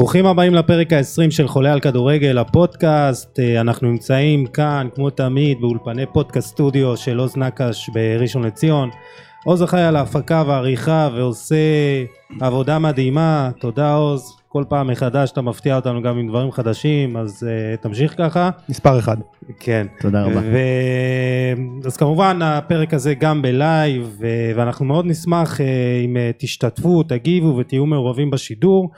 ברוכים הבאים לפרק ה-20 של חולה על כדורגל, הפודקאסט. אה, אנחנו נמצאים כאן, כמו תמיד, באולפני פודקאסט סטודיו של עוז נקש בראשון לציון. עוז אחראי על ההפקה והעריכה ועושה עבודה מדהימה. תודה עוז. כל פעם מחדש אתה מפתיע אותנו גם עם דברים חדשים, אז אה, תמשיך ככה. מספר אחד. כן. תודה רבה. ו... אז כמובן הפרק הזה גם בלייב, ו... ואנחנו מאוד נשמח אה, אם uh, תשתתפו, תגיבו ותהיו מעורבים בשידור.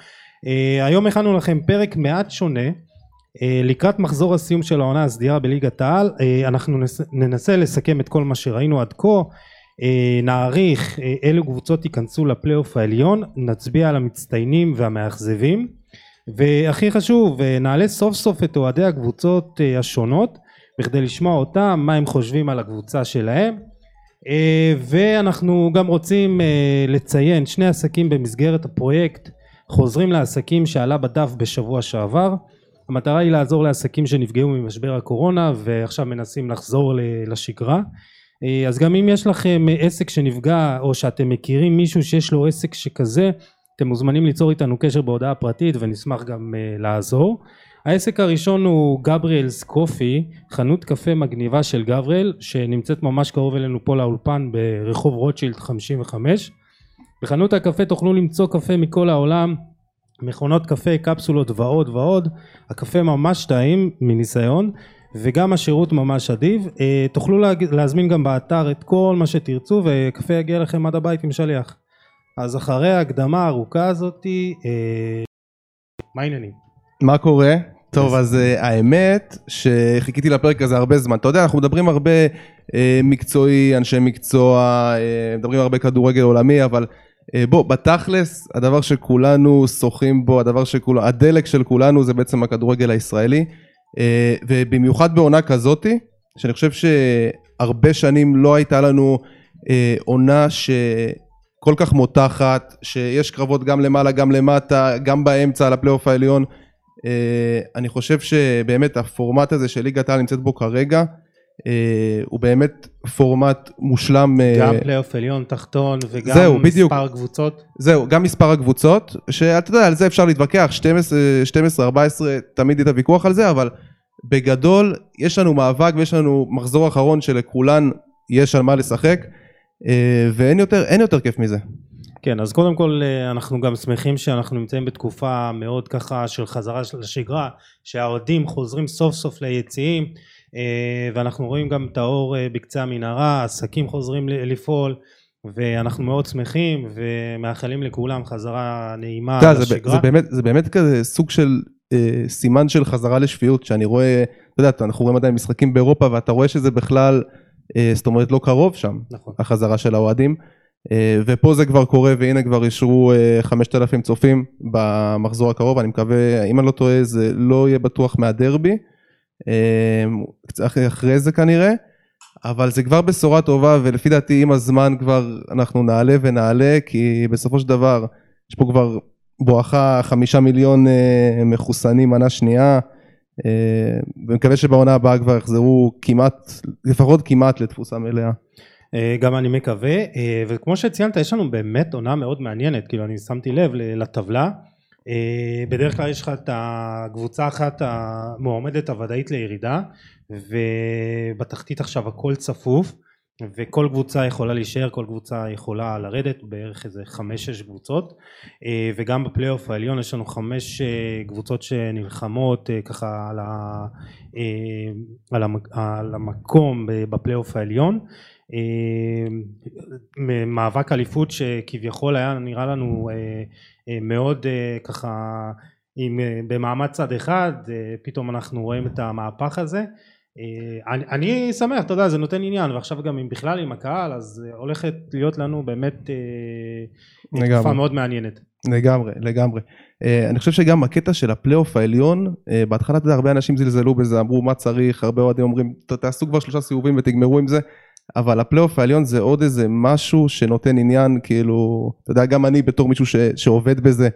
Uh, היום הכנו לכם פרק מעט שונה. Uh, לקראת מחזור הסיום של העונה הסדירה בליגת העל, uh, אנחנו נס... ננסה לסכם את כל מה שראינו עד כה. נעריך אילו קבוצות ייכנסו לפלייאוף העליון, נצביע על המצטיינים והמאכזבים והכי חשוב נעלה סוף סוף את אוהדי הקבוצות השונות בכדי לשמוע אותם מה הם חושבים על הקבוצה שלהם ואנחנו גם רוצים לציין שני עסקים במסגרת הפרויקט חוזרים לעסקים שעלה בדף בשבוע שעבר. המטרה היא לעזור לעסקים שנפגעו ממשבר הקורונה ועכשיו מנסים לחזור לשגרה. אה, אז גם אם יש לכם עסק שנפגע או שאתם מכירים מישהו שיש לו עסק שכזה אתם מוזמנים ליצור איתנו קשר בהודעה פרטית ונשמח גם uh, לעזור. העסק הראשון הוא גבריאלס קופי חנות קפה מגניבה של גבריאל שנמצאת ממש קרוב אלינו פה לאולפן ברחוב רוטשילד 55 בחנות הקפה תוכלו למצוא קפה מכל העולם מכונות קפה קפסולות ועוד ועוד הקפה ממש טעים מניסיון וגם השירות ממש אדיב אה, תוכלו להזמין גם באתר את כל מה שתרצו וקפה יגיע לכם עד הבית עם שליח אז אחרי ההקדמה הארוכה הזאתי אה, מה העניינים? מה קורה? טוב אז uh, האמת שחיכיתי לפרק הזה הרבה זמן אתה יודע אנחנו מדברים הרבה מקצועי אנשי מקצוע מדברים הרבה כדורגל עולמי אבל בוא בתכלס הדבר שכולנו שוחים בו הדבר שכולנו הדלק של כולנו זה בעצם הכדורגל הישראלי. אה, ובמיוחד בעונה כזאתי שאני חושב שהרבה שנים לא הייתה לנו אה, עונה שכל כך מותחת שיש קרבות גם למעלה גם למטה גם באמצע על הפלייאוף העליון. אה, אני חושב שבאמת הפורמט הזה של ליגת העל נמצאת בו כרגע הוא באמת פורמט מושלם. גם uh, פלייאוף עליון תחתון וגם זהו, מספר בדיוק. קבוצות. זהו, גם מספר הקבוצות, שאתה יודע, על זה אפשר להתווכח, 12, 14, תמיד יהיה את הוויכוח על זה, אבל בגדול יש לנו מאבק ויש לנו מחזור אחרון שלכולן יש על מה לשחק, uh, ואין יותר, יותר כיף מזה. כן, אז קודם כל אנחנו גם שמחים שאנחנו נמצאים בתקופה מאוד ככה של חזרה לשגרה, שהאוהדים חוזרים סוף סוף ליציעים. אה, ואנחנו רואים גם את האור אה, בקצה המנהרה, עסקים חוזרים לפעול ואנחנו מאוד שמחים ומאחלים לכולם חזרה נעימה לשגרה. זה, באמת, זה באמת כזה סוג של אה, סימן של חזרה לשפיות שאני רואה, אתה יודע, אנחנו רואים עדיין משחקים באירופה ואתה רואה שזה בכלל, אה, זאת אומרת לא קרוב שם, נכון. החזרה של האוהדים. אה, ופה זה כבר קורה והנה כבר אישרו 5,000 אה, צופים במחזור הקרוב אני מקווה אם אני לא טועה זה לא יהיה בטוח מהדרבי אחרי זה כנראה, אבל זה כבר בשורה טובה ולפי דעתי עם הזמן כבר אנחנו נעלה ונעלה כי בסופו של דבר יש פה כבר בואכה חמישה מיליון אה, מחוסנים מנה שנייה אה, ומקווה שבעונה הבאה כבר יחזרו כמעט, לפחות כמעט לתפוסה מלאה. אה, גם אני מקווה וכמו שציינת יש לנו באמת עונה מאוד מעניינת כאילו אני שמתי לב לטבלה בדרך כלל יש לך את הקבוצה אחת המועמדת הוודאית לירידה ובתחתית עכשיו הכל צפוף וכל קבוצה יכולה להישאר כל קבוצה יכולה לרדת בערך איזה חמש שש קבוצות. אה, וגם בפלייאוף העליון יש לנו חמש אה, קבוצות שנלחמות ככה על, ה, על המקום בפלייאוף העליון מאבק אליפות שכביכול היה נראה לנו אה, מאוד אה, ככה עם אה, במעמד צד אחד פתאום אנחנו רואים את המהפך הזה. אני, אני שמח אתה יודע זה נותן עניין ועכשיו גם אם בכלל עם הקהל אז הולכת להיות לנו באמת תקופה מאוד מעניינת. לגמרי לגמרי. אני חושב שגם הקטע של הפלייאוף העליון בהתחלה אתה יודע הרבה אנשים זלזלו בזה אמרו מה צריך? הרבה אוהדים אומרים תעשו כבר שלושה סיבובים ותגמרו עם זה אבל הפלייאוף העליון זה עוד איזה משהו שנותן עניין כאילו אתה יודע גם אני בתור מישהו ש, שעובד בזה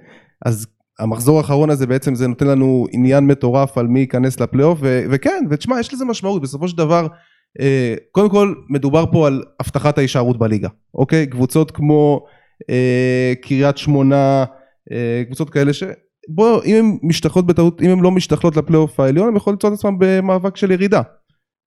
אז המחזור האחרון הזה בעצם זה נותן לנו עניין מטורף על מי ייכנס לפלייאוף וכן ותשמע יש לזה משמעות בסופו של דבר אה, קודם כל מדובר פה על הבטחת ההישארות בליגה אוקיי קבוצות כמו אה, קריית שמונה אה, קבוצות כאלה ש... בוא, אם הן משתחלות בטעות, אם הן לא משתחלות לפלייאוף העליון, הן יכולות למצוא את עצמן במאבק של ירידה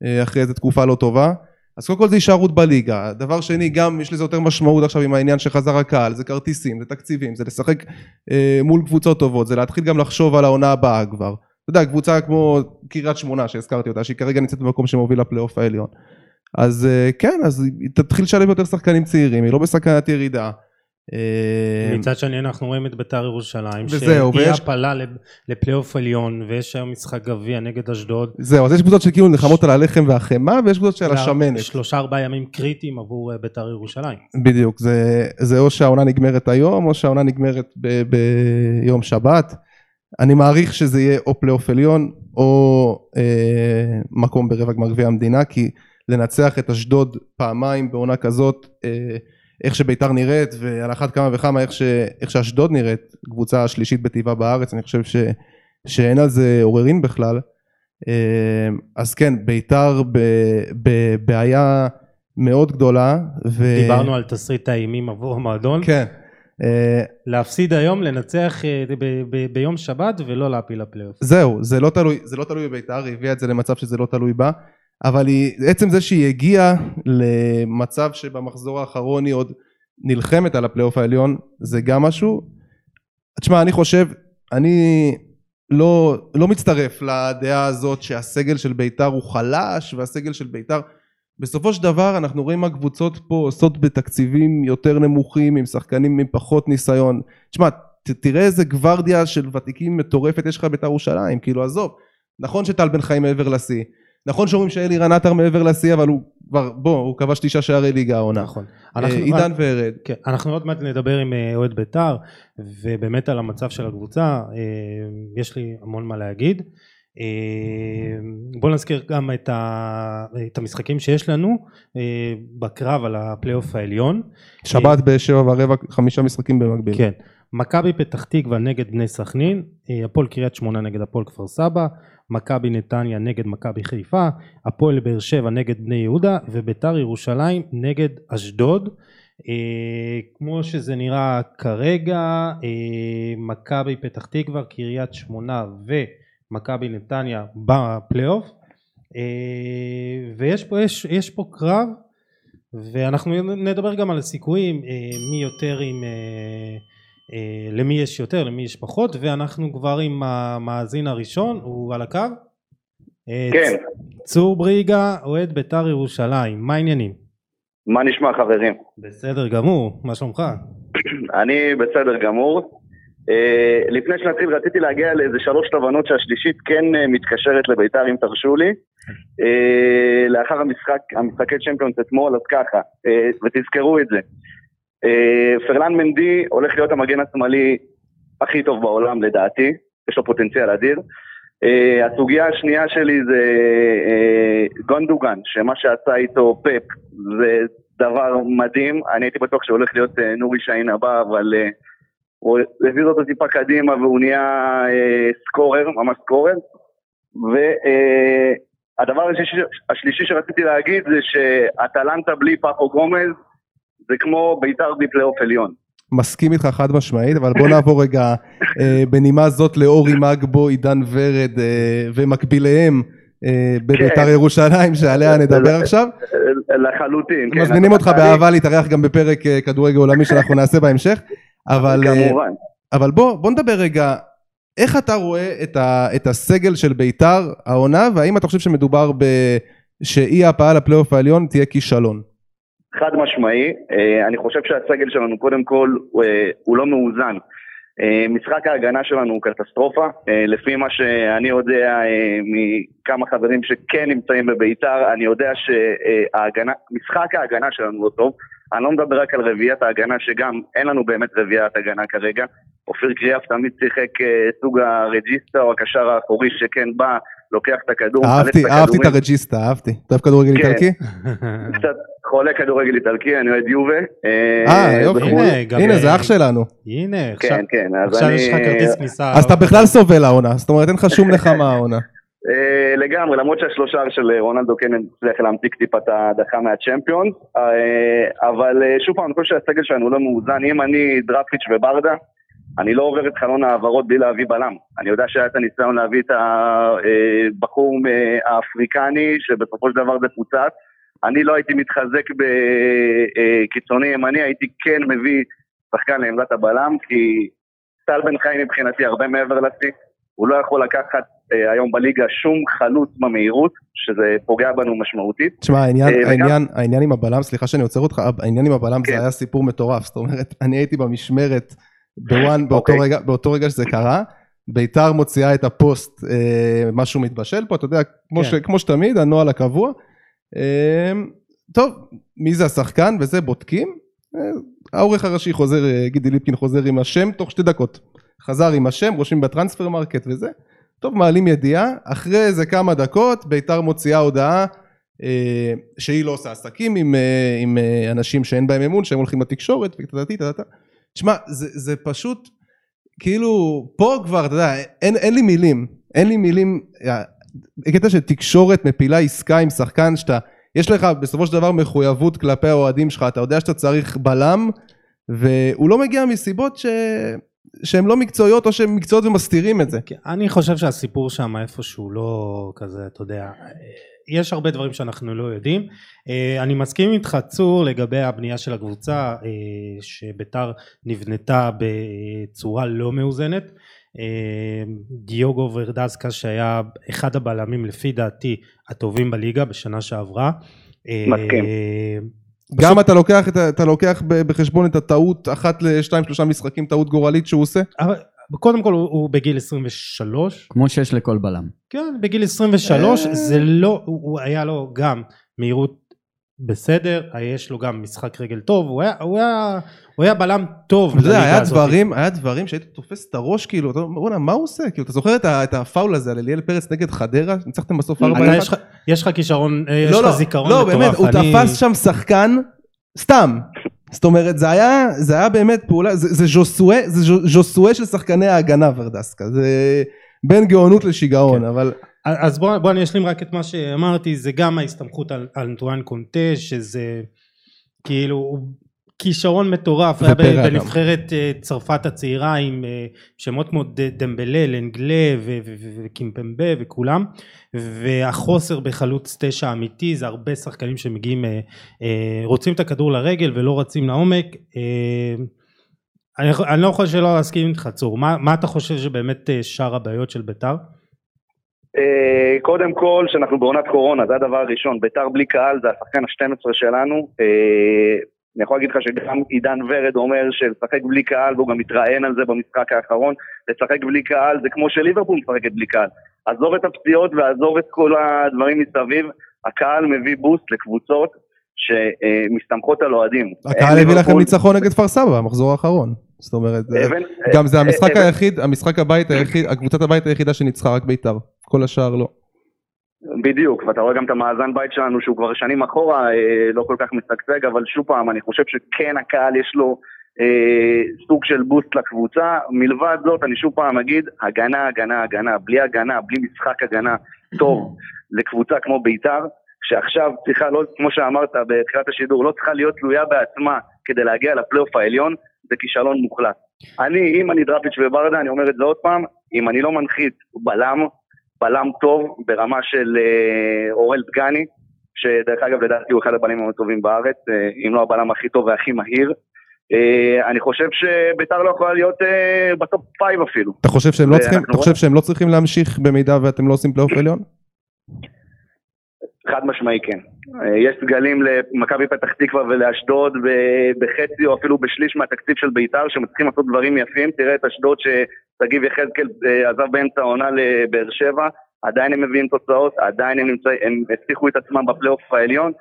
אה, אחרי איזו תקופה לא טובה. אז קודם כל זה הישארות בליגה. דבר שני, גם יש לזה יותר משמעות עכשיו עם העניין שחזר הקהל, זה כרטיסים, זה תקציבים, זה לשחק אה, מול קבוצות טובות, זה להתחיל גם לחשוב על העונה הבאה כבר. אתה יודע, קבוצה כמו קריית שמונה שהזכרתי אותה, שהיא כרגע נמצאת במקום שמוביל לפלייאוף העליון. אז אה, כן, אז היא תתחיל לשלב יותר שחקנים צעירים, היא לא בסכנת ירידה. אה, מצד שני אנחנו רואים את בית"ר ירושלים, וזהו, שהיא עפה לפלייאוף עליון, ויש היום משחק גביע נגד אשדוד. זהו, אז יש קבוצות שכאילו נלחמות על הלחם והחמאה, ויש קבוצות שעל השמנת. שלושה ארבעה ימים קריטיים עבור אה, בית"ר ירושלים. בדיוק, זה, זה או שהעונה נגמרת היום, או שהעונה נגמרת ביום שבת. אני מעריך שזה יהיה או פלייאוף עליון, או אה, מקום ברבע גמר גביע המדינה, כי לנצח את אשדוד פעמיים בעונה כזאת, אה, איך שביתר נראית ועל אחת כמה וכמה איך, ש, איך שאשדוד נראית, קבוצה השלישית בטבעה בארץ, אני חושב ש, שאין על זה עוררין בכלל. אה, אז כן, ביתר בבעיה מאוד גדולה. ו... דיברנו על תסריט האימים עבור המועדון. כן. אה, להפסיד היום, לנצח אה, ביום שבת ולא להפיל לפלייאוף. זהו, זה לא תלוי, זה לא תלוי בביתר, היא הביאה את זה למצב שזה לא תלוי בה. אבל היא, עצם זה שהיא הגיעה למצב שבמחזור האחרון היא עוד נלחמת על הפלייאוף העליון זה גם משהו. תשמע אני חושב, אני לא, לא מצטרף לדעה הזאת שהסגל של בית"ר הוא חלש והסגל של בית"ר בסופו של דבר אנחנו רואים מה קבוצות פה עושות בתקציבים יותר נמוכים עם שחקנים עם פחות ניסיון. תשמע תראה איזה גוורדיה של ותיקים מטורפת יש לך בית"ר ירושלים כאילו עזוב נכון שטל בן חיים מעבר לשיא נכון שאומרים שאלירן עטר מעבר לשיא אבל הוא כבר בוא הוא כבש תשעה שערי ליגה העונה. נכון. אנחנו, עידן ורד. כן, אנחנו עוד מעט נדבר עם אה, אוהד בית"ר ובאמת על המצב של הקבוצה אה, יש לי המון מה להגיד. אה, בואו נזכיר גם את, ה, את המשחקים שיש לנו בקרב על הפלייאוף העליון. שבת בשבע ורבע חמישה משחקים במקביל. כן. מכבי פתח תקווה נגד בני סכנין, הפועל קריית שמונה נגד הפועל כפר סבא, מכבי נתניה נגד מכבי חיפה, הפועל באר שבע נגד בני יהודה וביתר ירושלים נגד אשדוד. אה, כמו שזה נראה כרגע, אה, מכבי פתח תקווה, קריית שמונה ומכבי נתניה בפלייאוף. אה, ויש פה, יש, יש פה קרב ואנחנו נדבר גם על הסיכויים, אה, מי יותר עם אה, למי יש יותר למי יש פחות ואנחנו כבר עם המאזין הראשון הוא על הקו? אה, כן. צור בריגה אוהד בית"ר ירושלים מה העניינים? מה נשמע חברים? בסדר גמור מה שלומך? אני בסדר גמור Uh, לפני שנתחיל רציתי להגיע לאיזה שלוש תובנות שהשלישית כן מתקשרת לביתר אם תרשו לי לאחר המשחק, המשחקי צ'מפיונס אתמול אז ככה ותזכרו את זה אה, פרלן מנדי הולך להיות המגן השמאלי הכי טוב בעולם לדעתי, יש לו פוטנציאל אדיר. Uh, הסוגיה השנייה שלי זה uh, גונדוגן, שמה שעשה איתו פפ זה דבר מדהים, אני הייתי בטוח שהוא הולך להיות נורי שיין הבא, אבל הוא הזיז אותו טיפה קדימה והוא נהיה סקורר, ממש סקורר. והדבר השלישי שרציתי להגיד זה שאטלנטה בלי פאפו גומז זה כמו בית"ר בפלייאוף עליון. מסכים איתך חד משמעית, אבל בוא נעבור רגע אה, בנימה זאת לאורי מגבו, עידן ורד אה, ומקביליהם אה, בביתר כן. ירושלים שעליה נדבר עכשיו. לחלוטין. כן. מזמינים אותך באהבה להתארח גם בפרק אה, כדורגל עולמי שאנחנו נעשה בהמשך. אבל, אה, כמובן. אבל בוא, בוא נדבר רגע, איך אתה רואה את, ה, את הסגל של ביתר העונה, והאם אתה חושב שמדובר ב... שאי הפעל לפלייאוף העליון תהיה כישלון? חד משמעי, אה, אני חושב שהסגל שלנו קודם כל אה, הוא לא מאוזן. אה, משחק ההגנה שלנו הוא קטסטרופה, לפי מה שאני יודע מכמה חברים שכן נמצאים בביתר, אני יודע שמשחק ההגנה שלנו לא טוב, אני לא מדבר רק על רביעיית ההגנה שגם אין לנו באמת רביעיית הגנה כרגע, אופיר קריאף תמיד שיחק סוג הרג'יסטה או הקשר האחורי שכן בא לוקח את הכדור, אהבתי, אהבתי את הרג'יסטה, אהבתי. אתה אוהב כדורגל כן. איטלקי? קצת חולה כדורגל איטלקי, אני אוהד יובה. אה, אה יופי. הנה, זה אח שלנו. הנה, כן, כן, עכשיו יש לך כרטיס כניסה. אז אתה בכלל סובל העונה, זאת אומרת אין לך שום נחמה העונה. אה, לגמרי, למרות שהשלושה של רונלדו כן הצליח להמתיק טיפה את ההדחה מהצ'מפיון, אה, אבל שוב פעם, אני חושב שהסגל שלנו לא מאוזן, אם אני דראפיץ' וברדה, אני לא עובר את חלון ההעברות בלי להביא בלם. אני יודע שהיה את הניסיון להביא את הבחור האפריקני, שבסופו של דבר זה פוצץ. אני לא הייתי מתחזק בקיצוני ימני, הייתי כן מביא שחקן לעמדת הבלם, כי טל בן חיים מבחינתי הרבה מעבר לשיא. הוא לא יכול לקחת אה, היום בליגה שום חלוץ במהירות, שזה פוגע בנו משמעותית. תשמע, העניין, אה, העניין, וגם... העניין עם הבלם, סליחה שאני עוצר אותך, העניין עם הבלם כן. זה היה סיפור מטורף, זאת אומרת, אני הייתי במשמרת ב ONE באותו, okay. אוקיי. רגע, באותו רגע שזה קרה, ביתר מוציאה את הפוסט, אה, משהו מתבשל פה, אתה יודע, כמו, כן. ש, כמו שתמיד, הנוהל הקבוע. אה, טוב, מי זה השחקן וזה, בודקים. אה, העורך הראשי חוזר, אה, גידי ליפקין חוזר עם השם תוך שתי דקות. חזר עם השם, רושמים ב Transfermarkt וזה. טוב, מעלים ידיעה, אחרי איזה כמה דקות ביתר מוציאה הודעה אה, שהיא לא עושה עסקים עם, אה, עם אה, אנשים שאין בהם אמון, שהם הולכים לתקשורת תתתה. תשמע, זה, זה פשוט, כאילו, פה כבר, אתה יודע, אין, אין לי מילים, אין לי מילים, הקטע של תקשורת מפילה עסקה עם שחקן שאתה, יש לך בסופו של דבר מחויבות כלפי האוהדים שלך, אתה יודע שאתה צריך בלם, והוא לא מגיע מסיבות ש... שהן לא מקצועיות או שהן מקצועיות ומסתירים את זה. כן, אני חושב שהסיפור שם איפשהו לא כזה, אתה יודע, יש הרבה דברים שאנחנו לא יודעים. אה, אני מסכים איתך צור לגבי הבנייה של הקבוצה אה, שביתר נבנתה בצורה לא מאוזנת. אה, דיוגו ורדסקה שהיה אחד הבלמים לפי דעתי הטובים בליגה בשנה שעברה. מסכים. גם אתה לוקח, אתה לוקח בחשבון את הטעות אחת לשתיים שלושה משחקים טעות גורלית שהוא עושה? קודם כל הוא, הוא בגיל 23. כמו שיש לכל בלם. כן, בגיל 23 אה. זה לא, הוא היה לו גם מהירות בסדר, יש לו גם משחק רגל טוב, הוא היה, הוא היה, הוא היה בלם טוב. אתה יודע, היה דברים, היה דברים שהיית תופס את הראש כאילו, אתה אומר, מה הוא עושה? כאילו, אתה זוכר את, את הפאול הזה על אליאל פרץ נגד חדרה? ניצחתם בסוף 4-1? יש לך כישרון, אה, יש לא, לך לא, זיכרון מטורף. לא, באמת, הוא תפס שם שחקן, סתם. זאת אומרת, זה היה, זה היה באמת פעולה, זה, זה ז'וסואה, זה ז'וסואה של שחקני ההגנה ורדסקה. זה בין גאונות לשיגעון, כן. אבל... אז בוא, בוא אני אשלים רק את מה שאמרתי, זה גם ההסתמכות על, על אנטואן קונטה, שזה כאילו כישרון מטורף, היה בנבחרת אה, צרפת הצעירה עם אה, שמות כמו דמבלה, לנגלה וקימפמבה וכולם, והחוסר בחלוץ תשע אמיתי, זה הרבה שחקנים שמגיעים, אה, רוצים את הכדור לרגל ולא רצים לעומק. אני, אני לא יכול שלא להסכים איתך צור, מה, מה אתה חושב שבאמת שאר הבעיות של בית"ר? קודם כל, שאנחנו בעונת קורונה, זה הדבר הראשון. ביתר בלי קהל זה השחקן ה-12 שלנו. אני יכול להגיד לך שגם עידן ורד אומר שלשחק בלי קהל, והוא גם מתראיין על זה במשחק האחרון, לשחק בלי קהל זה כמו שליברפול משחקת בלי קהל. עזוב את הפציעות ועזוב את כל הדברים מסביב, הקהל מביא בוסט לקבוצות שמסתמכות על אוהדים. הקהל הביא לכם ניצחון נגד כפר סבא, המחזור האחרון. זאת אומרת, גם זה המשחק היחיד, המשחק הבית היחיד, הקבוצת הבית היחידה שניצחה רק בית"ר. כל השאר לא. בדיוק, ואתה רואה גם את המאזן בית שלנו שהוא כבר שנים אחורה אה, לא כל כך משגשג, אבל שוב פעם, אני חושב שכן הקהל יש לו אה, סוג של בוסט לקבוצה. מלבד זאת, אני שוב פעם אגיד, הגנה, הגנה, הגנה. בלי הגנה, בלי משחק הגנה טוב לקבוצה כמו בית"ר, שעכשיו צריכה, לא, כמו שאמרת בתחילת השידור, לא צריכה להיות תלויה בעצמה כדי להגיע לפלייאוף העליון, זה כישלון מוחלט. אני, אם אני דראפיץ' וברדה, אני אומר את זה עוד פעם, אם אני לא מנחית בלם, בלם טוב ברמה של אה, אורל דגני, שדרך אגב לדעתי הוא אחד הבלמים הטובים בארץ, אה, אם לא הבלם הכי טוב והכי מהיר. אה, אני חושב שביתר לא יכולה להיות ב top five אפילו. אתה חושב שהם לא צריכים, אתה חושב שהם לא צריכים להמשיך במידה ואתם לא עושים פלייאוף עליון? חד משמעי כן. יש סגלים למכבי פתח תקווה ולאשדוד בחצי או אפילו בשליש מהתקציב של ביתר שמצליחים לעשות דברים יפים. תראה את אשדוד ששגיב יחזקאל אה, עזב באמצע העונה לבאר שבע, עדיין הם מביאים תוצאות, עדיין הם, הצילו את עצמם בפלייאוף העליון.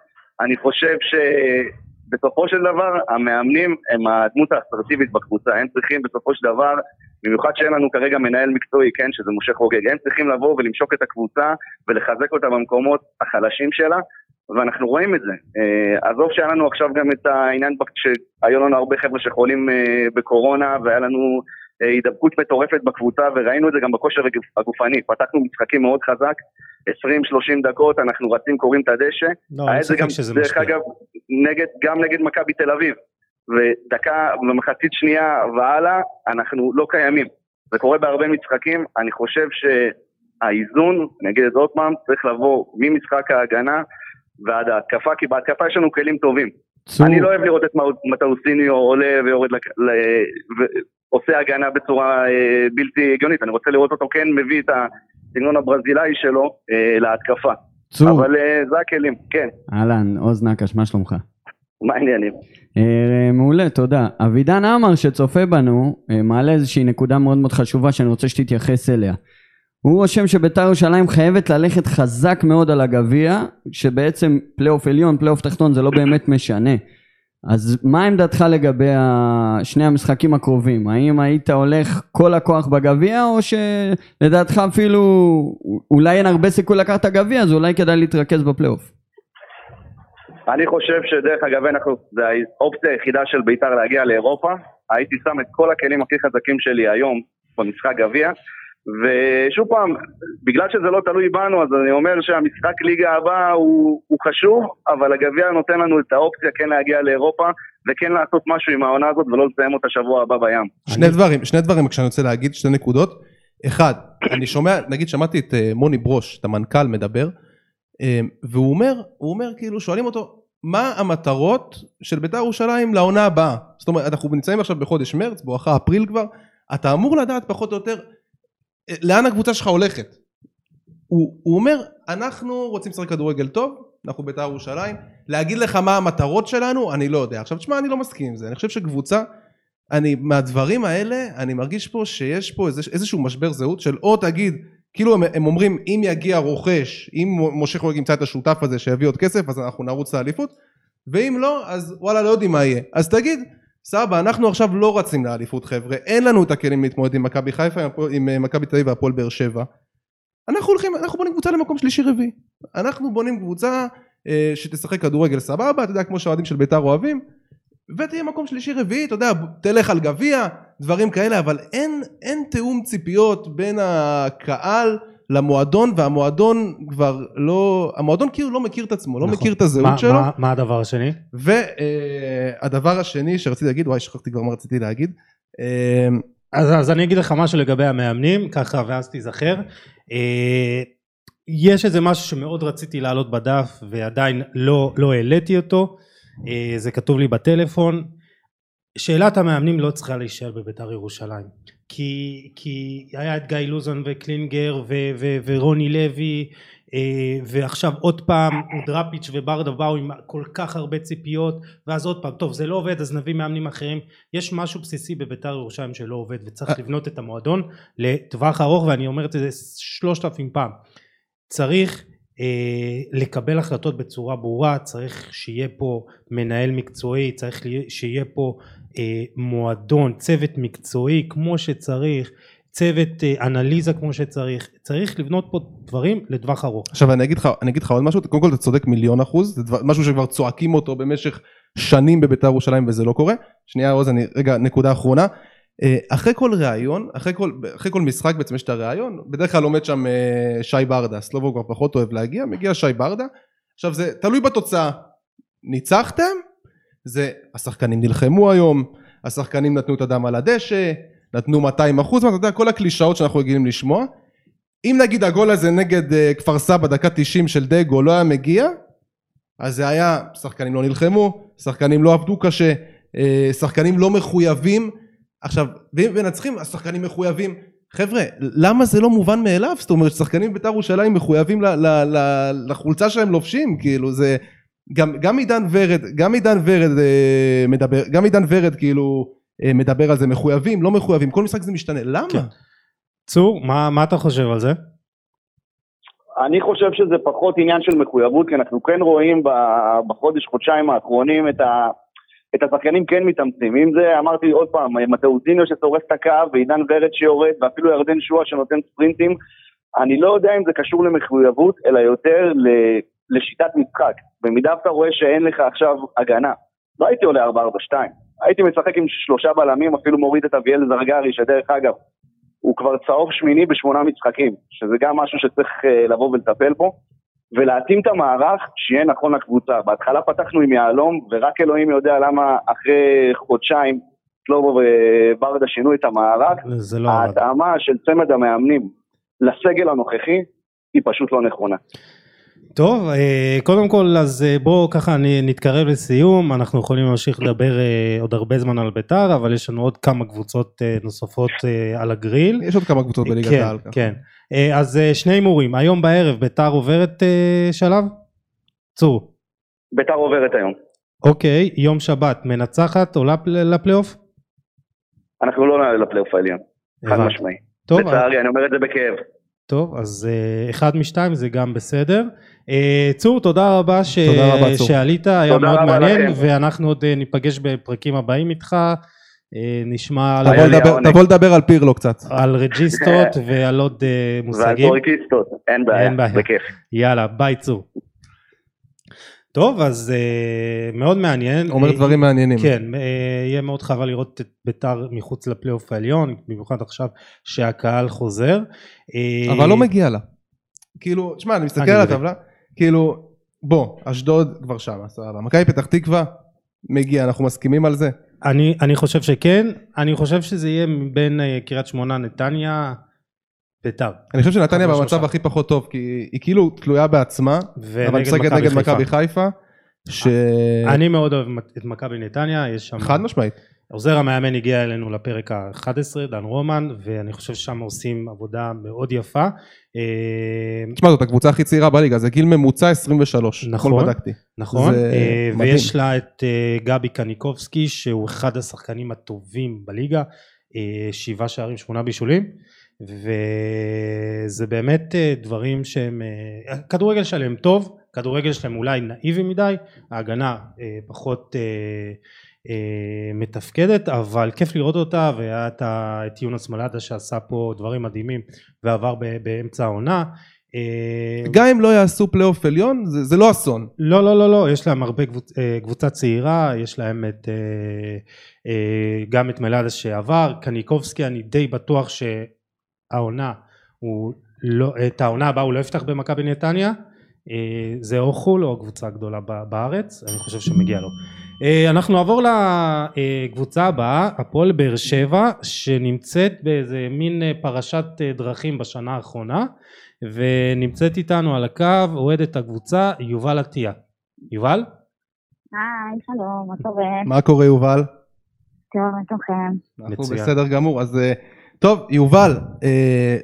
אני חושב שבסופו של דבר המאמנים הם הדמות האסרטיבית בקבוצה, הם צריכים בסופו של דבר במיוחד שאין לנו כרגע מנהל מקצועי, כן, שזה משה חוגג. הם צריכים לבוא ולמשוק את הקבוצה ולחזק אותה במקומות החלשים שלה, ואנחנו רואים את זה. אה, עזוב שהיה לנו עכשיו גם את העניין שהיו לנו הרבה חבר'ה שחולים אה, בקורונה, והיה לנו אה, הידבקות מטורפת בקבוצה, וראינו את זה גם בכושר הגופני. פתחנו משחקים מאוד חזק, 20-30 דקות, אנחנו רצים, קוראים את הדשא. לא, אין ספק שזה משפיע. דרך אגב, נגד, גם נגד מכבי תל אביב. ודקה ומחצית שנייה והלאה, אנחנו לא קיימים. זה קורה בהרבה משחקים, אני חושב שהאיזון, אני אגיד את זה עוד פעם, צריך לבוא ממשחק ההגנה ועד ההתקפה, כי בהתקפה יש לנו כלים טובים. צור. אני לא אוהב לראות את מטאוסיניו עולה ויורד, לק... ל... ועושה הגנה בצורה אה, בלתי הגיונית, אני רוצה לראות אותו כן מביא את הסגנון הברזילאי שלו אה, להתקפה. צור. אבל אה, זה הכלים, כן. אהלן, עוז נקש, מה שלומך? מה העניינים? אה, מעולה, תודה. אבידן עמר שצופה בנו, אה, מעלה איזושהי נקודה מאוד מאוד חשובה שאני רוצה שתתייחס אליה. הוא רושם שבית"ר ירושלים חייבת ללכת חזק מאוד על הגביע, שבעצם פלייאוף עליון, פלייאוף תחתון זה לא באמת משנה. אז מה עמדתך לגבי שני המשחקים הקרובים? האם היית הולך כל הכוח בגביע, או שלדעתך אפילו אולי אין הרבה סיכוי לקחת את הגביע, אז אולי כדאי להתרכז בפלייאוף? אני חושב שדרך אגב, אנחנו, זה האופציה היחידה של בית"ר להגיע לאירופה. הייתי שם את כל הכלים הכי חזקים שלי היום במשחק גביע. ושוב פעם, בגלל שזה לא תלוי בנו, אז אני אומר שהמשחק ליגה הבא הוא, הוא חשוב, אבל הגביע נותן לנו את האופציה כן להגיע לאירופה, וכן לעשות משהו עם העונה הזאת ולא לסיים אותה שבוע הבא בים. שני אני... דברים, שני דברים כשאני רוצה להגיד, שתי נקודות. אחד, אני שומע, נגיד שמעתי את uh, מוני ברוש, את המנכ"ל מדבר, um, והוא אומר, הוא אומר כאילו, שואלים אותו, מה המטרות של בית"ר ירושלים לעונה הבאה? זאת אומרת, אנחנו נמצאים עכשיו בחודש מרץ, בואכה אפריל כבר, אתה אמור לדעת פחות או יותר לאן הקבוצה שלך הולכת. הוא, הוא אומר, אנחנו רוצים לשחק כדורגל טוב, אנחנו בית"ר ירושלים, להגיד לך מה המטרות שלנו, אני לא יודע. עכשיו תשמע, אני לא מסכים עם זה, אני חושב שקבוצה, אני, מהדברים האלה, אני מרגיש פה שיש פה איזשהו משבר זהות של או תגיד, כאילו הם, הם אומרים אם יגיע רוכש, אם משה חוגג ימצא את השותף הזה שיביא עוד כסף, אז אנחנו נרוץ לאליפות, ואם לא, אז וואלה לא יודעים מה יהיה. אז תגיד, סבא, אנחנו עכשיו לא רצים לאליפות חבר'ה, אין לנו את הכלים להתמודד עם מכבי חיפה, עם אה, מכבי תל אביב והפועל באר שבע. אנחנו הולכים, אנחנו בונים קבוצה למקום שלישי רביעי. אנחנו בונים קבוצה אה, שתשחק כדורגל סבבה, אתה יודע, כמו שהאוהדים של בית"ר אוהבים, ותהיה מקום שלישי רביעי, אתה יודע, תלך על גביע, דברים כאלה, אבל אין, אין תיאום ציפיות בין הקהל למועדון, והמועדון כבר לא, המועדון כאילו לא מכיר את עצמו, לא נכון. לא מכיר את הזהות מה, שלו. מה, מה הדבר השני? והדבר uh, השני שרציתי להגיד, וואי, שכחתי כבר מה רציתי להגיד. Uh, אז, אז אני אגיד לך משהו לגבי המאמנים, ככה ואז תיזכר. Uh, יש איזה משהו שמאוד רציתי להעלות בדף ועדיין לא, לא העליתי אותו, זה כתוב לי בטלפון. שאלת המאמנים לא צריכה להישאר בביתר ירושלים. כי, כי היה את גיא לוזון וקלינגר ו, ו, ורוני לוי אה, ועכשיו עוד פעם דראפיץ' וברדה באו עם כל כך הרבה ציפיות ואז עוד פעם טוב זה לא עובד אז נביא מאמנים אחרים יש משהו בסיסי בביתר ירושלים שלא עובד וצריך אה. לבנות את המועדון לטווח ארוך ואני אומר את זה שלושת אלפים פעם צריך אה, לקבל החלטות בצורה ברורה צריך שיהיה פה מנהל מקצועי צריך שיהיה פה מועדון, צוות מקצועי כמו שצריך, צוות אה, אנליזה כמו שצריך, צריך לבנות פה דברים לטווח ארוך. עכשיו אני אגיד לך, אני אגיד לך עוד משהו, קודם כל אתה צודק מיליון אחוז, זה דבר, משהו שכבר צועקים אותו במשך שנים בבית"ר ירושלים וזה לא קורה. שנייה עוז, אני, רגע, נקודה אחרונה. אה, אחרי כל ראיון, אחרי כל, אחרי כל משחק בעצם יש את הראיון, בדרך כלל עומד שם שי ברדה, סלובו כבר פחות אוהב להגיע, מגיע שי ברדה. עכשיו זה תלוי בתוצאה, ניצחתם, זה השחקנים נלחמו היום, השחקנים נתנו את הדם על הדשא, נתנו 200 אחוז, אתה יודע, כל הקלישאות שאנחנו רגילים לשמוע. אם נגיד הגול הזה נגד uh, כפר סבא דקה 90 של דגו לא היה מגיע, אז זה היה, שחקנים לא נלחמו, שחקנים לא עבדו קשה, uh, שחקנים לא מחויבים. עכשיו, ואם מנצחים, השחקנים מחויבים. חבר'ה, למה זה לא מובן מאליו? זאת אומרת, שחקנים בית"ר ירושלים מחויבים לחולצה שהם לובשים, כאילו זה... גם, גם עידן ורד, גם עידן ורד אה, מדבר, גם עידן ורד כאילו אה, מדבר על זה מחויבים, לא מחויבים, כל משחק זה משתנה, למה? כן. צור, מה, מה אתה חושב על זה? אני חושב שזה פחות עניין של מחויבות, כי אנחנו כן רואים בחודש, חודשיים האחרונים את, ה, את השחקנים כן מתאמצים. אם זה, אמרתי עוד פעם, מטאוזיניו ששורף את הקו, ועידן ורד שיורד, ואפילו ירדן שועה שנותן ספרינטים, אני לא יודע אם זה קשור למחויבות, אלא יותר לשיטת משחק. במידה ואתה רואה שאין לך עכשיו הגנה, לא הייתי עולה 4-4-2, הייתי משחק עם שלושה בלמים, אפילו מוריד את אביאל זרגרי, שדרך אגב, הוא כבר צהוב שמיני בשמונה משחקים, שזה גם משהו שצריך uh, לבוא ולטפל בו. ולהתאים את המערך שיהיה נכון לקבוצה. בהתחלה פתחנו עם יהלום, ורק אלוהים יודע למה אחרי חודשיים שלמה וברדה שינו את המערך. זה לא... ההתאמה של צמד המאמנים לסגל הנוכחי היא פשוט לא נכונה. טוב, אה, קודם כל אז אה, בואו ככה נתקרב לסיום, אנחנו יכולים להמשיך לדבר אה, עוד הרבה זמן על ביתר, אבל יש לנו עוד כמה קבוצות נוספות על הגריל. יש עוד כמה קבוצות בליגת כן, העל. כן, כן. אז שני הימורים, היום בערב ביתר עוברת שלב? צור. ביתר עוברת היום. אוקיי, יום שבת מנצחת עולה לפלייאוף? אנחנו לא נעלה לפלייאוף העליון, חד משמעי. טוב. לצערי, אני אומר את זה בכאב. טוב, אז אחד משתיים זה גם בסדר. אה, צור, תודה רבה, ש... תודה רבה שעלית, היה מאוד מעניין, לכם. ואנחנו עוד אה, ניפגש בפרקים הבאים איתך. אה, נשמע... תבוא לדבר, תבוא לדבר על פירלו קצת. על רג'יסטות ועל עוד מושגים. ועל פורקיסטות, אין בעיה, אין בעיה, בכיף. יאללה, ביי צור. טוב, אז מאוד מעניין. אומר דברים מעניינים. כן, יהיה מאוד חבל לראות את ביתר מחוץ לפלייאוף העליון, במיוחד עכשיו שהקהל חוזר. אבל לא מגיע לה. כאילו, תשמע, אני מסתכל על הטבלה, כאילו, בוא, אשדוד כבר שם, סבבה. מכבי פתח תקווה, מגיע, אנחנו מסכימים על זה? אני, אני חושב שכן, אני חושב שזה יהיה בין uh, קריית שמונה, נתניה, ביתר. אני חושב שנתניה במצב הכי פחות טוב, כי היא כאילו תלויה בעצמה, אבל משחקת נגד מכבי חיפה. ש... אני מאוד אוהב את מכבי נתניה, יש שם... חד משמעית. עוזר המאמן הגיע אלינו לפרק ה-11, דן רומן, ואני חושב ששם עושים עבודה מאוד יפה. אה, תשמע, זאת הקבוצה הכי צעירה בליגה, זה גיל ממוצע 23, נכון, בדקתי. נכון, אה, ויש לה את אה, גבי קניקובסקי, שהוא אחד השחקנים הטובים בליגה, שבעה שערים, שמונה בישולים. וזה באמת דברים שהם, כדורגל שלהם טוב, כדורגל שלהם אולי נאיבי מדי, ההגנה פחות מתפקדת אבל כיף לראות אותה והיה את יונס מלאדה שעשה פה דברים מדהימים ועבר באמצע העונה. אה, גם אם לא יעשו פלייאוף עליון זה, זה לא אסון. לא לא לא לא יש להם הרבה קבוצ, אה, קבוצה צעירה יש להם את גם את מלאדה שעבר קניקובסקי אני די בטוח שהעונה הוא לא את העונה הבאה הוא לא יפתח במכבי נתניה. זה או חו"ל או הקבוצה הגדולה בארץ אני חושב שמגיע לו. אה, אנחנו נעבור לקבוצה הבאה, הפועל באר שבע, שנמצאת באיזה מין אה, פרשת אה, דרכים בשנה האחרונה, ונמצאת איתנו על הקו אוהדת הקבוצה יובל עטיה. יובל? היי, שלום, מה קורה? מה קורה יובל? טוב, מה שלומכם? אנחנו בסדר גמור, אז טוב, יובל,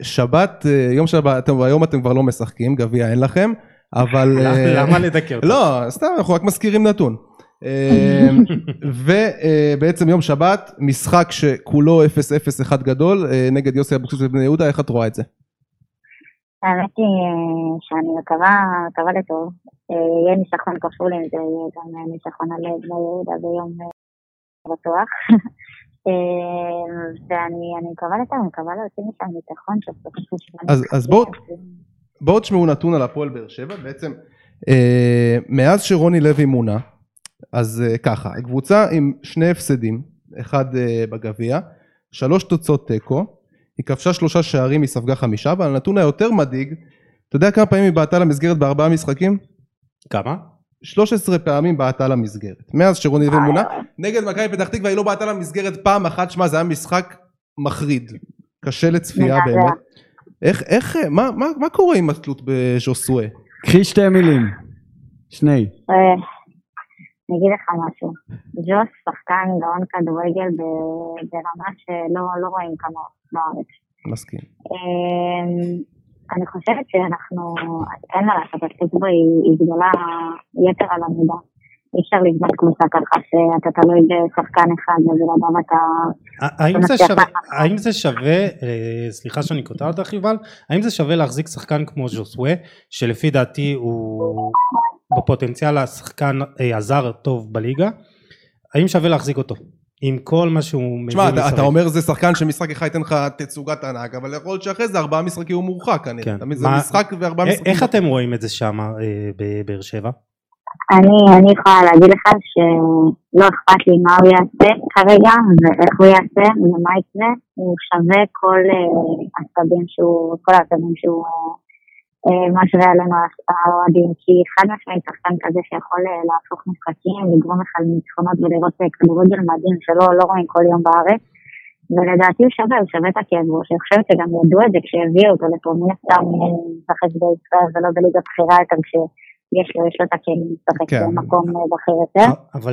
שבת, יום שבת, היום אתם כבר לא משחקים, גביע אין לכם, אבל... למה לדכא אותך? לא, סתם, אנחנו רק מזכירים נתון. אמ, ובעצם יום שבת, משחק שכולו 0-0 אחד גדול אה, נגד יוסי אבוקסיס ובני יהודה, איך את רואה את זה? האמת היא אה, שאני מקווה, מקווה לטוב. אה, יהיה ניצחון כפול אם זה יהיה גם ניצחון על בני יהודה ביום בטוח. ואני מקווה לטוב, אני מקווה להוציא משם ניצחון אז בואו תשמעו נתון על הפועל באר שבע, בעצם מאז שרוני לוי מונה, אז uh, ככה, קבוצה עם שני הפסדים, אחד uh, בגביע, שלוש תוצאות תיקו, היא כבשה שלושה שערים, היא ספגה חמישה, אבל הנתון היותר מדאיג, אתה יודע כמה פעמים היא בעטה למסגרת בארבעה משחקים? כמה? 13 פעמים בעטה למסגרת. מאז שרוני לוי מונה, נגד מכבי פתח תקווה היא לא בעטה למסגרת פעם אחת, שמע זה היה משחק מחריד. קשה לצפייה באמת. איך, איך, מה, מה, מה קורה עם התלות בז'וסואה? קחי שתי מילים. שני. אני אגיד לך משהו, ג'וס שחקן גאון כדורגל ברמה שלא לא רואים כמה בארץ. מסכים. אמ, אני חושבת שאנחנו, אין מה לעשות, התקציב היא גדולה יתר על המידה. אי אפשר לבנות קבוצה ככה שאתה תלוי בשחקן אחד ובלעדיו אתה... האם זה שווה, אה, סליחה שאני קוטע אותך יובל, האם זה שווה להחזיק שחקן כמו ז'וסווה, שלפי דעתי הוא בפוטנציאל השחקן אה, הזר טוב בליגה, האם שווה להחזיק אותו? עם כל מה שהוא מביא תשמע, אתה, אתה אומר זה שחקן שמשחק אחד ייתן לך תצוגת ענק, אבל יכול להיות שאחרי זה ארבעה משחקים הוא מורחק כנראה. כן. תמיד זה משחק וארבעה משחקים. איך אתם רואים את זה שם אה, בבאר שבע? אני, אני יכולה להגיד לך שלא אכפת לי מה הוא יעשה כרגע ואיך הוא יעשה ומה יקרה, הוא שווה כל uh, עצבים שהוא, כל העצבים שהוא uh, משווה עלינו האוהדים, כי חד משמעית שחקן כזה שיכול להפוך משחקים, לגרום לך לניצחונות ולראות כדורגל מדהים שלא לא רואים כל יום בארץ. ולדעתי הוא שווה, הוא שווה את הכאב אני חושבת שגם ידעו את זה כשהביאו אותו לפה, מן הסתם משחק בישראל ולא בליגה בכירה יותר כשיש לו, יש לו את הכלים לשחק כן. במקום בכיר יותר,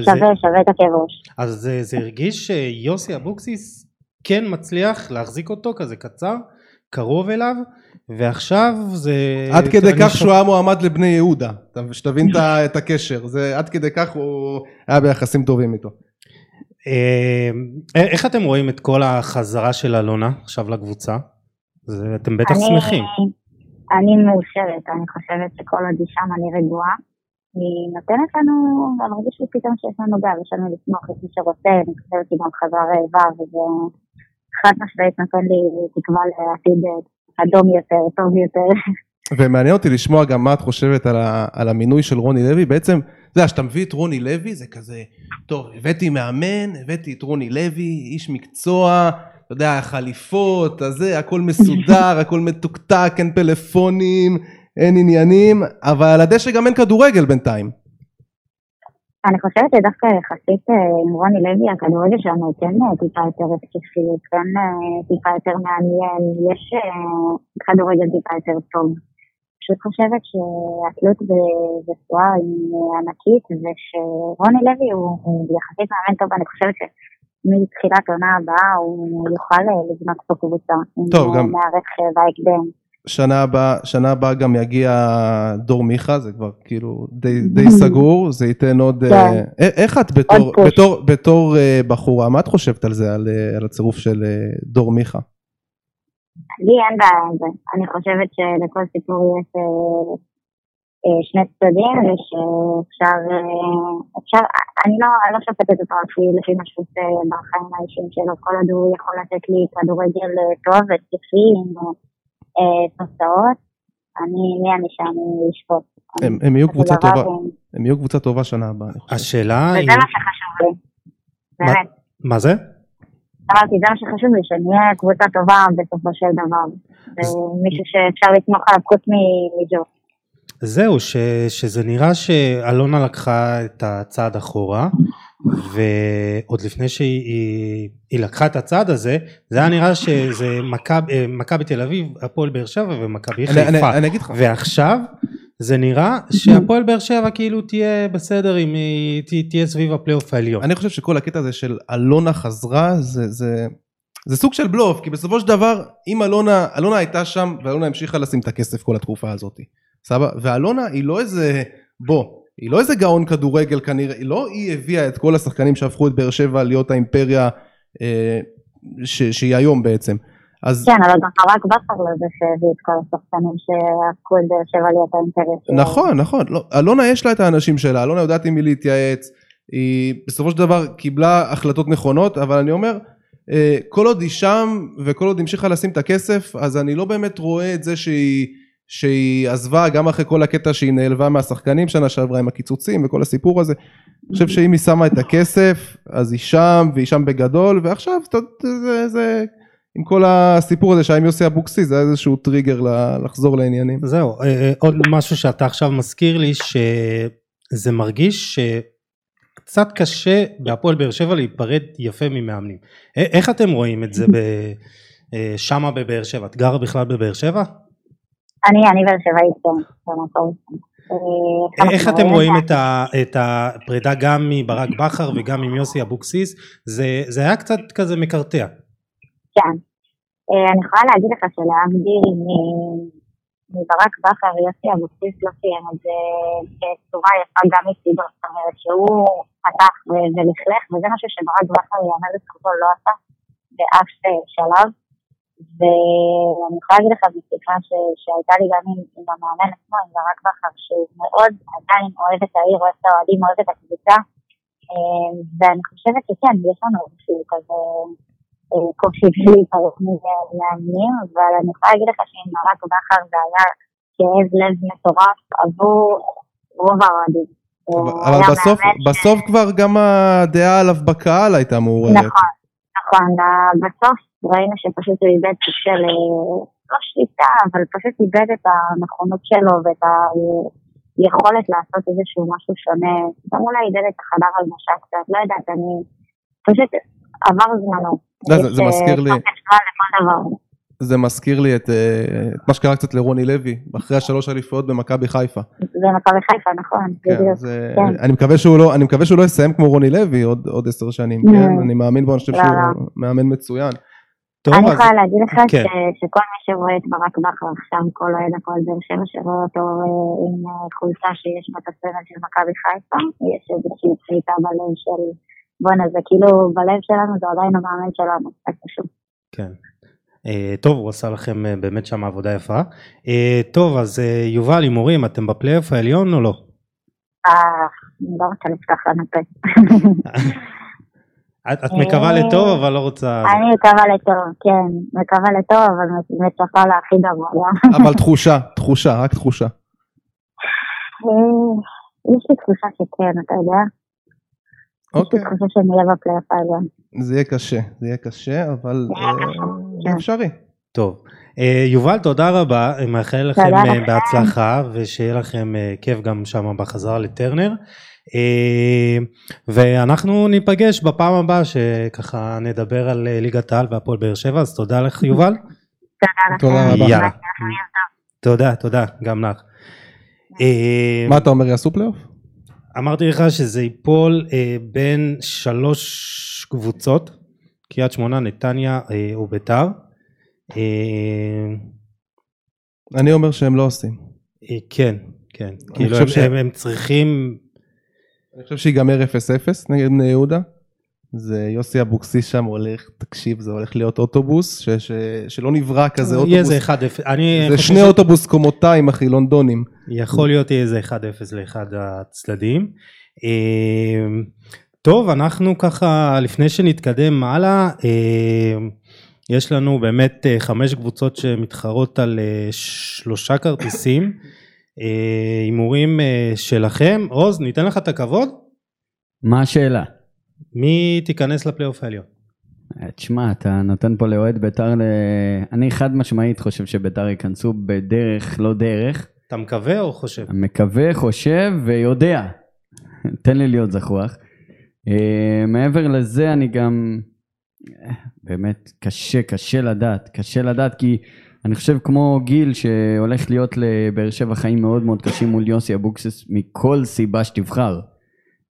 שווה. שווה את הכאב ראש. אז זה הרגיש שיוסי אבוקסיס כן מצליח להחזיק אותו כזה קצר, קרוב אליו, ועכשיו זה... עד כדי כך שהוא היה מועמד לבני יהודה, שתבין את הקשר, זה עד כדי כך הוא היה ביחסים טובים איתו. אה, איך אתם רואים את כל החזרה של אלונה עכשיו לקבוצה? אתם בטח אני, שמחים. אני מאושרת, אני חושבת שכל עוד היא שם אני רגועה. היא נותנת לנו, אני מרגיש לי פתאום שיש לנו גב, יש לנו לסמוך את מי שרוצה, אני חושבת שהיא גם חזרה רעבה, וזה חד משמעית נותן לי תקווה לעתיד אדום יותר, טוב יותר. ומעניין אותי לשמוע גם מה את חושבת על, ה, על המינוי של רוני לוי, בעצם, אתה יודע, כשאתה מביא את רוני לוי זה כזה, טוב, הבאתי מאמן, הבאתי את רוני לוי, איש מקצוע, אתה יודע, חליפות, הזה, הכל מסודר, הכל מתוקתק, אין פלאפונים, אין עניינים, אבל על הדשא גם אין כדורגל בינתיים. אני חושבת שדווקא יחסית אה, עם רוני לוי, הכדורגל שלנו כן אה, טיפה יותר התקפי, כן אה, טיפה יותר מעניין, יש כדורגל טיפה יותר טוב. פשוט חושבת שהתלות בתשואה היא ענקית, ושרוני לוי הוא, הוא יחסית מאמן טוב, אני חושבת שמתחילת עונה הבאה הוא יוכל לבנות פה קבוצה. טוב, גם... מערך בהקדם. שנה הבאה, שנה הבאה גם יגיע דור מיכה, זה כבר כאילו די, די סגור, זה ייתן עוד... כן. אה, איך את בתור, בתור, בתור אה, בחורה, מה את חושבת על זה, על, אה, על הצירוף של אה, דור מיכה? לי אין בעיה עם זה. אני חושבת שלכל סיפור יש אה, אה, שני צדדים, ושאפשר, אה, אפשר, אני לא, לא שופטת אותו לפי, לפי מה שהוא עושה בחיים האישיים שלו, כל עוד הוא יכול לתת לי כדורגל טוב ותקפי עם תוצאות, אני, מי אני שאני אשפוט. הם, הם יהיו קבוצה טובה, הם יהיו קבוצה טובה שנה הבאה, אני חושב. השאלה היא... וזה מה שחשוב לי, באמת. מה זה? אמרתי, זה מה שחשוב לי, שנהיה קבוצה טובה בסופו של דבר. מישהו שאפשר לתמוך עליו חוץ מג'ו. זהו, ש, שזה נראה שאלונה לקחה את הצעד אחורה, ועוד לפני שהיא לקחה את הצעד הזה, זה היה נראה שזה מכבי מכב, תל אביב, הפועל באר שבע ומכבי חיפה. אני, אני, אני אגיד לך. ועכשיו זה נראה שהפועל באר שבע כאילו תהיה בסדר אם היא תהיה סביב הפלייאוף העליון. אני חושב שכל הקטע הזה של אלונה חזרה זה, זה, זה סוג של בלוף כי בסופו של דבר אם אלונה, אלונה הייתה שם ואלונה המשיכה לשים את הכסף כל התקופה הזאת. סבבה? ואלונה היא לא איזה, בוא, היא לא איזה גאון כדורגל כנראה, היא לא היא הביאה את כל השחקנים שהפכו את באר שבע להיות האימפריה אה, ש, שהיא היום בעצם. אז... כן, אבל גם ברק בכר לזה שהביא את כל השחקנים שהפכו את באר שבע להיות האינטרס. נכון, נכון. לא, אלונה יש לה את האנשים שלה, אלונה יודעת עם מי להתייעץ. היא בסופו של דבר קיבלה החלטות נכונות, אבל אני אומר, אה, כל עוד היא שם וכל עוד המשיכה לשים את הכסף, אז אני לא באמת רואה את זה שהיא, שהיא עזבה גם אחרי כל הקטע שהיא נעלבה מהשחקנים שנה שעברה עם הקיצוצים וכל הסיפור הזה. אני חושב שאם היא שמה את הכסף, אז היא שם, והיא שם בגדול, ועכשיו זה, זה עם כל הסיפור הזה שהיה עם יוסי אבוקסיס זה היה איזשהו טריגר לחזור לעניינים. זהו, אה, אה, עוד משהו שאתה עכשיו מזכיר לי שזה מרגיש שקצת קשה בהפועל באר שבע להיפרד יפה ממאמנים. איך אתם רואים את זה אה, שמה בבאר שבע? את גרה בכלל בבאר שבע? אני, אני באר שבעית במקום. איך אתם רואים את, ה, את הפרידה גם מברק בכר וגם עם יוסי אבוקסיס? זה, זה היה קצת כזה מקרטע. כן. אה, אני יכולה להגיד לך שלהבדיל מברק בכר, יוסי אבוקסיס לא סיים את זה בצורה יפה גם מצידו, זאת אומרת שהוא פתח ולכלך, וזה משהו שברק בכר יאמר לזכותו לא עשה באף אה, שלב. ואני יכולה להגיד לך בשיחה שהייתה לי גם עם המאמן עצמו, עם ברק בכר, שהוא מאוד עדיין אוהב את העיר, אוהב את האוהדים, אוהב את הקבוצה, אה, ואני חושבת שכן, יש לנו איזשהו כזה קושי להיפרד מאמנים, אבל אני יכולה להגיד לך שעם ברק בכר זה היה כאב לב מטורף עבור רוב האוהדים. אבל בסוף, בסוף כבר גם הדעה עליו בקהל הייתה מעוררת. נכון, נכון, בסוף ראינו שפשוט הוא איבד סוג של לא שליטה, אבל פשוט איבד את הנכונות שלו ואת היכולת לעשות איזשהו משהו שונה. גם אולי איבד את החדר הלבשה קצת, לא יודעת, אני... פשוט עבר זמנו. לא, זה, זה מזכיר לי... זה מזכיר לי את, אה, את מה שקרה קצת לרוני לוי, אחרי השלוש אליפויות במכבי חיפה. במכבי חיפה, נכון, כן, בדיוק. זה, כן. אני, מקווה שהוא לא, אני מקווה שהוא לא יסיים כמו רוני לוי עוד, עוד עשר שנים, mm. כן? אני מאמין בו, אני חושב לא, שהוא לא. מאמן מצוין. טוב, אני אז... יכולה להגיד לך כן. ש, שכל מי שרואה את ברק בכר עכשיו, כל אוהד הפועל באר שבע שרואה אותו אה, עם אה, חולצה שיש בה את של מכבי חיפה, יש איזושהי צביטה בלב של בואנה זה כאילו בלב שלנו זה עדיין המאמן שלנו, זה פשוט. כן. Uh, טוב, הוא עשה לכם uh, באמת שם עבודה יפה. Uh, טוב, אז יובל, הימורים, אתם בפלייאוף העליון או לא? אה, לא רוצה לפתוח לנו פה. את מקווה לטוב אבל לא רוצה... אני מקווה לטוב, כן, מקווה לטוב אבל מצפה להכי גבוה. אבל תחושה, תחושה, רק תחושה. יש לי תחושה שכן, אתה יודע. אוקיי. יש לי תחושה שאני אהיה בפלייאוף העליון. זה יהיה קשה, זה יהיה קשה, אבל זה אפשרי. טוב. יובל, תודה רבה, מאחל לכם בהצלחה ושיהיה לכם כיף גם שם בחזרה לטרנר. ואנחנו ניפגש בפעם הבאה שככה נדבר על ליגת העל והפועל באר שבע, אז תודה לך יובל. תודה רבה. תודה, תודה, גם לך. מה אתה אומר, יעשו פלייאוף? אמרתי לך שזה ייפול אה, בין שלוש קבוצות, קריית שמונה, נתניה אה, וביתר. אה, אני אומר שהם לא עושים. אה, כן, כן. כאילו הם, ש... הם, הם צריכים... אני חושב שיגמר 0-0 נגד בני יהודה. זה יוסי אבוקסיס שם הולך, תקשיב, זה הולך להיות אוטובוס, ש, ש, שלא נברא כזה אוטובוס. יהיה איזה 1-0. זה שני ש... אוטובוס קומותיים, אחי, לונדונים. יכול להיות יהיה איזה 1-0 לאחד הצדדים. אמ, טוב, אנחנו ככה, לפני שנתקדם הלאה, אמ, יש לנו באמת אה, חמש קבוצות שמתחרות על אה, שלושה כרטיסים. אה, הימורים שלכם. עוז, ניתן לך את הכבוד? מה השאלה? מי תיכנס לפלייאוף העליון? אה, תשמע, אתה נותן פה לאוהד בית"ר ל... אני חד משמעית חושב שבית"ר ייכנסו בדרך לא דרך. אתה מקווה או חושב? מקווה, חושב ויודע. תן לי להיות זחוח. Uh, מעבר לזה אני גם... אה, באמת קשה, קשה לדעת. קשה לדעת כי אני חושב כמו גיל שהולך להיות לבאר שבע חיים מאוד מאוד קשים מול יוסי אבוקסיס מכל סיבה שתבחר.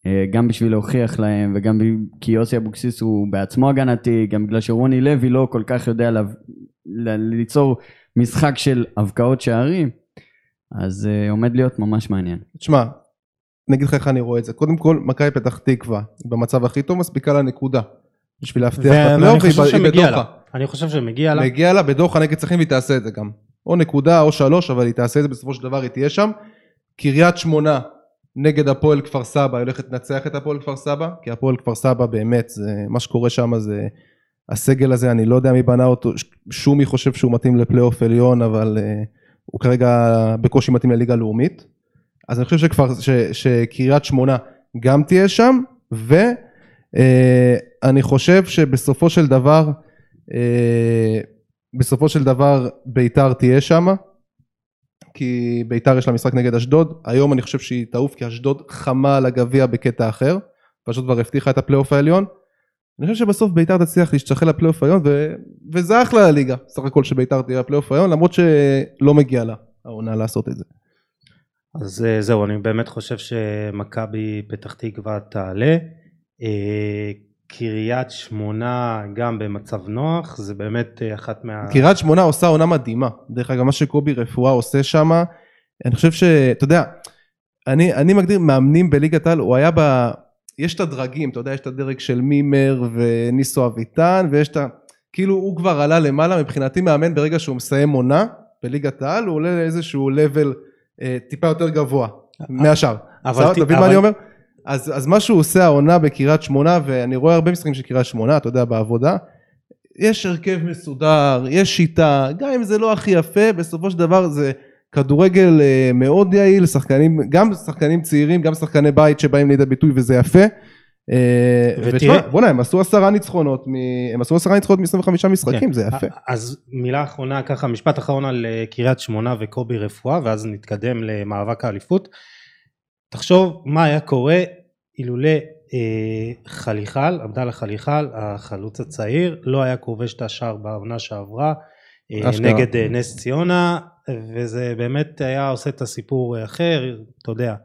אה, גם בשביל להוכיח להם וגם כי יוסי אבוקסיס הוא בעצמו הגנתי, גם בגלל שרוני לוי לא כל כך יודע לה, ליצור משחק של הבקעות שערים, אז uh, עומד להיות ממש מעניין. תשמע, אני אגיד לך איך אני רואה את זה. קודם כל, מכבי פתח תקווה במצב הכי טוב מספיקה לה נקודה. בשביל להבטיח את הפלייאוף היא בדוחה. אני חושב שמגיע לה. מגיע לה בדוחה נגד צרכים והיא תעשה את זה גם. או נקודה או שלוש, אבל היא תעשה את זה בסופו של דבר, היא תהיה שם. קריית שמונה נגד הפועל כפר סבא, היא הולכת לנצח את הפועל כפר סבא, כי הפועל כפר סבא באמת, זה, מה שקורה שם זה, הסגל הזה, אני לא יודע מי בנה אותו, שומי חושב שהוא מתאים לפלייאוף עליון, אבל uh, הוא כרגע בקושי מתאים לליגה לאומית. אז אני חושב שקריית שמונה גם תהיה שם, ואני אה, uh, חושב שבסופו של דבר, אה, בסופו של דבר ביתר תהיה שם, כי ביתר יש לה משחק נגד אשדוד, היום אני חושב שהיא תעוף כי אשדוד חמה על הגביע בקטע אחר, פשוט כבר הבטיחה את הפלייאוף העליון. אני חושב שבסוף ביתר תצליח להשתחל לפלייאוף העליון ו... וזה אחלה לליגה, סך הכל שביתר תהיה בפלייאוף העליון, למרות שלא מגיע לה העונה לעשות את זה. אז אה, זהו, אני באמת חושב שמכבי פתח תקווה תעלה. קריית שמונה גם במצב נוח, זה באמת אה, אחת מה... קריית שמונה עושה עונה מדהימה. דרך אגב, מה שקובי רפואה עושה שם, אני חושב ש... אתה יודע, אני, אני מגדיר מאמנים בליגת העל, הוא היה ב... יש את הדרגים, אתה יודע, יש את הדרג של מימר וניסו אביטן, ויש את ה... כאילו הוא כבר עלה למעלה, מבחינתי מאמן ברגע שהוא מסיים עונה בליגת העל, הוא עולה לאיזשהו לבל אה, טיפה יותר גבוה מהשאר. אבל... אתה מבין מה אני אומר? אז, אז מה שהוא עושה העונה בקריית שמונה, ואני רואה הרבה משחקים של קריית שמונה, אתה יודע, בעבודה, יש הרכב מסודר, יש שיטה, גם אם זה לא הכי יפה, בסופו של דבר זה כדורגל אה, מאוד יעיל, שחקנים, גם שחקנים צעירים, גם שחקני בית שבאים לידי ביטוי וזה יפה. ותראה, בוא'נה, הם עשו עשרה ניצחונות, הם עשו עשרה ניצחונות מ-25 משחקים, כן. זה יפה. אז מילה אחרונה, ככה, משפט אחרון על קריית שמונה וקובי רפואה, ואז נתקדם למאבק האליפות. תחשוב מה היה קורה אילולא אה, חליחל, עבדאללה חליחל, החלוץ הצעיר, לא היה כובש את השער בעונה שעברה אה, נגד אה, נס ציונה, וזה באמת היה עושה את הסיפור אחר, אתה יודע.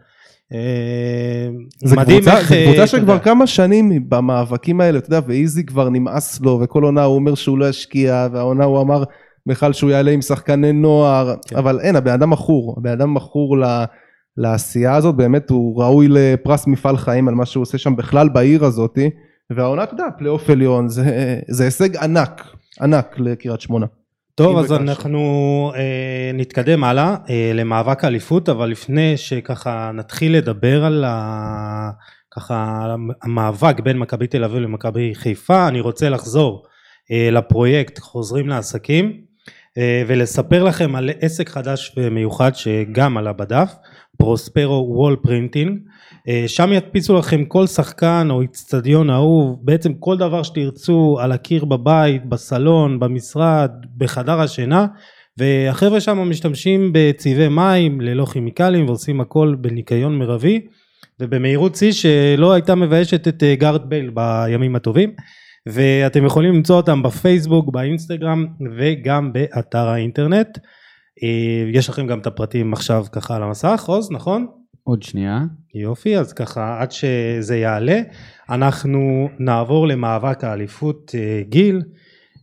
זה מדהים קבוצה, איך... זה קבוצה שכבר כמה שנים במאבקים האלה, אתה יודע, ואיזי כבר נמאס לו, וכל עונה הוא אומר שהוא לא ישקיע, והעונה הוא אמר בכלל שהוא יעלה עם שחקני נוער, כן. אבל אין, הבן אדם מכור, הבן אדם מכור ל... לה... לעשייה הזאת, באמת הוא ראוי לפרס מפעל חיים על מה שהוא עושה שם בכלל בעיר הזאתי, והעונה, אתה יודע, פלייאוף עליון, זה, זה הישג ענק, ענק לקריית שמונה. טוב, אז אנחנו אה, נתקדם הלאה אה, למאבק האליפות, אבל לפני שככה נתחיל לדבר על ה... ככה המאבק בין מכבי תל אביב למכבי חיפה, אני רוצה לחזור אה, לפרויקט חוזרים לעסקים אה, ולספר לכם על עסק חדש ומיוחד שגם עלה בדף. Prospero Wall Printing. שם ידפיסו לכם כל שחקן או אצטדיון אהוב. בעצם כל דבר שתרצו על הקיר בבית בסלון במשרד בחדר השינה. והחבר'ה שם משתמשים בצבעי מים ללא כימיקלים ועושים הכל בניקיון מרבי. ובמהירות שיא שלא הייתה מביישת את אה, גארד בייל בימים הטובים. ואתם יכולים למצוא אותם בפייסבוק באינסטגרם וגם באתר האינטרנט. אה, יש לכם גם את הפרטים עכשיו ככה על המסך, עוז, נכון? עוד שנייה. יופי, אז ככה עד שזה יעלה, אנחנו נעבור למאבק האליפות אה, גיל,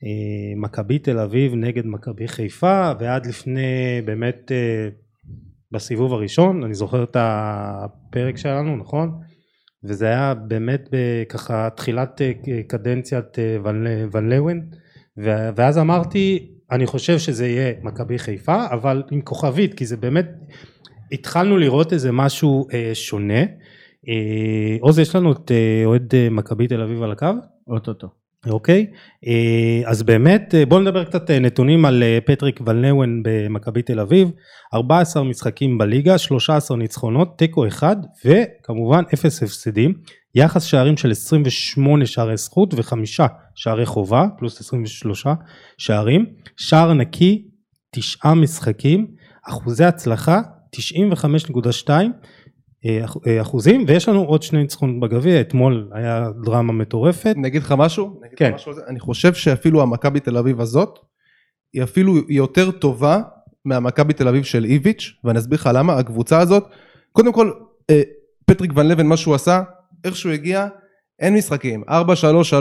אה, מכבי תל אביב נגד מכבי חיפה, ועד לפני באמת בסיבוב הראשון, אני זוכר את הפרק שלנו, נכון? וזה היה באמת ככה תחילת קדנציית ון לוון, ואז אמרתי אני חושב שזה יהיה מכבי חיפה אבל עם כוכבית כי זה באמת התחלנו לראות איזה משהו אה, שונה אה, עוז יש לנו את אה, אוהד אה, מכבי תל אביב על הקו? אוטוטו. אוקיי? אה, אז באמת אה, בואו נדבר קצת אה, נתונים על פטריק ולנאוון במכבי תל אביב. 14 משחקים בליגה 13 ניצחונות תיקו אחד וכמובן אפס הפסדים. יחס שערים של 28 שערי זכות וחמישה שערי חובה פלוס 23 שערים. שער נקי תשעה משחקים. אחוזי הצלחה 95.2 אה, אה, אחוזים ויש לנו עוד שני ניצחונות בגביע אתמול היה דרמה מטורפת. אני אגיד לך משהו? כן. משהו אני חושב שאפילו המכבי תל אביב הזאת היא אפילו יותר טובה מהמכבי תל אביב של איביץ' ואני אסביר לך למה הקבוצה הזאת קודם כל אה, פטריק ואן לוון מה שהוא עשה איך שהוא הגיע אין משחקים 4-3-3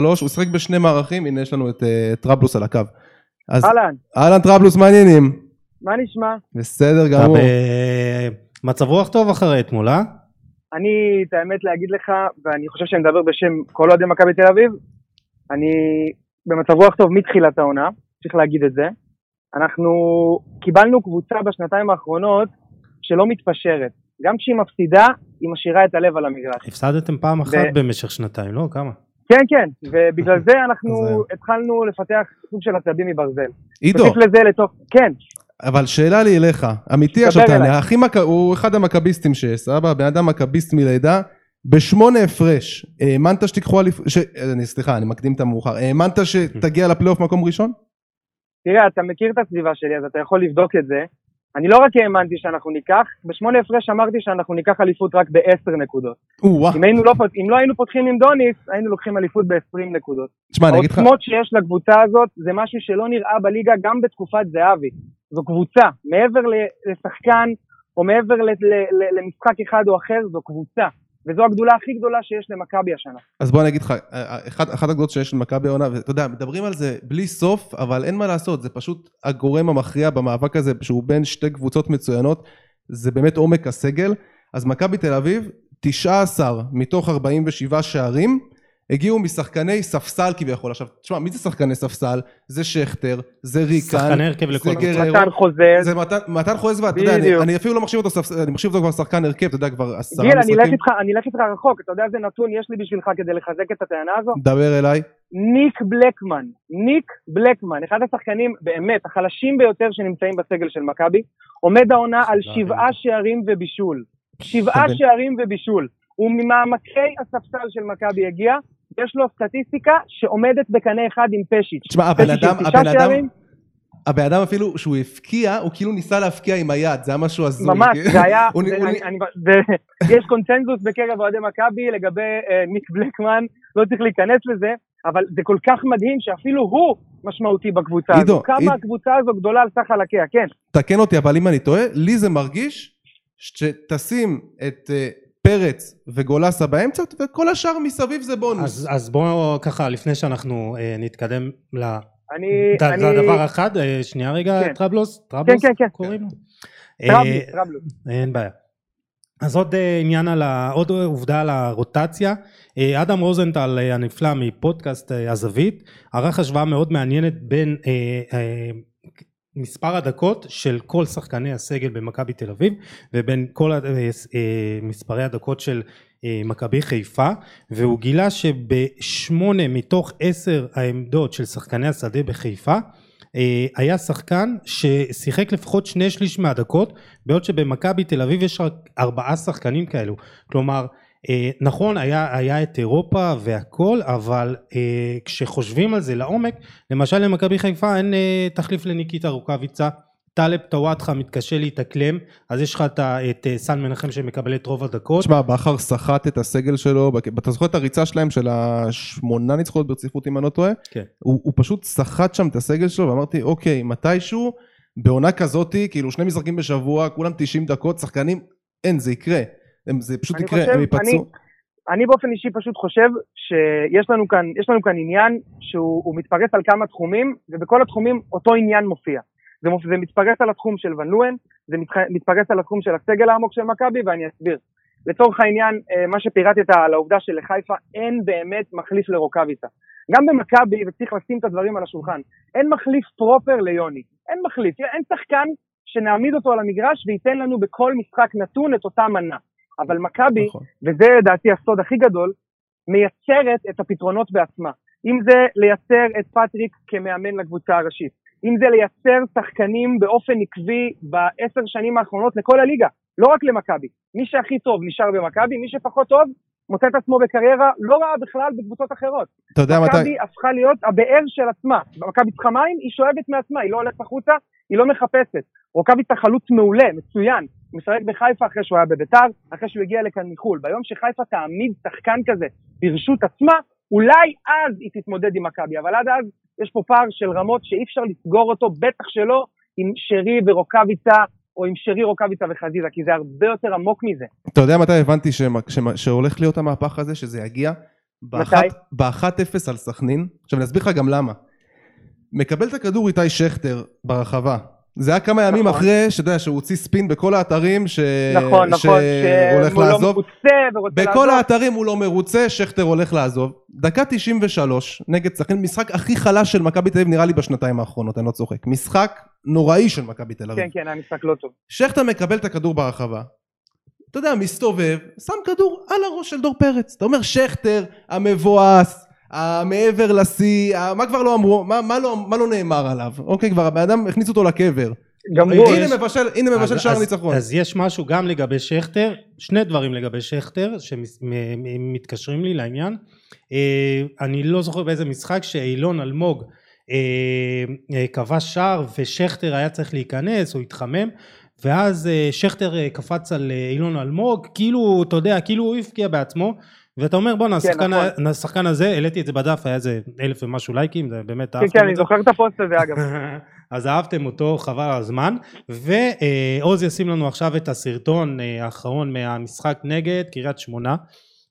הוא שיחק בשני מערכים הנה יש לנו את טראבלוס על הקו. אהלן. אהלן טראבלוס מה העניינים? מה נשמע? בסדר גמור. מצב רוח טוב אחרי אתמול, אה? אני, את האמת להגיד לך, ואני חושב שאני מדבר בשם כל אוהדי מכבי תל אביב, אני במצב רוח טוב מתחילת העונה, צריך להגיד את זה. אנחנו קיבלנו קבוצה בשנתיים האחרונות שלא מתפשרת. גם כשהיא מפסידה, היא משאירה את הלב על המגרש. הפסדתם פעם אחת ו... במשך שנתיים, לא? כמה? כן, כן, ובגלל זה אנחנו התחלנו לפתח סוג של עצבים מברזל. עידו. לזה לתוך, כן. אבל שאלה לי אליך, אמיתי עכשיו תענה, מק... הוא אחד המכביסטים שיש, סבבה? בן אדם מכביסט מלידה, בשמונה הפרש, האמנת שתיקחו אליפות, ש... סליחה, אני מקדים את המאוחר, האמנת שתגיע לפלייאוף מקום ראשון? תראה, אתה מכיר את הסביבה שלי, אז אתה יכול לבדוק את זה. אני לא רק האמנתי שאנחנו ניקח, בשמונה הפרש אמרתי שאנחנו ניקח אליפות רק בעשר נקודות. אם, היינו לא, אם לא היינו פותחים עם דוניס, היינו לוקחים אליפות בעשרים נקודות. תשמע, אני אגיד לך... העוצמות שיש לקבוצה הזאת זה משהו שלא נראה בליגה גם בתקופת זהבי. זו קבוצה, מעבר לשחקן או מעבר למשחק אחד או אחר, זו קבוצה. וזו הגדולה הכי גדולה שיש למכבי השנה. אז בוא אני אגיד לך, אחת הגדולות שיש למכבי העונה, ואתה יודע, מדברים על זה בלי סוף, אבל אין מה לעשות, זה פשוט הגורם המכריע במאבק הזה, שהוא בין שתי קבוצות מצוינות, זה באמת עומק הסגל. אז מכבי תל אביב, 19 מתוך 47 שערים, הגיעו משחקני ספסל כביכול. עכשיו, תשמע, מי זה שחקני ספסל? זה שכטר, זה ריקן, שחקני הרכב לכל קבוצה. מתן חוזז. זה מתן, מתן חוזז, ואתה יודע, אני, אני אפילו לא מחשיב אותו ספסל, אני מחשיב אותו כבר שחקן הרכב, אתה יודע, כבר עשרה משחקים. גיל, אני אלך איתך רחוק, אתה יודע איזה נתון יש לי בשבילך כדי לחזק את הטענה הזו? דבר אליי. ניק בלקמן, ניק בלקמן, אחד השחקנים באמת החלשים ביותר שנמצאים בסגל של מכבי, עומד העונה על שבעה שערים ובישול. שבעה שערים ובישול. הוא ממעמקי הספסל של מכבי הגיע, יש לו סטטיסטיקה שעומדת בקנה אחד עם פשיץ'. תשמע, הבן אדם, הבן אדם, הבן אדם אפילו, שהוא הפקיע, הוא כאילו ניסה להפקיע עם היד, זה היה משהו הזוי. ממש. זה היה, יש קונצנזוס בקרב אוהדי מכבי לגבי אה, ניק בלקמן, לא צריך להיכנס לזה, אבל זה כל כך מדהים שאפילו הוא משמעותי בקבוצה עידו, הזו. כמה עיד- הקבוצה הזו גדולה על סך חלקיה, כן. תקן אותי, אבל אם אני טועה, לי זה מרגיש שתשים את אה, פרץ וגולסה באמצע, וכל השאר מסביב זה בונוס. אז, אז בואו ככה לפני שאנחנו אה, נתקדם ל... אני... ד- אני... זה דבר אחד, אה, שנייה רגע, כן. טרבלוס? טרבלוס כן, כן. קוראים לו? טראבלוס, אה, טראבלוס. אין בעיה. אז עוד אה, עניין על ה... עוד עובדה על הרוטציה. אה, אדם רוזנטל אה, הנפלא מפודקאסט אה, הזווית ערך השוואה מאוד מעניינת בין אה, אה, מספר הדקות של כל שחקני הסגל במכבי תל אביב ובין כל אה, אה, מספרי הדקות של אה, מכבי חיפה והוא גילה שבשמונה מתוך עשר העמדות של שחקני השדה בחיפה היה שחקן ששיחק לפחות שני שליש מהדקות בעוד שבמכבי תל אביב יש רק ארבעה שחקנים כאלו. כלומר נכון היה, היה את אירופה והכל אבל אה, כשחושבים על זה לעומק למשל למכבי חיפה אין אה, תחליף לניקיטה רוקאביצה טלב טוואטחה מתקשה להתאקלם אז יש לך את, את אה, סן מנחם שמקבל את רוב הדקות תשמע, בכר סחט את הסגל שלו, אתה זוכר את הריצה שלהם של השמונה ניצחונות ברציפות אם אני לא טועה? כן. הוא, הוא פשוט סחט שם את הסגל שלו ואמרתי אוקיי מתישהו בעונה כזאתי כאילו שני משחקים בשבוע כולם 90 דקות שחקנים אין זה יקרה הם, זה פשוט אני יקרה חושב, הם ייפצעו אני באופן אישי פשוט חושב שיש לנו כאן, יש לנו כאן עניין שהוא הוא מתפרס על כמה תחומים, ובכל התחומים אותו עניין מופיע. זה, מופיע, זה מתפרס על התחום של ון לואן, זה מתח, מתפרס על התחום של הסגל העמוק של מכבי, ואני אסביר. לצורך העניין, אה, מה שפירטת על העובדה שלחיפה אין באמת מחליף לרוקאביצה. גם במכבי, וצריך לשים את הדברים על השולחן, אין מחליף פרופר ליוני. אין מחליף, אין שחקן שנעמיד אותו על המגרש וייתן לנו בכל משחק נתון את אותה מנה. אבל מכבי, נכון. וזה לדעתי הסוד הכי גדול, מייצרת את הפתרונות בעצמה. אם זה לייצר את פטריק כמאמן לקבוצה הראשית, אם זה לייצר שחקנים באופן עקבי בעשר שנים האחרונות לכל הליגה, לא רק למכבי. מי שהכי טוב נשאר במכבי, מי שפחות טוב מוצא את עצמו בקריירה לא רעה בכלל בקבוצות אחרות. אתה יודע מתי מכבי הפכה להיות הבאר של עצמה. מכבי צריכה מים, היא שואבת מעצמה, היא לא הולכת החוצה, היא לא מחפשת. רוקאביצה חלוץ מעולה, מצוין. משחק בחיפה אחרי שהוא היה בביתר, אחרי שהוא הגיע לכאן מחו"ל. ביום שחיפה תעמיד שחקן כזה ברשות עצמה, אולי אז היא תתמודד עם מכבי, אבל עד אז יש פה פער של רמות שאי אפשר לסגור אותו, בטח שלא עם שרי ורוקאביצה, או עם שרי רוקאביצה וחזיזה, כי זה הרבה יותר עמוק מזה. אתה יודע מתי הבנתי שהולך להיות המהפך הזה שזה יגיע? באחת- ב-1-0 על סכנין. עכשיו אני אסביר לך גם למה. מקבל את הכדור איתי שכטר ברחבה זה היה כמה ימים נכון. אחרי שאתה יודע שהוא הוציא ספין בכל האתרים ש... נכון, נכון, שהולך שהוא לא לעזוב מרוצה ורוצה לעזוב. בכל האתרים הוא לא מרוצה, שכטר הולך לעזוב. דקה 93 נגד סכנין, משחק הכי חלש של מכבי תל אביב נראה לי בשנתיים האחרונות, אני לא צוחק. משחק נוראי של מכבי תל אביב. כן, כן, היה משחק לא טוב. שכטר מקבל את הכדור ברחבה, אתה יודע, מסתובב, שם כדור על הראש של דור פרץ. אתה אומר שכטר, המבואס, המעבר לשיא, ה- מה כבר לא אמרו, מה, מה, לא, מה לא נאמר עליו? אוקיי, כבר הבן אדם הכניס אותו לקבר. גמרו. יש- הנה מבשל, הנה מבשל שער ניצחון. אז יש משהו גם לגבי שכטר, שני דברים לגבי שכטר שמתקשרים לי לעניין. אה, אני לא זוכר באיזה משחק שאילון אלמוג אה, אה, כבש שער ושכטר היה צריך להיכנס, הוא התחמם. ואז אה, שכטר אה, קפץ על אה, אילון אלמוג, כאילו, אתה יודע, כאילו הוא הבקיע בעצמו, ואתה אומר בואנה, השחקן נכון. השחקן הזה, העליתי את זה בדף, היה איזה אלף ומשהו לייקים, זה באמת כן, אהבתם כן, את אני? זוכר את הפוסט הזה אגב. אז אהבתם אותו חבל על הזמן ועוז ישים לנו עכשיו את הסרטון אה, האחרון מהמשחק נגד קריית שמונה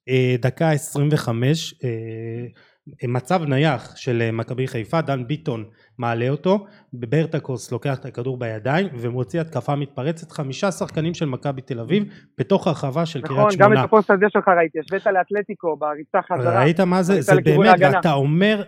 אה, דקה 25 אה, מצב נייח של אה, מכבי חיפה דן ביטון מעלה אותו ברטקוס לוקח את הכדור בידיים ומוציא התקפה מתפרצת חמישה שחקנים של מכבי תל אביב בתוך הרחבה של נכון, קריית גם שמונה את הפוסט הזה שלך ראיתי, השווית לאתלטיקו בריצה חזרה. ראית מה זה? זה באמת, ההגנה. ואתה אומר,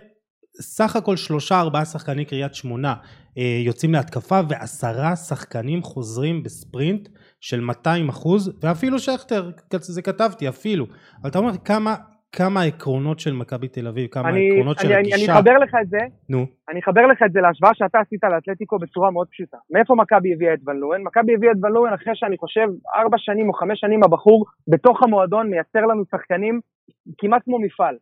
סך הכל שלושה ארבעה שחקני קריית שמונה אה, יוצאים להתקפה ועשרה שחקנים חוזרים בספרינט של 200 אחוז ואפילו שכטר, זה כתבתי אפילו, אבל אתה אומר כמה, כמה העקרונות של מכבי תל אביב, כמה אני- העקרונות של אני- אני- הגישה. אני אחבר לך את זה, נו, אני אחבר לך את זה להשוואה שאתה עשית לאתלטיקו בצורה מאוד פשוטה. מאיפה מכבי הביאה את ון לואן? מכבי הביאה את ון לואן אחרי שאני חושב ארבע שנים או חמש שנים הבחור בתוך המועדון מייצר לנו שחקנים כמעט כמו מפעל.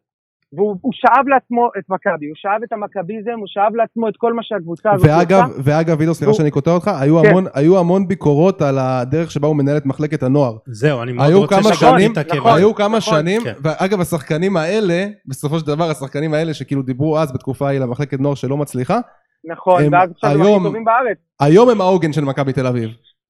והוא הוא שאב לעצמו את מכבי, הוא שאב את המכביזם, הוא שאב לעצמו את כל מה שהקבוצה הזאת ואגב, ואגב, עידו, סליחה שאני קוטע אותך, היו כן. המון- היו המון ביקורות על הדרך שבה הוא מנהל את מחלקת הנוער. זהו, אני מאוד היו רוצה כמה שגם שנים- תתעכב נכון. היו כמה נכון. שנים, כן. ואגב, השחקנים האלה, בסופו של דבר, השחקנים האלה שכאילו דיברו אז בתקופה ההיא למחלקת נוער שלא מצליחה, נכון, הם ואז עכשיו הם הכי היום- טובים בארץ. היום הם העוגן של מכבי תל אביב.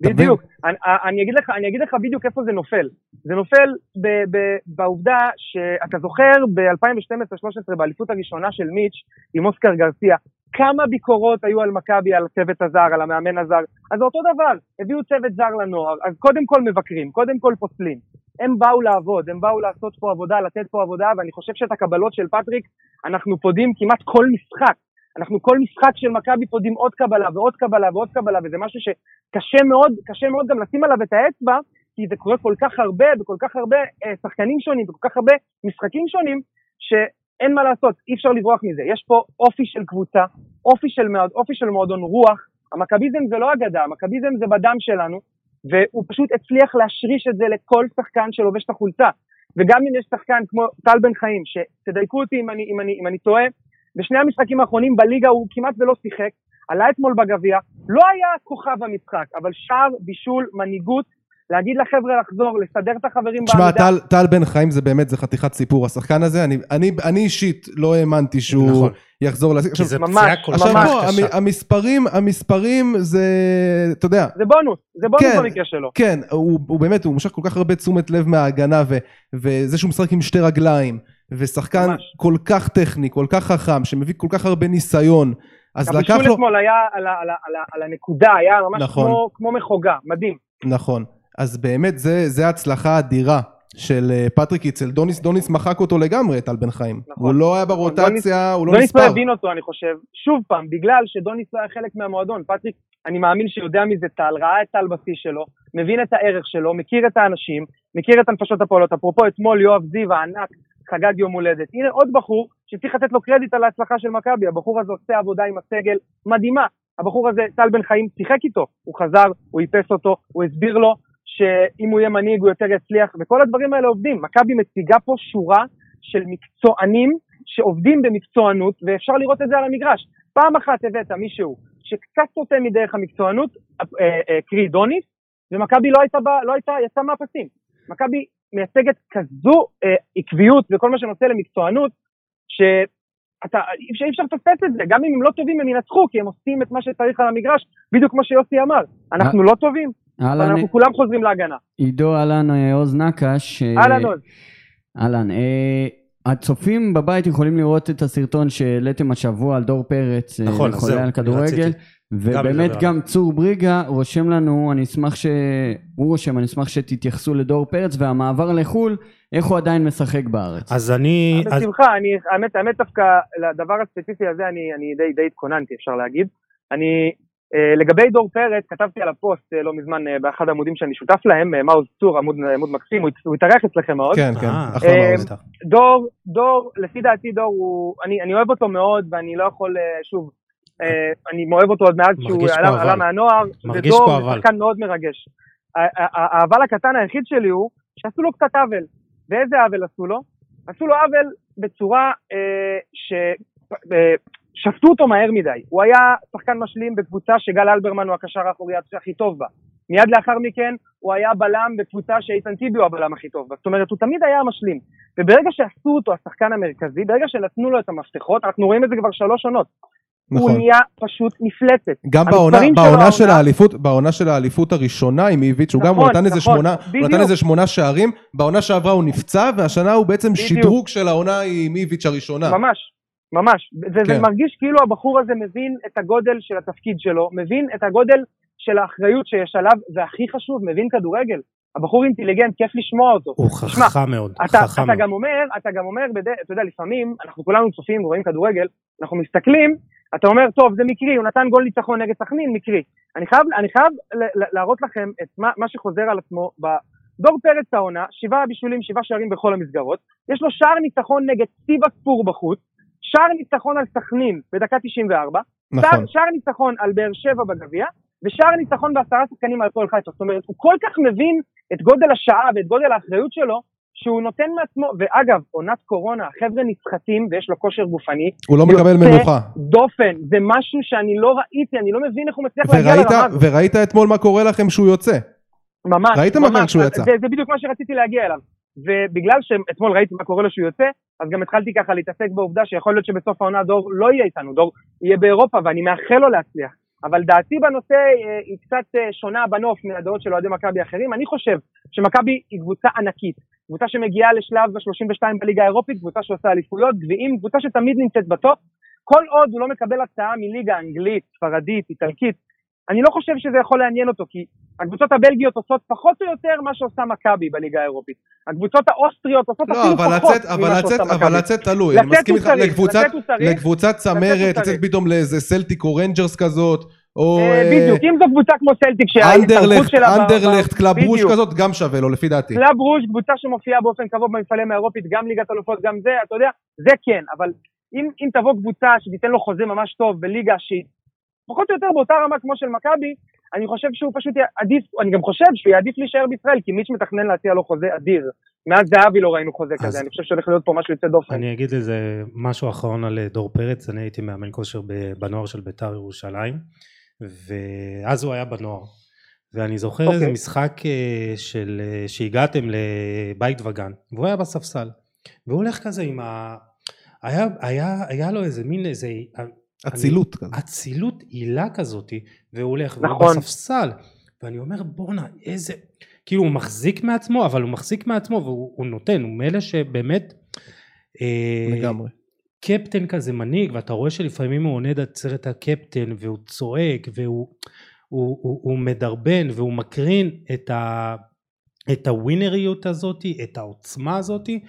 בדיוק. אני, אני, אגיד לך, אני אגיד לך בדיוק איפה זה נופל. זה נופל ב, ב, בעובדה שאתה זוכר ב-2012-2013 באליפות הראשונה של מיטש עם אוסקר גרסיה, כמה ביקורות היו על מכבי, על הצוות הזר, על המאמן הזר. אז זה אותו דבר, הביאו צוות זר לנוער, אז קודם כל מבקרים, קודם כל פוסלים. הם באו לעבוד, הם באו לעשות פה עבודה, לתת פה עבודה, ואני חושב שאת הקבלות של פטריק אנחנו פודים כמעט כל משחק. אנחנו כל משחק של מכבי פודים עוד קבלה ועוד קבלה ועוד קבלה, וזה משהו שקשה מאוד, קשה מאוד גם לשים עליו את האצבע, כי זה קורה כל כך הרבה, בכל כך הרבה אה, שחקנים שונים, בכל כך הרבה משחקים שונים, שאין מה לעשות, אי אפשר לברוח מזה. יש פה אופי של קבוצה, אופי של, אופי של מועדון רוח, המכביזם זה לא אגדה, המכביזם זה בדם שלנו, והוא פשוט הצליח להשריש את זה לכל שחקן שלובש את החולצה. וגם אם יש שחקן כמו טל בן חיים, שתדייקו אותי אם אני, אם אני, אם אני טועה, בשני המשחקים האחרונים בליגה הוא כמעט ולא שיחק, עלה אתמול בגביע, לא היה כוכב המשחק, אבל שער, בישול, מנהיגות, להגיד לחבר'ה לחזור, לסדר את החברים תשמע, בעמידה. טל, טל בן חיים זה באמת, זה חתיכת סיפור. השחקן הזה, אני, אני, אני אישית לא האמנתי שהוא נכון. יחזור לזה. כי זה פציעה כל עכשיו ממש כך בוא, קשה. המ- המספרים, המספרים זה, אתה יודע, זה בונוס, זה בונוס כן. במקרה שלו. כן, הוא, הוא באמת, הוא מושך כל כך הרבה תשומת לב מההגנה, ו, וזה שהוא משחק עם שתי רגליים, ושחקן ממש. כל כך טכני, כל כך חכם, שמביא כל כך הרבה ניסיון, אז לקח הבישול לו... אתמול היה על, על, על, על הנקודה, היה ממש נכון. כמו, כמו מחוגה, מדהים. נכון. אז באמת, זה, זה הצלחה אדירה של אה, פטריק איצל. דוניס, דוניס מחק אותו לגמרי, טל בן חיים. נכון. הוא לא היה ברוטציה, הוא לא דוניס לא נספר. הבין אותו, אני חושב, שוב פעם, בגלל שדוניס לא היה חלק מהמועדון. פטריק, אני מאמין שיודע מזה טל, ראה את טל בשיא שלו, מבין את הערך שלו, מכיר את האנשים, מכיר את הנפשות הפועלות. אפרופו, אתמול יואב זיו הענק חגג יום הולדת. הנה עוד בחור שצריך לתת לו קרדיט על ההצלחה של מכבי. הבחור הזה עושה עבודה עם הסגל מדהימה. הבחור הזה, טל בן חיים, שיחק איתו. הוא חזר, הוא איפס אותו, הוא הסביר לו שאם הוא יהיה מנהיג הוא יותר יצליח, וכל הדברים האלה עובדים. מכבי מציגה פה שורה של מקצוענים שעובדים במקצוענות, ואפשר לראות את זה על המגרש. פעם אחת הבאת מישהו שקצת סוטה מדרך המקצוענות, אה, אה, קרי דוניס, ומכבי לא הייתה, לא הייתה, יצאה מהפסים. מכבי מייצגת כזו אה, עקביות וכל מה שנושא למקצוענות, שאתה, אי אפשר, אי אפשר לפספס את זה, גם אם הם לא טובים הם ינצחו, כי הם עושים את מה שצריך על המגרש, בדיוק כמו שיוסי אמר. אנחנו לא טובים, אבל אנחנו כולם חוזרים להגנה. עידו, אהלן, אה, עוז נקש. אה, אהלן עוז. אהלן. אה, הצופים בבית יכולים לראות את הסרטון שהעליתם השבוע על דור פרץ, אה, נכון, אז לחולה זהו, על כדורגל, ובאמת לדבר גם צור בריגה רושם לנו, אני אשמח ש... הוא רושם, אני אשמח שתתייחסו לדור פרץ והמעבר לחו"ל, איך הוא עדיין משחק בארץ. אז אני... אז- בשמחה, אני, האמת, האמת דווקא לדבר הספציפי הזה אני, אני די, די התכוננתי, אפשר להגיד. אני, לגבי דור פרץ, כתבתי על הפוסט אה, לא מזמן אה, באחד העמודים שאני שותף להם, אה, מעוז צור, עמוד, עמוד מקסים, הוא, הת- הוא התארח אצלכם מאוד. כן, כן, אה, אחלה אה, מעוז. דור, דור, לפי דעתי דור הוא, אני, אני אוהב אותו מאוד ואני לא יכול, אה, שוב, אה, אני אוהב אותו עוד מאז שהוא עלה. עלה מהנוער, מרגיש ודור פה הוא אבל. שחקן מאוד מרגש. ה- ה- ה- האבל הקטן היחיד שלי הוא שעשו לו קצת עוול. ואיזה עוול עשו לו? עשו לו עוול בצורה אה, ש... שפטו אותו מהר מדי. הוא היה שחקן משלים בקבוצה שגל אלברמן הוא הקשר האחורי הכי טוב בה. מיד לאחר מכן הוא היה בלם בקבוצה שאיתן טיבי הוא הבלם הכי טוב בה. זאת אומרת, הוא תמיד היה משלים. וברגע שעשו אותו השחקן המרכזי, ברגע שנתנו לו את המפתחות, אנחנו רואים את זה כבר שלוש עונות. הוא נכון. נהיה פשוט מפלצת. גם בעונה, בעונה של האליפות, בעונה של האליפות הראשונה עם איביץ', הוא גם, הוא נכון, נתן איזה נכון, שמונה, הוא. נתן איזה שמונה שערים, בעונה שעברה הוא נפצע, והשנה הוא בעצם בדיוק. שדרוג של העונה עם איביץ' הראשונה. ממש, ממש. זה, זה כן. מרגיש כאילו הבחור הזה מבין את הגודל של התפקיד שלו, מבין את הגודל של האחריות שיש עליו, והכי חשוב, מבין כדורגל. הבחור אינטליגנט, כיף לשמוע אותו. הוא תשמע, חכם מאוד, אתה, חכם אתה מאוד. גם אומר, אתה גם אומר, בד... אתה יודע, לפעמים, אנחנו כולנו צופים, רואים כדורגל, אנחנו מסתכלים, אתה אומר, טוב, זה מקרי, הוא נתן גול ניצחון נגד סכנין, מקרי. אני חייב, אני חייב להראות לכם את מה, מה שחוזר על עצמו ב, דור פרץ העונה, שבעה בישולים, שבעה שערים בכל המסגרות, יש לו שער ניצחון נגד סיבה ספור בחוץ, שער ניצחון על סכנין בדקה 94, נכון. שער, ניצחון על באר שבע בגביע, ושער ניצחון בעשרה שחקנים על הפועל חיפה. זאת אומרת, הוא כל כך מבין את גודל השעה ואת גודל האחריות שלו, שהוא נותן מעצמו, ואגב, עונת קורונה, החבר'ה נסחטים ויש לו כושר גופני. הוא לא מקבל מנוחה. דופן, זה משהו שאני לא ראיתי, אני לא מבין איך הוא מצליח להגיע וראית, לרמה הזאת. וראית אתמול מה קורה לכם שהוא יוצא. ממש, ממש? זה, זה בדיוק מה שרציתי להגיע אליו. ובגלל שאתמול ראיתי מה קורה לו שהוא יוצא, אז גם התחלתי ככה להתעסק בעובדה שיכול להיות שבסוף העונה דור לא יהיה איתנו, דור יהיה באירופה ואני מאחל לו להצליח. אבל דעתי בנושא אה, היא קצת אה, שונה בנוף מהדעות של אוהדי מכבי אחרים. אני חושב שמכבי היא קבוצה ענקית, קבוצה שמגיעה לשלב ה-32 בליגה האירופית, קבוצה שעושה אליפויות, גביעים, קבוצה שתמיד נמצאת בטופ. כל עוד הוא לא מקבל הצעה מליגה אנגלית, ספרדית, איטלקית, אני לא חושב שזה יכול לעניין אותו, כי הקבוצות הבלגיות עושות פחות או יותר מה שעושה מכבי בליגה האירופית. הקבוצות האוסטריות עושות לא, אפילו אבל פחות לצאת, אבל ממה לצאת, שעושה אבל מכבי. לצאת תלוי, אני מסכים איתך, לקבוצת, לקבוצת צמרת. לצאת פתאום לאיזה סלטיק או רנג'רס כזאת, או אה, אה, בדיוק, אם זו קבוצה כמו סלטיק שההתערבות שלה... אנדרלכט, קלאב ברוז'. כזאת, גם שווה לו לפי דעתי. קלאב ברוז' קבוצה שמופיעה באופן קבוע במפעלים האירופית, גם ליגת אלופות, גם זה, אתה יודע, זה כן, אבל אם, אם תבוא קבוצה שתיתן לו חוזה ממש טוב בליגה שהיא פחות או יותר באותה רמה כמו של מכבי, אני חושב שהוא פשוט עדיף, אני גם חושב שהוא יעדיף להישאר בישראל, כי מיץ' מתכנן להציע לו חוזה אדיר. מאז זהבי לא ראינו חוזה כזה, אני חושב שהולך להיות פה משהו יוצא דופן. אני אגיד איזה משהו אחרון על דור פרץ, אני הייתי מאמן כושר בנוער של בית"ר ירושלים, ואז הוא היה בנוער. ואני זוכר אוקיי. איזה משחק אה, של, אה, שהגעתם לבית וגן, והוא היה בספסל, והוא הולך כזה עם ה... היה, היה, היה לו איזה מין איזה... אצילות כזה. אצילות עילה כזאתי, והוא הולך, והוא נכון. בספסל, ואני אומר בואנה איזה, כאילו הוא מחזיק מעצמו, אבל הוא מחזיק מעצמו והוא הוא נותן, הוא מאלה שבאמת, אה, לגמרי. קפטן כזה מנהיג, ואתה רואה שלפעמים הוא עונד את סרט הקפטן, והוא צועק, והוא הוא, הוא, הוא מדרבן, והוא מקרין את ה... את הווינריות הזאתי, את העוצמה הזאתי,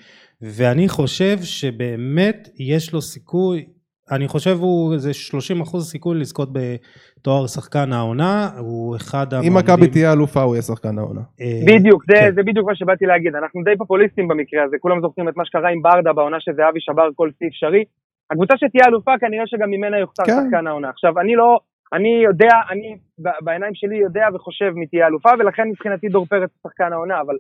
ואני חושב שבאמת יש לו סיכוי, אני חושב הוא איזה 30 אחוז סיכוי לזכות בתואר שחקן העונה, הוא אחד אם מכבי תהיה אלופה הוא יהיה שחקן העונה. אה, בדיוק, זה, כן. זה בדיוק מה שבאתי להגיד, אנחנו די פופוליסטים במקרה הזה, כולם זוכרים את מה שקרה עם ברדה בעונה שזהבי שבר כל שיא אפשרי. הקבוצה שתהיה אלופה כנראה שגם ממנה יוכתר כן. שחקן העונה. עכשיו, אני לא, אני יודע, אני ב- בעיניים שלי יודע וחושב מי תהיה אלופה, ולכן מבחינתי דור פרץ הוא שחקן העונה, אבל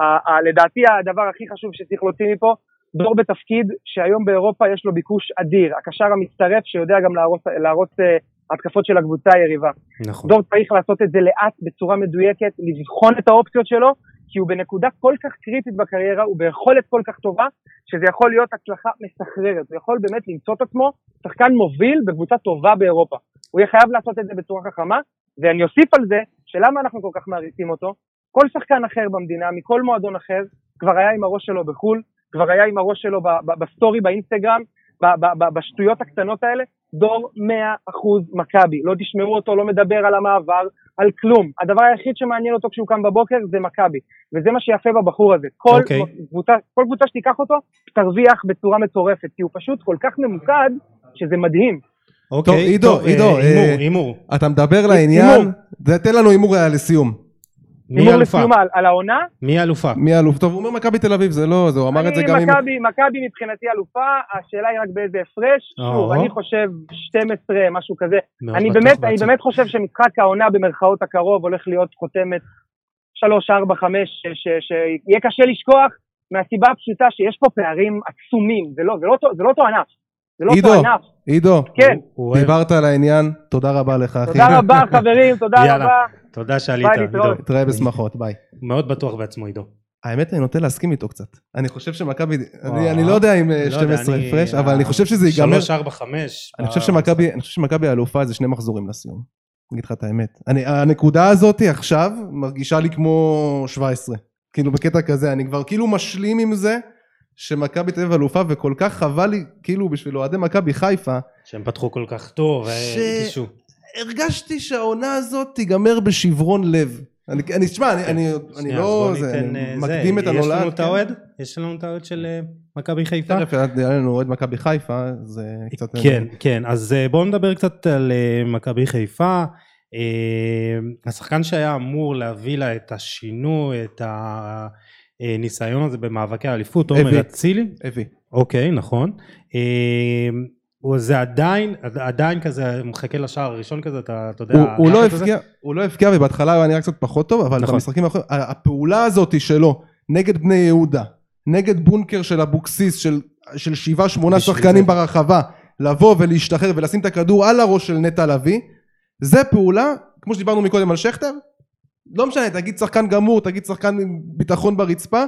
ה- ה- לדעתי הדבר הכי חשוב שצריך להוציא מפה, דור בתפקיד שהיום באירופה יש לו ביקוש אדיר, הקשר המצטרף שיודע גם להרוס, להרוס אה, התקפות של הקבוצה היריבה. נכון, דור צריך לעשות את זה לאט, בצורה מדויקת, לבחון את האופציות שלו, כי הוא בנקודה כל כך קריטית בקריירה, הוא ביכולת כל כך טובה, שזה יכול להיות הצלחה מסחררת. הוא יכול באמת למצוא את עצמו שחקן מוביל בקבוצה טובה באירופה. הוא יהיה חייב לעשות את זה בצורה חכמה, ואני אוסיף על זה, שלמה אנחנו כל כך מעריצים אותו? כל שחקן אחר במדינה, מכל מועדון אחר, כבר היה עם הראש שלו בחו"ל, כבר היה עם הראש שלו ב- ב- בסטורי באינסטגרם, ב- ב- ב- בשטויות הקטנות האלה, דור 100% מכבי. לא תשמעו אותו, לא מדבר על המעבר, על כלום. הדבר היחיד שמעניין אותו כשהוא קם בבוקר זה מכבי. וזה מה שיפה בבחור הזה. כל, אוקיי. קבוצה, כל קבוצה שתיקח אותו, תרוויח בצורה מטורפת, כי הוא פשוט כל כך ממוקד, שזה מדהים. אוקיי, עידו, אה, עידו, אה, הימור, הימור, אתה מדבר לעניין, הימור. זה- תן לנו הימור היה לסיום. מי הימור אלופה? לסיום על, על העונה, מי אלופה? מי האלוף? טוב, הוא אומר מכבי תל אביב, זה לא, זה, הוא אמר את זה גם עם... מכבי, מכבי מבחינתי אלופה, השאלה היא רק באיזה הפרש. שוב. אני חושב 12, משהו כזה. אני באמת, אני. באמת חושב שמשחק העונה במרכאות הקרוב הולך להיות חותמת 3, 4, 5, שיהיה קשה לשכוח מהסיבה הפשוטה שיש פה פערים עצומים, זה לא, זה לא, זה לא אותו ענף. זה לא עידו. אותו ענף. עידו, כן, הוא דיברת על העניין, תודה רבה לך אחי. תודה רבה חברים, תודה יאללה. רבה. תודה שעלית, עידו. תראה בשמחות, ביי. מאוד בטוח בעצמו עידו. האמת אני נוטה להסכים איתו קצת. אני חושב שמכבי, אני-. אני לא יודע אם אה, לא 12 הפרש, אבל אני חושב שזה ייגמר. שלוש, ארבע, חמש. אני חושב שמכבי, אני חושב שמכבי האלופה זה שני מחזורים לסיום. אני אגיד לך את האמת. אני, הנקודה הזאת עכשיו מרגישה לי כמו 17. כאילו בקטע כזה, אני כבר כאילו משלים עם זה שמכבי תל אביב אלופה, וכל כך חבל לי, כאילו בשביל אוהדי מכבי חיפה, שהם פתחו כל כך טוב, ש- והרגישו. הרגשתי שהעונה הזאת תיגמר בשברון לב. אני, אני תשמע, אני, אני, אני שנייה, אז לא, בוא זה, ניתן, אני אה, מקדים את זה. הנולד. יש לנו את כן. האוהד? יש לנו את האוהד של אה, מכבי חיפה? תכף היה לנו אוהד מכבי חיפה, זה קצת... כן, כן, אז אה, בואו נדבר קצת על אה, מכבי חיפה. השחקן שהיה אמור להביא לה את השינוי, את הניסיון הזה במאבקי האליפות, עומר אצילי. הביא. אוקיי, נכון. זה עדיין, עדיין כזה, מחכה לשער הראשון כזה, אתה, אתה יודע... הוא, הוא לא הפגיע, הוא לא הפגיע ובהתחלה הוא נראה קצת פחות טוב, אבל נכון. במשחקים האחרונים, הפעולה הזאת שלו נגד בני יהודה, נגד בונקר של אבוקסיס, של, של שבעה שמונה שחקנים. ברחבה, לבוא ולהשתחרר ולשים את הכדור על הראש של נטע לביא, זה פעולה, כמו שדיברנו מקודם על שכטר, לא משנה, תגיד שחקן גמור, תגיד שחקן עם ביטחון ברצפה,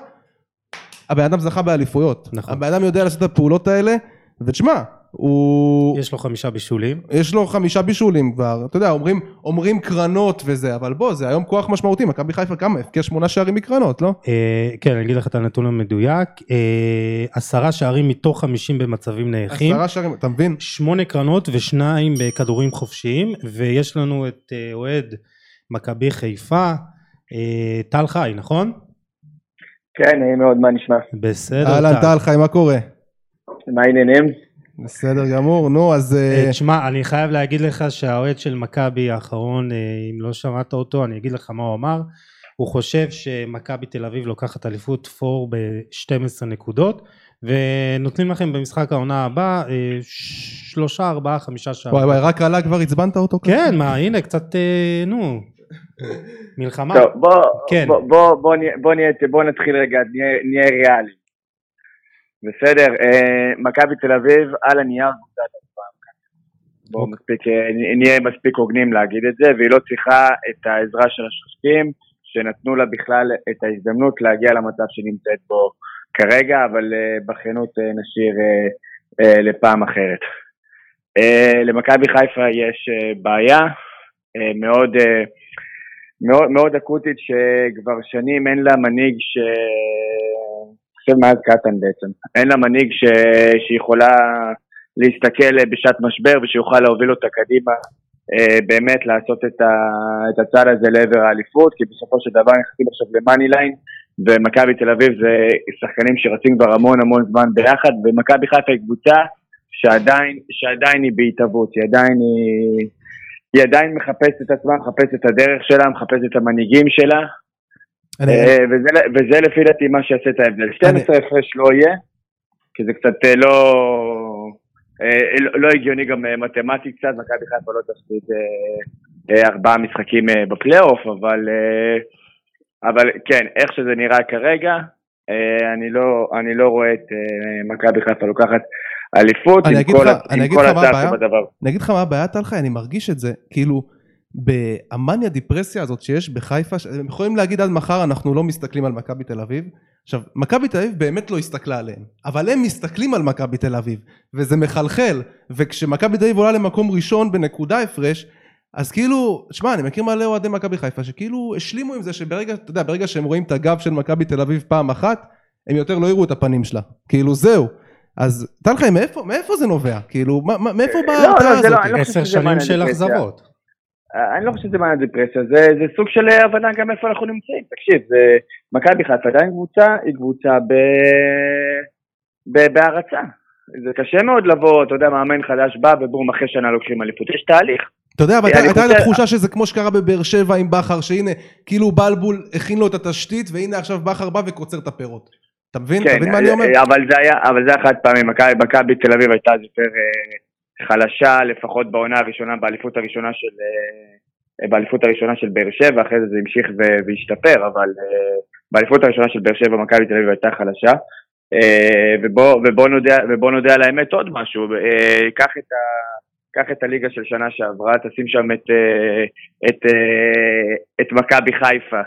הבן אדם זכה באליפויות. נכון. הבן אדם יודע לעשות את הפעולות האלה, ותשמע, הוא... יש לו חמישה בישולים. יש לו חמישה בישולים כבר, אתה יודע, אומרים, אומרים קרנות וזה, אבל בוא, זה היום כוח משמעותי, מכבי חיפה כמה? הבקיע שמונה שערים מקרנות, לא? אה, כן, אני אגיד לך את הנתון המדויק, אה, עשרה שערים מתוך חמישים במצבים נייחים. עשרה שערים, אתה מבין? שמונה קרנות ושניים בכדורים חופשיים, ויש לנו את אה, אוהד מכבי חיפה, אה, טל חי, נכון? כן, נעים מאוד, מה נשמע? בסדר, טל. אהלן טל חי, מה קורה? מה העניינים? בסדר גמור, נו אז... אה, תשמע, אני חייב להגיד לך שהאוהד של מכבי האחרון, אה, אם לא שמעת אותו, אני אגיד לך מה הוא אמר. הוא חושב שמכבי תל אביב לוקחת אליפות פור ב-12 נקודות, ונותנים לכם במשחק העונה הבא אה, שלושה, ארבעה, חמישה שערים. וואי וואי, רק עלה כבר עצבנת אותו? כן, מה, הנה, קצת, נו, מלחמה. טוב, בוא, כן. בוא, בוא, בוא, בוא, בוא נתחיל רגע, נהיה ריאלי. בסדר, אה, מכבי תל אביב על הנייר קבוצת. בואו אוקיי. מספיק, אה, נהיה מספיק הוגנים להגיד את זה, והיא לא צריכה את העזרה של השופטים, שנתנו לה בכלל את ההזדמנות להגיע למצב שנמצאת בו כרגע, אבל אה, בכנות נשאיר לפעם אחרת. למכבי חיפה יש בעיה מאוד, מאוד, מאוד אקוטית שכבר שנים אין לה מנהיג ש... חושב מאז קטן בעצם. אין לה מנהיג ש... שיכולה להסתכל בשעת משבר ושיוכל להוביל אותה קדימה, אה, באמת לעשות את, ה... את הצעד הזה לעבר האליפות, כי בסופו של דבר נכנסים עכשיו למאני ליין, ומכבי תל אביב זה שחקנים שרצים כבר המון המון זמן ביחד, ומכבי חיפה היא קבוצה שעדיין, שעדיין היא בהתהוות, היא עדיין היא... היא עדיין מחפשת את עצמה, מחפשת את הדרך שלה, מחפשת את המנהיגים שלה, אה, וזה לפי דעתי מה שיעשה את ההבדל. 12 הפרש לא יהיה, כי זה קצת אה, לא, אה, לא, לא הגיוני גם מתמטית קצת, מכבי חיפה לא תפסיד ארבעה משחקים בפלייאוף, אבל, אבל כן, איך שזה נראה כרגע, אני לא, אני לא רואה את מכבי חיפה לוקחת אליפות עם כל הצער שבדבר. אני אגיד לך מה הבעיה טלחי, אני מרגיש את זה, כאילו... במאניה דיפרסיה הזאת שיש בחיפה, הם יכולים להגיד עד מחר אנחנו לא מסתכלים על מכבי תל אביב. עכשיו, מכבי תל אביב באמת לא הסתכלה עליהם, אבל הם מסתכלים על מכבי תל אביב, וזה מחלחל, וכשמכבי תל אביב עולה למקום ראשון בנקודה הפרש, אז כאילו, שמע, אני מכיר מלא אוהדי מכבי חיפה, שכאילו השלימו עם זה שברגע, אתה יודע, ברגע שהם רואים את הגב של מכבי תל אביב פעם אחת, הם יותר לא יראו את הפנים שלה. כאילו, זהו. אז תן חיים, מאיפה, מאיפה זה נובע? כאילו, מאיפה באה ההרתעה לא, לא, הזאת? לא, עשר שנים של אכזבות. אני לא חושב שזה מעניין דיפרסיה, זה, זה סוג של הבנה גם איפה אנחנו נמצאים. תקשיב, מכבי חיפה עדיין קבוצה, היא קבוצה ב... ב... בהערצה. זה קשה מאוד לבוא, אתה יודע, מאמן חדש בא ובום, אחרי שנה לוקחים אליפות. יש תהליך. אתה יודע, אבל הייתה לי תחושה שזה כמו שקרה בבאר שבע עם בכר, שהנה, כאילו בלבול הכין לו את התשתית, והנה עכשיו בכר בא וקוצר את הפירות. אתה מבין? כן, אתה מבין מה אני אומר? אבל זה היה, אבל זה היה חד פעמי, מכבי תל אביב הייתה אז יותר... אה, חלשה לפחות בעונה הראשונה, באליפות הראשונה של, אה, באליפות הראשונה של באר שבע, אחרי זה זה המשיך והשתפר, אבל אה, באליפות הראשונה של באר שבע מכבי תל אביב הייתה חלשה. אה, ובוא, ובוא, נודע, ובוא נודע על האמת עוד משהו, קח את, ה, קח את הליגה של שנה שעברה, תשים שם את, את, את מכבי חיפה.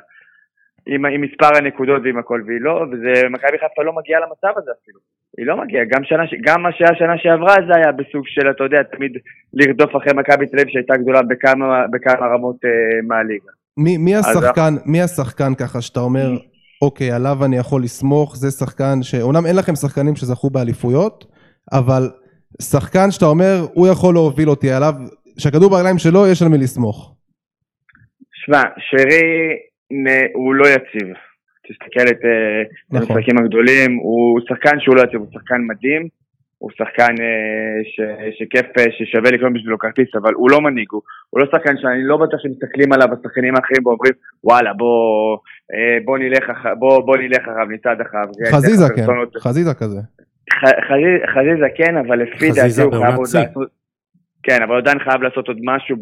עם, עם מספר הנקודות ועם הכל, והיא לא, ומכבי חיפה לא מגיעה למצב הזה אפילו. היא לא מגיעה, גם, שנה, גם מה שהיה שנה שעברה זה היה בסוג של, אתה יודע, תמיד לרדוף אחרי מכבי תל אביב שהייתה גדולה בכמה, בכמה רמות אה, מהליגה. מי, מי, השחקן, אז... מי השחקן ככה שאתה אומר, אוקיי, עליו אני יכול לסמוך, זה שחקן ש... אומנם אין לכם שחקנים שזכו באליפויות, אבל שחקן שאתה אומר, הוא יכול להוביל אותי עליו, שהכדור ברגליים שלו, יש על מי לסמוך. שמע, שרי הוא לא יציב. תסתכל את אה, נכון. המשחקים הגדולים, הוא שחקן שהוא לא יציב, הוא שחקן מדהים, הוא שחקן אה, ש, שכיף, אה, ששווה לקנות בשבילו כרטיס, אבל הוא לא מנהיג, הוא, הוא לא שחקן שאני לא בטוח שמסתכלים עליו השחקנים האחרים ואומרים וואלה בוא, בוא נלך אחריו, בוא, בוא נלך אחריו, נצעד אחריו. חזיזה כן, חזיזה כזה. חזיזה כן, אבל לפי דעתי הוא חייב עוד לעשות, כן, אבל עדיין חייב לעשות עוד משהו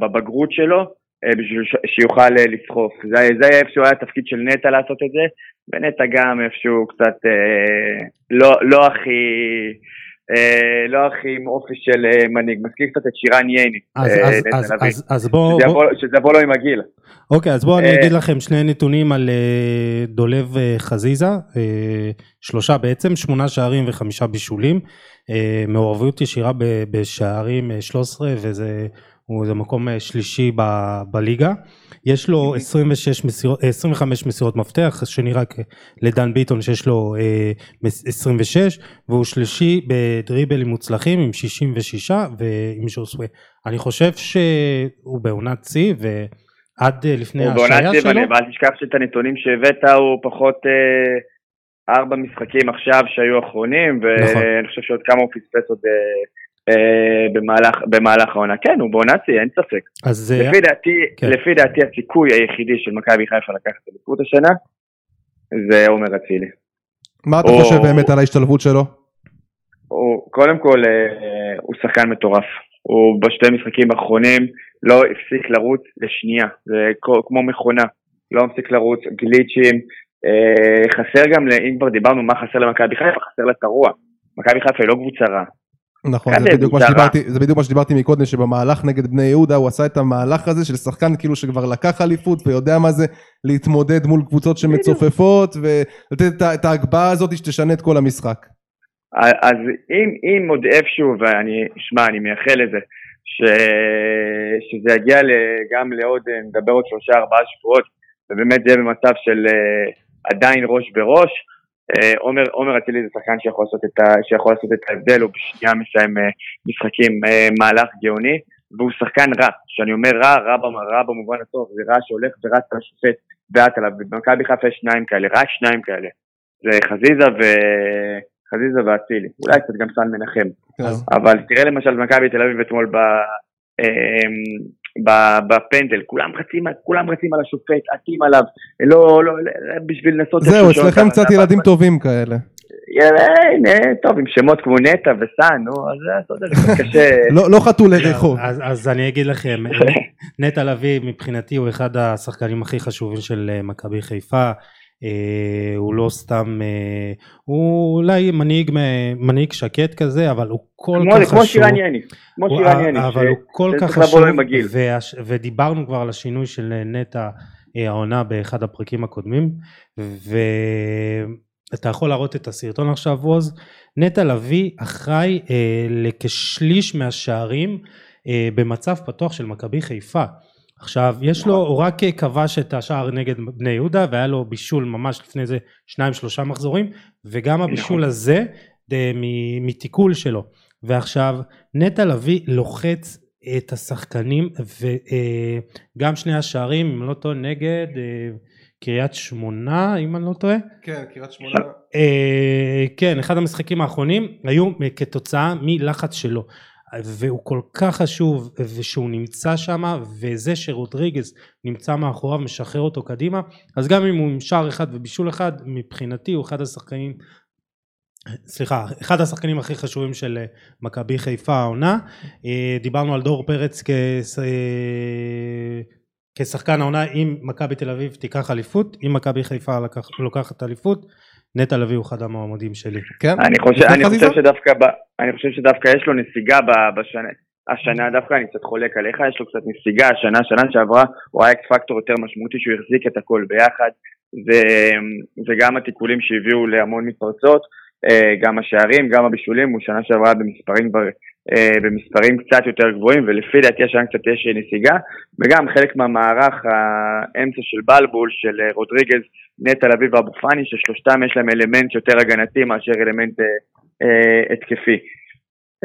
בבגרות שלו. בשביל שיוכל לסחוף. זה, זה איפשהו היה התפקיד של נטע לעשות את זה, ונטע גם איפשהו קצת אה, לא, לא הכי... אה, לא הכי עם אופי של אה, מנהיג, מזכיר קצת את שירן ייני. אז, אה, אז, אז, אז, אז בוא... שזה, בוא... שזה יבוא לו עם הגיל. אוקיי, אז בואו אני אגיד לכם שני נתונים על דולב חזיזה, שלושה בעצם, שמונה שערים וחמישה בישולים, מעורבות ישירה בשערים 13 וזה הוא זה מקום שלישי ב, בליגה. יש לו 26 מסירות, 25 מסירות מפתח, השני רק לדן ביטון שיש לו 26, והוא שלישי בדריבלים מוצלחים עם 66 ועם שורסווי. אני חושב שהוא בעונת שיא ועד לפני ההשעיה שלו. הוא בעונת שיא, תשכח שאת הנתונים שהבאת הוא פחות... ארבע משחקים עכשיו שהיו אחרונים, ואני נכון. חושב שעוד כמה הוא פספס עוד אה, במהלך, במהלך העונה. כן, הוא בעונת אין ספק. אז אה, לפי דעתי, כן. לפי דעתי הסיכוי היחידי של מכבי חיפה לקחת את אליפות השנה, זה עומר אצילי. מה אתה או... חושב באמת על ההשתלבות שלו? הוא, קודם כל, אה, הוא שחקן מטורף. הוא בשתי משחקים האחרונים לא הפסיק לרוץ לשנייה, זה כמו מכונה, לא מפסיק לרוץ, גליצ'ים, חסר גם, אם כבר דיברנו מה חסר למכבי חיפה, חסר לה את הרוע. מכבי חיפה היא לא קבוצה רעה, נכון, זה בדיוק, מה שדיברתי, זה בדיוק מה שדיברתי מקודם, שבמהלך נגד בני יהודה הוא עשה את המהלך הזה של שחקן כאילו שכבר לקח אליפות ויודע מה זה להתמודד מול קבוצות שמצופפות ולתת את, ההגבהה הזאת שתשנה את כל המשחק. אז אם, אם עוד איפשהו, ואני, שמע, אני מייחל לזה, ש, שזה יגיע גם לעוד, נדבר עוד שלושה ארבעה שבועות, ובאמת זה יהיה במצב של uh, עדיין ראש בראש, אה, עומר, עומר אצילי זה שחקן שיכול לעשות את, ה, שיכול לעשות את ההבדל, הוא בשנייה מסיים אה, משחקים אה, מהלך גאוני, והוא שחקן רע, כשאני אומר רע, רע, רע במובן הטוב, זה רע שהולך ורץ על השופט בעט עליו, במכבי חיפה יש שניים כאלה, רק שניים כאלה, זה חזיזה ו... חזיזה ואצילי, אולי קצת גם סן מנחם. אבל תראה למשל במכבי תל אביב אתמול ב... בפנדל, כולם רצים, כולם רצים על השופט, עטים עליו, לא, לא, בשביל לנסות... זהו, אצלכם קצת ילדים טובים כאלה. הנה, טוב, עם שמות כמו נטע וסאן, נו, אז אתה יודע, זה קשה. לא, לא חתולי רחוב. אז אני אגיד לכם, נטע לביא מבחינתי הוא אחד השחקנים הכי חשובים של אה, מכבי חיפה. אה, הוא לא סתם, אה, הוא אולי מנהיג, מנהיג שקט כזה, אבל הוא כל כמו, כך חשוב. כמו שירן יני, כמו שירן יני. אבל ש... הוא כל כך חשוב, והש, ודיברנו כבר על השינוי של נטע אה, העונה באחד הפרקים הקודמים, ואתה יכול להראות את הסרטון עכשיו עוז, נטע לביא אחראי אה, לכשליש מהשערים אה, במצב פתוח של מכבי חיפה. עכשיו יש לו, הוא רק כבש את השער נגד בני יהודה והיה לו בישול ממש לפני זה שניים שלושה מחזורים וגם הבישול הזה מתיקול שלו. ועכשיו נטע לביא לוחץ את השחקנים וגם שני השערים אם לא טועה נגד אה, קריית שמונה אם אני לא טועה. כן קריית שמונה. אה, כן אחד המשחקים האחרונים היו כתוצאה מלחץ שלו והוא כל כך חשוב ושהוא נמצא שם וזה שרודריגז נמצא מאחוריו משחרר אותו קדימה אז גם אם הוא עם שער אחד ובישול אחד מבחינתי הוא אחד השחקנים סליחה אחד השחקנים הכי חשובים של מכבי חיפה העונה. אה, דיברנו על דור פרץ כס... אה, כשחקן העונה אם מכבי תל אביב תיקח אליפות אם מכבי חיפה לוקחת אליפות נטע לביא הוא אחד המועמדים שלי. כן? אני חושב, אני חושב שדווקא, ב, אני חושב שדווקא יש לו נסיגה בשנה, השנה דווקא אני קצת חולק עליך, יש לו קצת נסיגה, השנה, שנה שעברה הוא היה אקס פקטור יותר משמעותי שהוא החזיק את הכל ביחד, ו, וגם התיקולים שהביאו להמון מתפרצות, אה, גם השערים, גם הבישולים, הוא שנה שעברה במספרים כבר אה, במספרים קצת יותר גבוהים, ולפי דעתי השנה קצת יש נסיגה, וגם חלק מהמערך האמצע של בלבול, של אה, רודריגז, נטע לביא ואבו פאני, ששלושתם יש להם אלמנט יותר הגנתי מאשר אלמנט אה, אה, התקפי.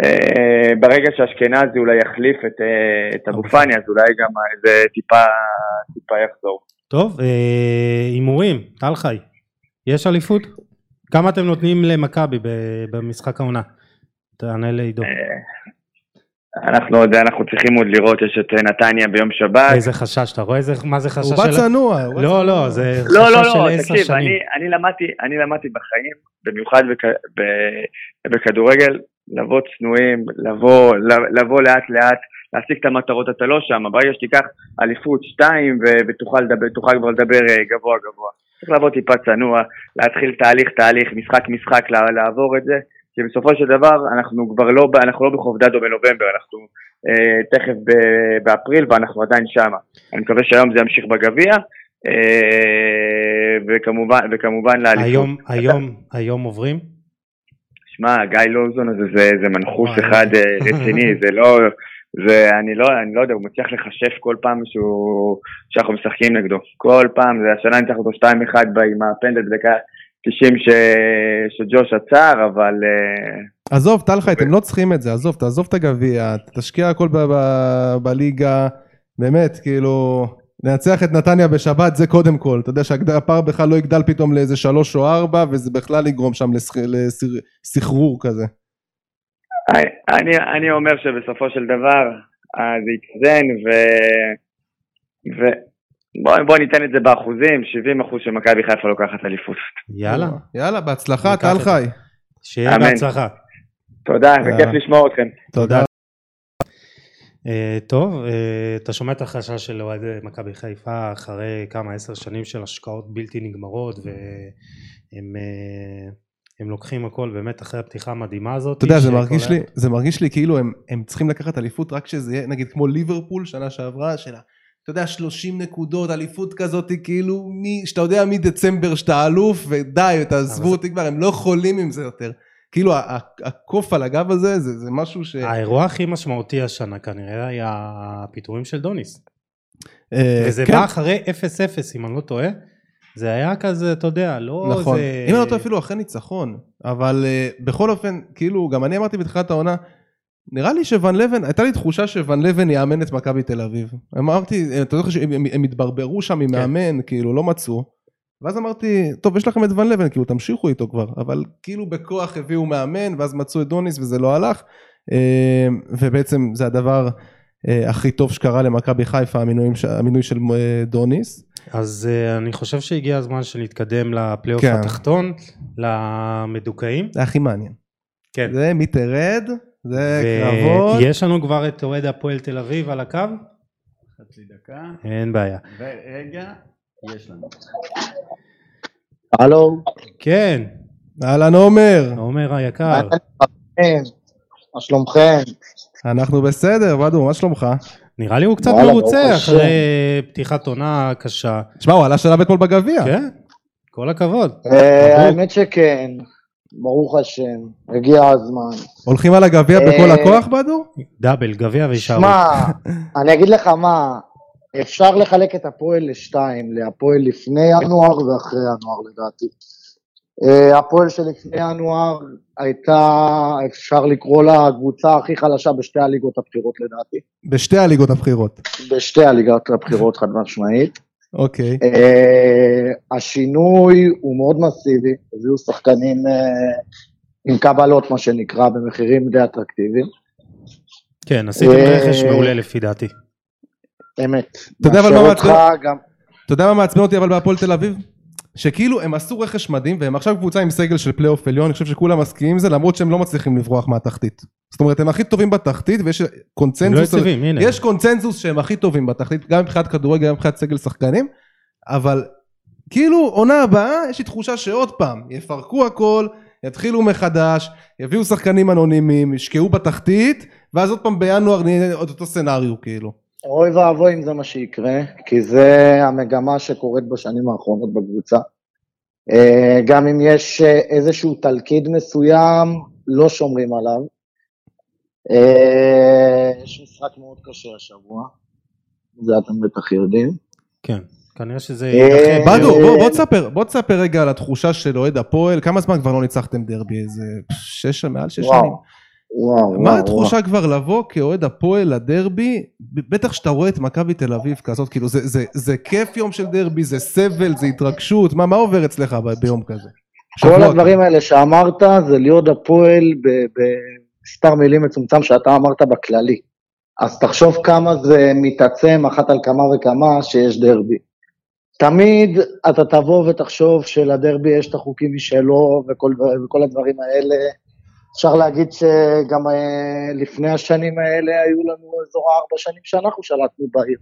אה, ברגע שאשכנזי אולי יחליף את, אה, את אבו אוקיי. פאני, אז אולי גם זה טיפה, טיפה יחזור. טוב, הימורים, טל חי, יש אליפות? כמה אתם נותנים למכבי במשחק העונה? תענה לעידו. אנחנו עוד, אנחנו צריכים עוד לראות, יש את נתניה ביום שבת. איזה חשש, אתה רואה איזה, מה זה חשש הוא בא צנוע. הוא בא לא, צנוע. לא, זה לא, לא, חשש של לא, עשר תקשיב, שנים. אני, אני, למדתי, אני למדתי בחיים, במיוחד בכ, בכדורגל, לבוא צנועים, לבוא, לבוא לאט לאט, להשיג את המטרות, אתה לא שם, ברגע שתיקח אליפות שתיים ותוכל כבר לדבר אה, גבוה גבוה. צריך לבוא טיפה צנוע, להתחיל תהליך תהליך, משחק משחק, לע- לעבור את זה, כי בסופו של דבר אנחנו כבר לא, אנחנו לא בחובדד או בנובמבר, אנחנו אה, תכף ב- באפריל ואנחנו עדיין שמה. אני מקווה שהיום זה ימשיך בגביע, אה, וכמובן, וכמובן לאליפות. היום, היום, היום עוברים? שמע, גיא לוזון הזה זה, זה מנחוס וואי. אחד אה, רציני, זה לא, זה, אני לא, אני לא יודע, הוא מצליח לכשף כל פעם שהוא, שאנחנו משחקים נגדו. כל פעם, זה השנה ניצחנו אותו 2-1 ב- עם הפנדל בדקה 90 ש, שג'וש עצר, אבל אה, עזוב, טל חי, אתם לא צריכים את זה, עזוב, תעזוב את הגביע, תשקיע הכל ב- ב- בליגה, באמת, כאילו, לנצח את נתניה בשבת זה קודם כל, אתה יודע שהפער בכלל לא יגדל פתאום לאיזה שלוש או ארבע, וזה בכלל יגרום שם לסח- לסחרור כזה. אני, אני, אני אומר שבסופו של דבר אה, זה יתאזן ו... ו... בוא, בוא ניתן את זה באחוזים, 70 אחוז שמכבי חיפה לוקחת אליפות. יאללה, יאללה, בהצלחה, טל זה. חי. שיהיה אמן. בהצלחה. תודה, וכיף יאללה. לשמוע אתכם. תודה. אה, טוב, אה, אתה שומע את החשש של אוהדי מכבי חיפה אחרי כמה עשר שנים של השקעות בלתי נגמרות והם אה, הם לוקחים הכל באמת אחרי הפתיחה המדהימה הזאת. אתה יודע, זה מרגיש לי, זה מרגיש לי כאילו הם, הם צריכים לקחת אליפות רק שזה יהיה, נגיד כמו ליברפול שנה שעברה, של אתה יודע, 30 נקודות, אליפות כזאת, כאילו, מי, שאתה יודע מדצמבר שאתה אלוף, ודי, תעזבו אותי כבר, הם לא יכולים עם זה יותר. כאילו, הקוף על הגב הזה, זה, זה משהו ש... האירוע הכי משמעותי השנה כנראה היה הפיטורים של דוניס. אה, וזה כן, בא אחרי 0-0 אם אני לא טועה. זה היה כזה, אתה יודע, לא נכון. זה... אם אני לא טועה אפילו אחרי ניצחון, אבל uh, בכל אופן, כאילו, גם אני אמרתי בתחילת העונה, נראה לי שוון לבן, הייתה לי תחושה שוון לבן יאמן את מכבי תל אביב. אמרתי, אתה יודע שהם הם- הם התברברו שם עם כן. מאמן, כאילו, לא מצאו. ואז אמרתי, טוב, יש לכם את ון לבן, כאילו, תמשיכו איתו כבר. אבל כאילו בכוח הביאו מאמן, ואז מצאו את דוניס וזה לא הלך. אה, ובעצם זה הדבר אה, הכי טוב שקרה למכבי חיפה, המינויים ש- המינוי של אה, דוניס. אז אני חושב שהגיע הזמן שנתקדם לפלייאוף כן. התחתון, למדוכאים. זה הכי מעניין. כן. זה מי תרד, זה קרבות. ויש לנו כבר את אוהד הפועל תל אביב על הקו? חצי דקה. אין בעיה. ורגע, יש לנו. הלו, כן, אהלן עומר, עומר היקר. מה שלומכם? אנחנו בסדר, בדו, מה שלומך? נראה לי הוא קצת מרוצה אחרי. פתיחת עונה קשה. שמע, הוא עלה שלב אתמול בגביע. כן, כל הכבוד. אה. האמת שכן, ברוך השם, הגיע הזמן. הולכים על הגביע בכל אה, הכוח, בדו? דאבל, גביע וישארו. שמע, אני אגיד לך מה, אפשר לחלק את הפועל לשתיים, להפועל לפני ינואר ואחרי ינואר לדעתי. אה, הפועל שלפני ינואר הייתה, אפשר לקרוא לה הקבוצה הכי חלשה בשתי הליגות הבכירות לדעתי. בשתי הליגות הבכירות. בשתי הליגות הבכירות חד משמעית. אוקיי. Uh, השינוי הוא מאוד מסיבי, הביאו שחקנים uh, עם קבלות מה שנקרא, במחירים די אטרקטיביים, כן, עשיתם אה, רכש מעולה לפי דעתי. אמת. אתה יודע מה מעצבן אותי אבל בהפועל תל אביב? שכאילו הם עשו רכש מדהים והם עכשיו קבוצה עם סגל של פלייאוף עליון, אני חושב שכולם מסכימים עם זה למרות שהם לא מצליחים לברוח מהתחתית. זאת אומרת הם הכי טובים בתחתית ויש הם לא קונצנזוס, יציבים, הנה. יש קונצנזוס שהם הכי טובים בתחתית גם מבחינת כדורגל גם מבחינת סגל שחקנים אבל כאילו עונה הבאה יש לי תחושה שעוד פעם יפרקו הכל יתחילו מחדש יביאו שחקנים אנונימיים ישקעו בתחתית ואז עוד פעם בינואר נהיה עוד אותו סצנריו כאילו. אוי ואבוי אם זה מה שיקרה, כי זה המגמה שקורית בשנים האחרונות בקבוצה. Uh, גם אם יש uh, איזשהו תלכיד מסוים, לא שומרים עליו. Uh, יש משחק מאוד קשה השבוע, זה אתם בטח יודעים. כן, כנראה שזה אה. בדו, אה, בוא, תספר, בוא תספר רגע על התחושה של אוהד הפועל, כמה זמן כבר לא ניצחתם דרבי? איזה שש, מעל שש שנים. וואו, מה וואו, התחושה כבר לבוא כאוהד הפועל לדרבי, בטח שאתה רואה את מכבי תל אביב כזאת, כאילו זה, זה, זה כיף יום של דרבי, זה סבל, זה התרגשות, מה, מה עובר אצלך ב- ביום כזה? כל הדברים האלה שאמרת זה להיות הפועל ב- ב- מספר מילים מצומצם שאתה אמרת בכללי. אז תחשוב כמה זה מתעצם אחת על כמה וכמה שיש דרבי. תמיד אתה תבוא ותחשוב שלדרבי יש את החוקים משלו וכל, וכל הדברים האלה. אפשר להגיד שגם אה, לפני השנים האלה היו לנו אזור ארבע שנים שאנחנו שלטנו בעיר.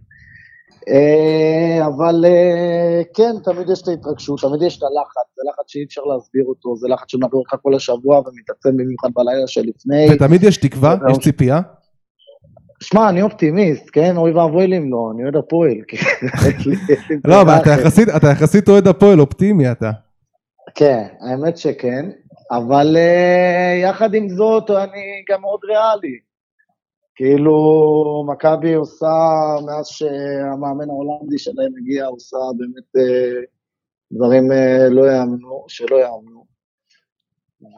אה, אבל אה, כן, תמיד יש את ההתרגשות, תמיד יש את הלחץ, זה לחץ שאי אפשר להסביר אותו, זה לחץ שמלווה אותך כל השבוע ומתעצם במיוחד בלילה שלפני. ותמיד יש תקווה, יש ציפייה. שמע, אני אופטימיסט, כן? אוי ואבוי לי אם לא, אני אוהד הפועל. לא, אבל אתה יחסית אוהד הפועל, אופטימי אתה. כן, האמת שכן, אבל uh, יחד עם זאת אני גם מאוד ריאלי. כאילו, מכבי עושה, מאז שהמאמן ההולנדי שלהם הגיע, עושה באמת uh, דברים uh, לא יאמנו, שלא יאמנו.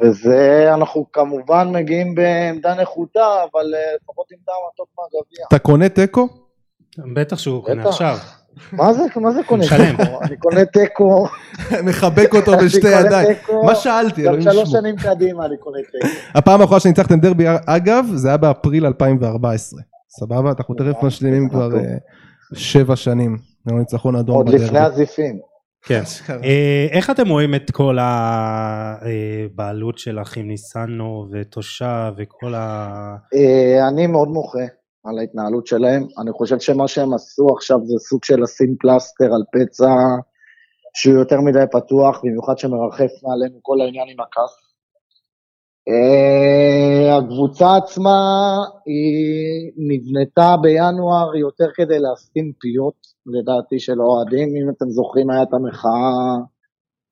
וזה, אנחנו כמובן מגיעים בעמדה נחותה, אבל לפחות עם טעם הטוב מהגביע. אתה קונה תיקו? בטח שהוא קונה עכשיו. מה זה, מה זה קונה תיקו? אני קונה תיקו. מחבק אותו בשתי ידיים. מה שאלתי? גם שלוש שנים קדימה אני קונה תיקו. הפעם האחרונה שניצחתם דרבי, אגב, זה היה באפריל 2014. סבבה? אנחנו תכף משלימים כבר שבע שנים. ניצחון אדום עוד לפני הזיפים. כן. אה, איך אתם רואים את כל הבעלות של אחים ניסנו ותושב וכל ה... אה, אני מאוד מוחה. על ההתנהלות שלהם. אני חושב שמה שהם עשו עכשיו זה סוג של לשים פלסטר על פצע שהוא יותר מדי פתוח, במיוחד שמרחף מעלינו כל העניין עם הכף. Uh, הקבוצה עצמה היא נבנתה בינואר יותר כדי להסתים פיות, לדעתי, של אוהדים. אם אתם זוכרים, הייתה המחאה,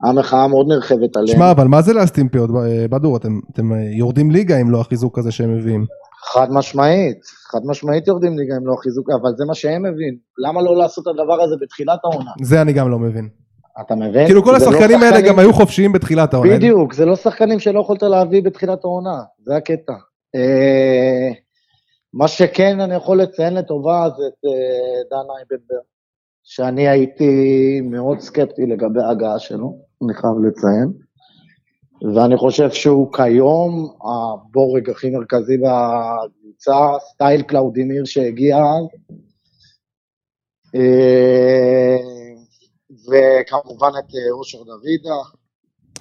המחאה מאוד נרחבת עליהם. שמע, אבל מה זה להסתים פיות, בדור? אתם, אתם יורדים ליגה אם לא החיזוק הזה שהם מביאים. חד משמעית, חד משמעית יורדים ליגה אם לא חיזוק, אבל זה מה שהם מבינים. למה לא לעשות את הדבר הזה בתחילת העונה? זה אני גם לא מבין. אתה מבין? כאילו כל לא השחקנים לא האלה. גם היו חופשיים בתחילת העונה. בדיוק, זה לא שחקנים שלא יכולת להביא בתחילת העונה, זה הקטע. אה, מה שכן אני יכול לציין לטובה זה את אה, דן אייבנברג, שאני הייתי מאוד סקפטי לגבי ההגעה שלו, אני חייב לציין. ואני חושב שהוא כיום הבורג הכי מרכזי בקבוצה, סטייל קלאודימיר שהגיע אז. אה, וכמובן את אה, אושר דוידה.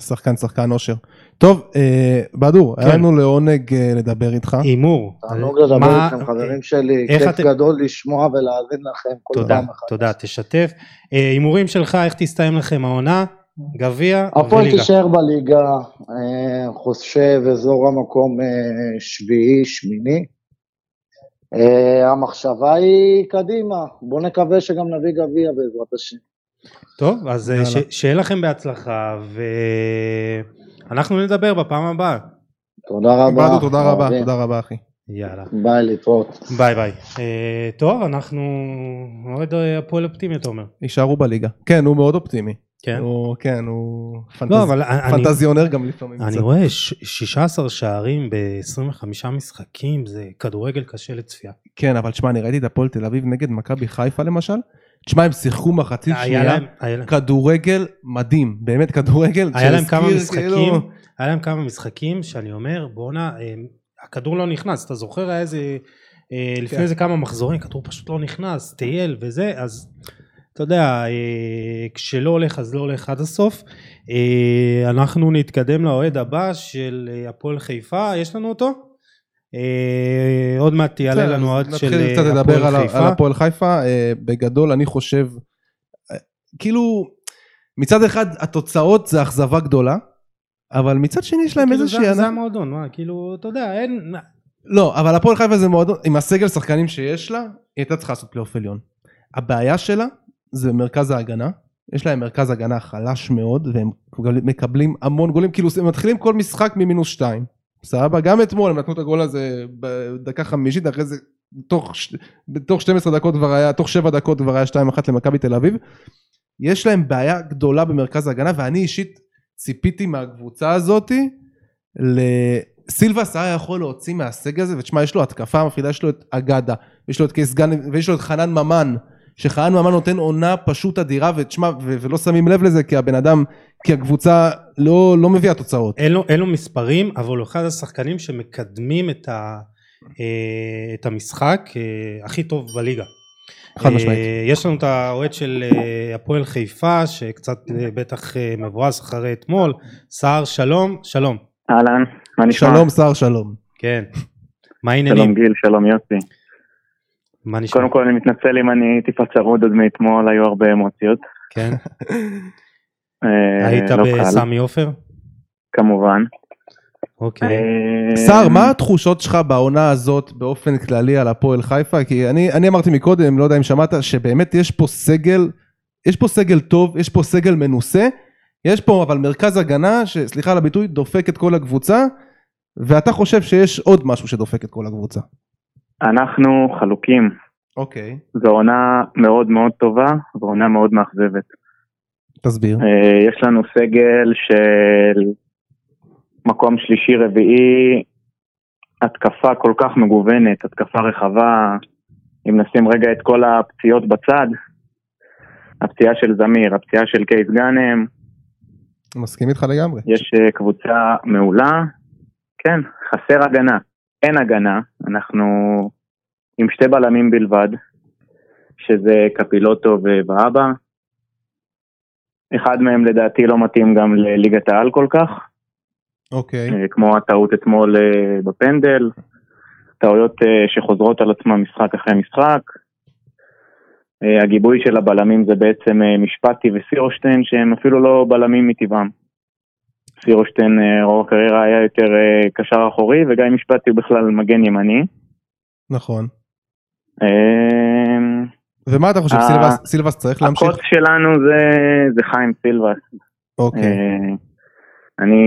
שחקן שחקן אושר. טוב, אה, בדור, כן. היה לנו לעונג לדבר איתך. הימור. תענוג לדבר מה... איתכם, חברים שלי. כיף את... גדול לשמוע ולהאזין לכם כל תודה, פעם אחת. תודה, תשתף. הימורים שלך, איך תסתיים לכם העונה? גביע וליגה. הפועל תישאר בליגה, אה, חושב אזור המקום אה, שביעי, שמיני. אה, המחשבה היא קדימה, בואו נקווה שגם נביא גביע בעזרת השם. טוב, אז שיהיה לכם בהצלחה, ואנחנו נדבר בפעם הבאה. תודה רבה. תודה רבה, תודה רבה אחי. יאללה. ביי להתראות. ביי ביי. טוב, אנחנו מאוד הפועל אופטימי אתה אומר. יישארו בליגה. כן, הוא מאוד אופטימי. כן. הוא, כן, הוא פנטז... לא, אבל פנטזיונר אני, גם לפעמים. אני רואה 16 שערים ב-25 משחקים, זה כדורגל קשה לצפייה. כן, אבל תשמע, אני ראיתי את הפועל תל אביב נגד מכבי חיפה למשל. תשמע, הם שיחקו מחצית שנייה, כדורגל מדהים, באמת כדורגל. היה להם כמה משחקים, כאילו... היה להם כמה משחקים שאני אומר, בואנה, הכדור לא נכנס, אתה זוכר היה איזה, אה, לפני כן. איזה כמה מחזורים, כדור פשוט לא נכנס, טייל וזה, אז... אתה יודע, אה, כשלא הולך אז לא הולך עד הסוף. אה, אנחנו נתקדם לאוהד הבא של אה, הפועל חיפה, יש לנו אותו? עוד מעט יעלה לנו אוהד של הפועל חיפה. נתחיל קצת לדבר על הפועל חיפה, בגדול אני חושב, כאילו מצד אחד התוצאות זה אכזבה גדולה, אבל מצד שני יש להם כאילו איזושהי... זה המועדון, מה, כאילו, אתה יודע, אין... לא, אבל הפועל חיפה זה מועדון, עם הסגל שחקנים שיש לה, היא הייתה צריכה לעשות פלייאוף עליון. הבעיה שלה זה מרכז ההגנה, יש להם מרכז הגנה חלש מאוד והם מקבלים המון גולים, כאילו הם מתחילים כל משחק ממינוס שתיים, סבבה? גם אתמול הם נתנו את הגול הזה בדקה חמישית, אחרי זה תוך, תוך 12 דקות כבר היה, תוך 7 דקות כבר היה 2-1 למכבי תל אביב. יש להם בעיה גדולה במרכז ההגנה ואני אישית ציפיתי מהקבוצה הזאתי סילבס היה יכול להוציא מהסגל הזה ותשמע יש לו התקפה מפחידה יש לו את אגדה יש לו את קייס גן ויש לו את חנן ממן שחיינו ממן נותן עונה פשוט אדירה, ותשמע, ולא שמים לב לזה, כי הבן אדם, כי הקבוצה לא, לא מביאה תוצאות. אין לו, אין לו מספרים, אבל הוא אחד השחקנים שמקדמים את, ה, אה, את המשחק אה, הכי טוב בליגה. חד משמעית. אה, יש לנו את האוהד של אה, הפועל חיפה, שקצת אה, בטח אה, מבואס אחרי אתמול. סער, שלום, שלום. אהלן, מה נשמע? שלום שר שלום. כן. מה שלום העניינים? גיל, שלום יוסי. מה נשמע? קודם כל אני מתנצל אם אני טיפה צרוד עוד מאתמול, היו הרבה אמוציות. כן. אה, היית לא בסמי עופר? כמובן. אוקיי. אה, שר, מה התחושות שלך בעונה הזאת באופן כללי על הפועל חיפה? כי אני, אני אמרתי מקודם, לא יודע אם שמעת, שבאמת יש פה סגל, יש פה סגל טוב, יש פה סגל מנוסה, יש פה אבל מרכז הגנה, שסליחה על הביטוי, דופק את כל הקבוצה, ואתה חושב שיש עוד משהו שדופק את כל הקבוצה. אנחנו חלוקים. אוקיי. זו עונה מאוד מאוד טובה, ועונה מאוד מאכזבת. תסביר. אה, יש לנו סגל של מקום שלישי רביעי, התקפה כל כך מגוונת, התקפה רחבה, אם נשים רגע את כל הפציעות בצד, הפציעה של זמיר, הפציעה של קייס גאנם, מסכים איתך לגמרי. יש אה, קבוצה מעולה, כן, חסר הגנה, אין הגנה, אנחנו עם שתי בלמים בלבד, שזה קפילוטו ובאבא, אחד מהם לדעתי לא מתאים גם לליגת העל כל כך, אוקיי. אה, כמו הטעות אתמול אה, בפנדל, טעויות אה, שחוזרות על עצמן משחק אחרי משחק. הגיבוי של הבלמים זה בעצם משפטי וסירושטיין שהם אפילו לא בלמים מטבעם. סירושטיין אה, רוב הקריירה היה יותר אה, קשר אחורי וגיא משפטי הוא בכלל מגן ימני. נכון. אה, ומה אתה חושב, אה, סילבס, סילבס צריך להמשיך? הקוץ שלנו זה, זה חיים סילבס. אוקיי. אני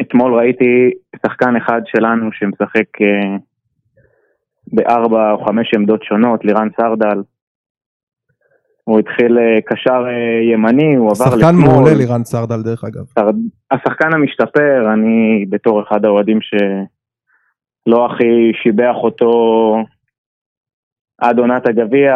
אתמול ראיתי שחקן אחד שלנו שמשחק בארבע או חמש עמדות שונות, לירן סרדל. הוא התחיל אה, קשר אה, ימני, הוא עבר שחקן מעולה לירן סרדל דרך אגב. השחקן המשתפר, אני בתור אחד האוהדים שלא הכי שיבח אותו עד עונת הגביע,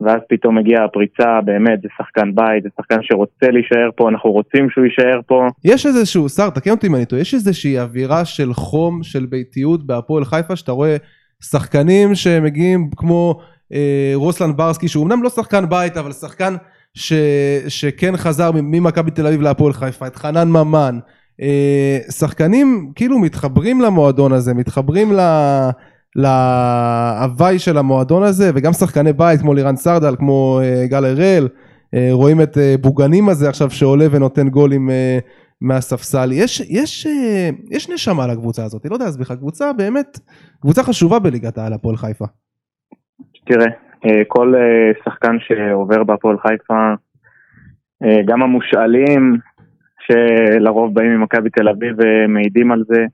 ואז פתאום מגיעה הפריצה, באמת, זה שחקן בית, זה שחקן שרוצה להישאר פה, אנחנו רוצים שהוא יישאר פה. יש איזשהו, שר, תקן אותי אם אני טועה, יש איזושהי אווירה של חום, של ביתיות בהפועל חיפה, שאתה רואה שחקנים שמגיעים כמו רוסלן ברסקי, שהוא אמנם לא שחקן בית, אבל שחקן ש, שכן חזר ממכבי תל אביב להפועל חיפה, את חנן ממן. אה, שחקנים כאילו מתחברים למועדון הזה, מתחברים ל... להוואי של המועדון הזה וגם שחקני בית כמו לירן סרדל כמו uh, גל הראל רואים את בוגנים הזה עכשיו שעולה ונותן גולים מהספסל יש יש יש נשמה לקבוצה הזאת לא יודע להסביר לך קבוצה באמת קבוצה חשובה בליגת העל הפועל חיפה. תראה כל שחקן שעובר בהפועל חיפה גם המושאלים שלרוב באים ממכבי תל אביב ומעידים על זה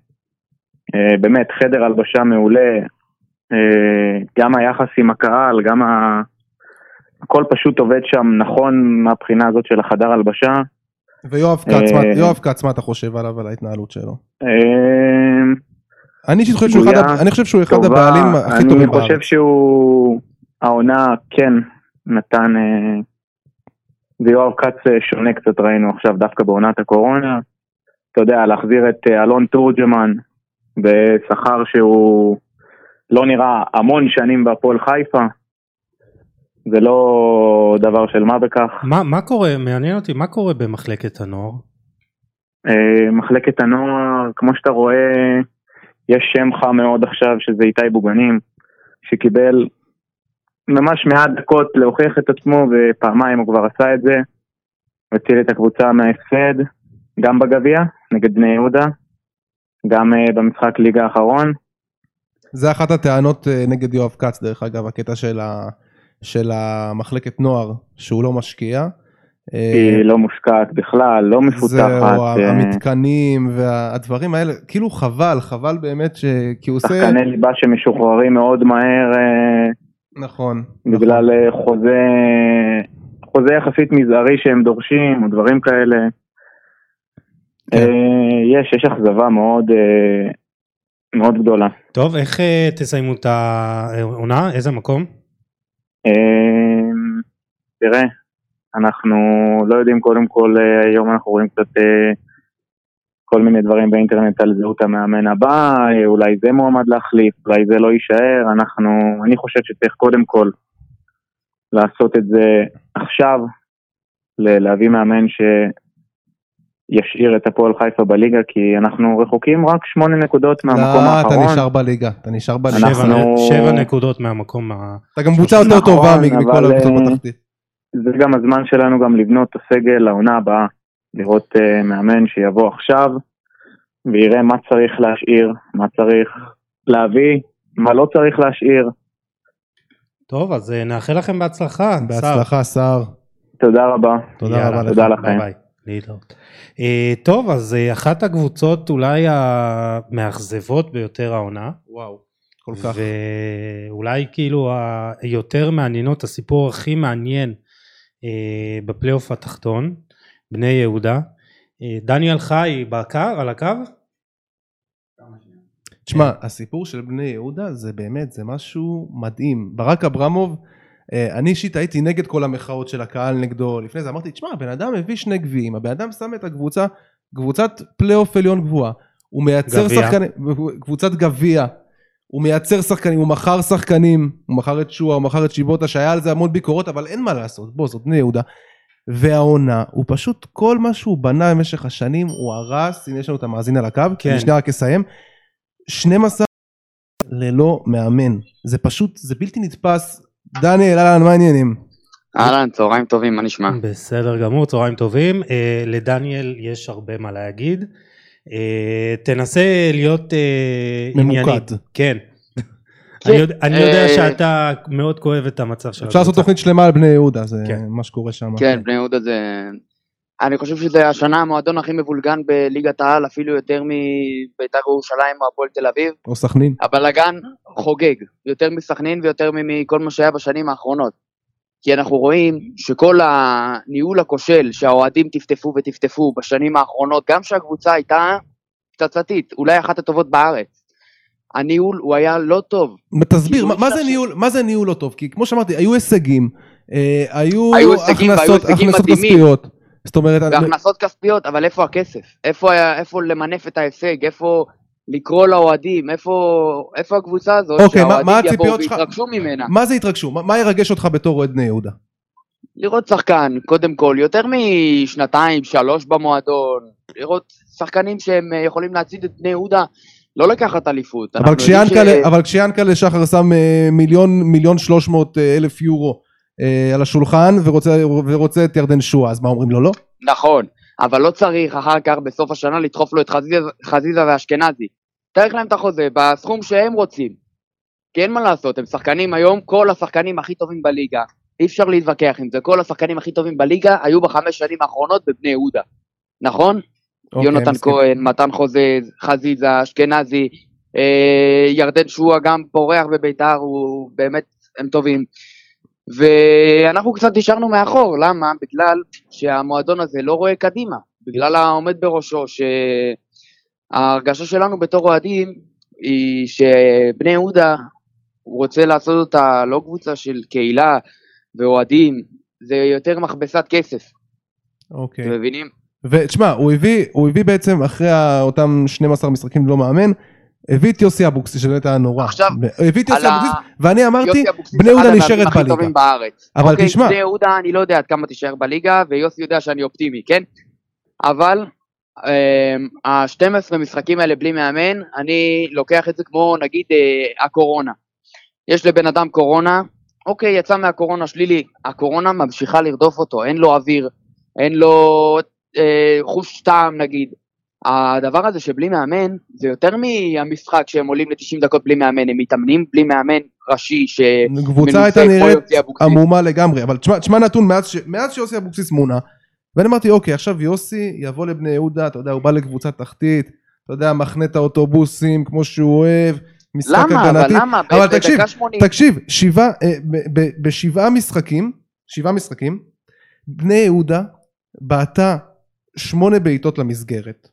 באמת חדר הלבשה מעולה, גם היחס עם הקהל, גם ה... הכל פשוט עובד שם נכון מהבחינה הזאת של החדר הלבשה. ויואב כץ, מה, יואב כץ, מה אתה חושב עליו, על ההתנהלות שלו? אני אישית חושב שהוא אחד, אני חושב שהוא אחד הבעלים הכי טובים בארץ. אני חושב שהוא, העונה כן נתן, ויואב כץ שונה קצת ראינו עכשיו דווקא בעונת הקורונה. אתה יודע, להחזיר את אלון תורג'מן, בשכר שהוא לא נראה המון שנים בהפועל חיפה. זה לא דבר של מה בכך. מה, מה קורה, מעניין אותי, מה קורה במחלקת הנוער? מחלקת הנוער, כמו שאתה רואה, יש שם חם מאוד עכשיו שזה איתי בוגנים, שקיבל ממש מעט דקות להוכיח את עצמו ופעמיים הוא כבר עשה את זה. הציל את הקבוצה מההפסד, גם בגביע, נגד בני יהודה, גם uh, במשחק ליגה האחרון. זה אחת הטענות uh, נגד יואב כץ דרך אגב, הקטע של, ה, של המחלקת נוער, שהוא לא משקיע. היא לא מושקעת בכלל, לא מפותחת. זהו, המתקנים והדברים האלה, כאילו חבל, חבל באמת ש... כי הוא עושה... שחקני ליבה שמשוחררים מאוד מהר. נכון. בגלל נכון. חוזה, חוזה יחסית מזערי שהם דורשים, או דברים כאלה. כן. יש, יש אכזבה מאוד, מאוד גדולה. טוב, איך תסיימו את העונה? איזה מקום? תראה, אנחנו לא יודעים קודם כל, אה, היום אנחנו רואים קצת אה, כל מיני דברים באינטרנט על זהות המאמן הבא, אה, אולי זה מועמד להחליף, אולי זה לא יישאר, אנחנו, אני חושב שצריך קודם כל לעשות את זה עכשיו, להביא מאמן שישאיר את הפועל חיפה בליגה, כי אנחנו רחוקים רק שמונה נקודות מהמקום לא, האחרון. אתה נשאר בליגה, אתה נשאר בליגה. אנחנו- שבע נקודות מהמקום ה... אתה גם קבוצה יותר נכון, טובה מכל הקבוצות בתחתית. זה גם הזמן שלנו גם לבנות את הסגל לעונה הבאה, לראות uh, מאמן שיבוא עכשיו ויראה מה צריך להשאיר, מה צריך להביא, מה לא צריך להשאיר. טוב, אז אה, נאחל לכם בהצלחה. שר. בהצלחה, סער. תודה רבה. תודה יאללה, רבה לך. תודה לכם. ביי ביי. להתראות. אה, טוב, אז אה, אחת הקבוצות אולי המאכזבות ביותר העונה. וואו, כל כך. ואולי כאילו היותר מעניינות, הסיפור הכי מעניין בפלייאוף התחתון, בני יהודה. אה, דניאל חי בקו, על הקו? תשמע, הסיפור של בני יהודה זה באמת, זה משהו מדהים. ברק אברמוב, אה, אני אישית הייתי נגד כל המחאות של הקהל נגדו. לפני זה אמרתי, תשמע, הבן אדם הביא שני גביעים, הבן אדם שם את הקבוצה, קבוצת פלייאוף עליון גבוהה. הוא מייצר. שחקנים, קבוצת גביע. הוא מייצר שחקנים, הוא מכר שחקנים, הוא מכר את שועה, הוא מכר את שיבוטה, שהיה על זה המון ביקורות, אבל אין מה לעשות, בוא, זאת בני יהודה. והעונה, הוא פשוט, כל מה שהוא בנה במשך השנים, הוא הרס, הנה יש לנו את המאזין על הקו, כן. אני שנייה רק אסיים. 12 ללא מאמן, זה פשוט, זה בלתי נתפס. דניאל, אהלן, מה העניינים? אהלן, צהריים טובים, מה נשמע? בסדר גמור, צהריים טובים. אה, לדניאל יש הרבה מה להגיד. אה, תנסה להיות אה, ממוקד. ענייני. כן. אני יודע- אני יודע אה, שאתה מאוד כואב את המצב של אפשר לעשות תוכנית שלמה על בני יהודה, זה כן. מה שקורה שם. כן, בני יהודה זה... אני חושב שזה השנה המועדון הכי מבולגן בליגת העל, אפילו יותר מבית"ר ירושלים או הפועל תל אביב. או סכנין. הבלגן חוגג, יותר מסכנין ויותר מכל מה שהיה בשנים האחרונות. כי אנחנו רואים שכל הניהול הכושל שהאוהדים טפטפו וטפטפו בשנים האחרונות, גם שהקבוצה הייתה פצצתית, אולי אחת הטובות בארץ. הניהול הוא היה לא טוב. תסביר, כאילו, מה- מה זה ניהול, מה זה ניהול לא טוב? כי כמו שאמרתי, היו הישגים, אה, היו היו הישגים הכנסות הכנסות. כספיות. זאת אומרת, אני- והכנסות כספיות, אבל איפה הכסף? איפה, איפה למנף את ההישג? איפה לקרוא לאוהדים? איפה, איפה הקבוצה הזאת אוקיי, מה- מה שהאוהדים יבואו הציפיות שלך? ויתרגשו ממנה? מה זה יתרגשו? מה- מה ירגש אותך בתור אוהד בני יהודה? לראות שחקן, קודם כל, יותר משנתיים, שלוש במועדון, לראות שחקנים שהם אה, יכולים להצעיד את בני יהודה, לא לקחת אליפות. אבל כשיאנקל'ה, אבל כשיאנקל'ה שחר שם אה, מיליון, מיליון שלוש מאות אה, אלף יורו על השולחן ורוצה, ורוצה את ירדן שואה, אז מה אומרים לו לא? נכון, אבל לא צריך אחר כך בסוף השנה לדחוף לו את חזיזה, חזיזה ואשכנזי. תאריך להם את החוזה בסכום שהם רוצים. כי אין מה לעשות, הם שחקנים היום, כל השחקנים הכי טובים בליגה. אי אפשר להתווכח עם זה, כל השחקנים הכי טובים בליגה היו בחמש שנים האחרונות בבני יהודה. נכון? אוקיי, יונתן מסכים. כהן, מתן חוזז, חזיזה, אשכנזי, אה, ירדן שועה גם פורח בביתר, הוא באמת, הם טובים. ואנחנו קצת נשארנו מאחור, למה? בגלל שהמועדון הזה לא רואה קדימה, בגלל העומד בראשו, שההרגשה שלנו בתור אוהדים היא שבני יהודה, הוא רוצה לעשות אותה לא קבוצה של קהילה ואוהדים, זה יותר מכבסת כסף, אוקיי. אתם מבינים? ותשמע, הוא הביא, הוא הביא בעצם אחרי אותם 12 משחקים לא מאמן, הביא את יוסי אבוקסיס שבאמת היה נורא. עכשיו, הביא את יוסי אבוקסיס, ואני אמרתי, בני יהודה נשארת בליגה. אבל אוקיי, תשמע- בני יהודה, אני לא יודע עד כמה תישאר בליגה, ויוסי יודע שאני אופטימי, כן? אבל ה-12 משחקים האלה בלי מאמן, אני לוקח את זה כמו נגיד אה, הקורונה. יש לבן אדם קורונה, אוקיי, יצא מהקורונה שלילי, הקורונה ממשיכה לרדוף אותו, אין לו אוויר, אין לו אה, חוש טעם נגיד. הדבר הזה שבלי מאמן, זה יותר מהמשחק שהם עולים ל-90 דקות בלי מאמן, הם מתאמנים בלי מאמן ראשי, ש... קבוצה הייתה נראית. עמומה לגמרי, אבל תשמע, תשמע נתון, מאז, ש... מאז שיוסי אבוקסיס מונה, ואני אמרתי, אוקיי, עכשיו יוסי יבוא לבני יהודה, אתה יודע, הוא בא לקבוצה תחתית, אתה יודע, מחנה את האוטובוסים כמו שהוא אוהב, משחק למה? אבל הגנתי, למה? אבל תקשיב, 80. תקשיב, שבעה, אה, בשבעה משחקים, שבעה משחקים, בני יהודה בעטה שמונה בעיטות למסגרת.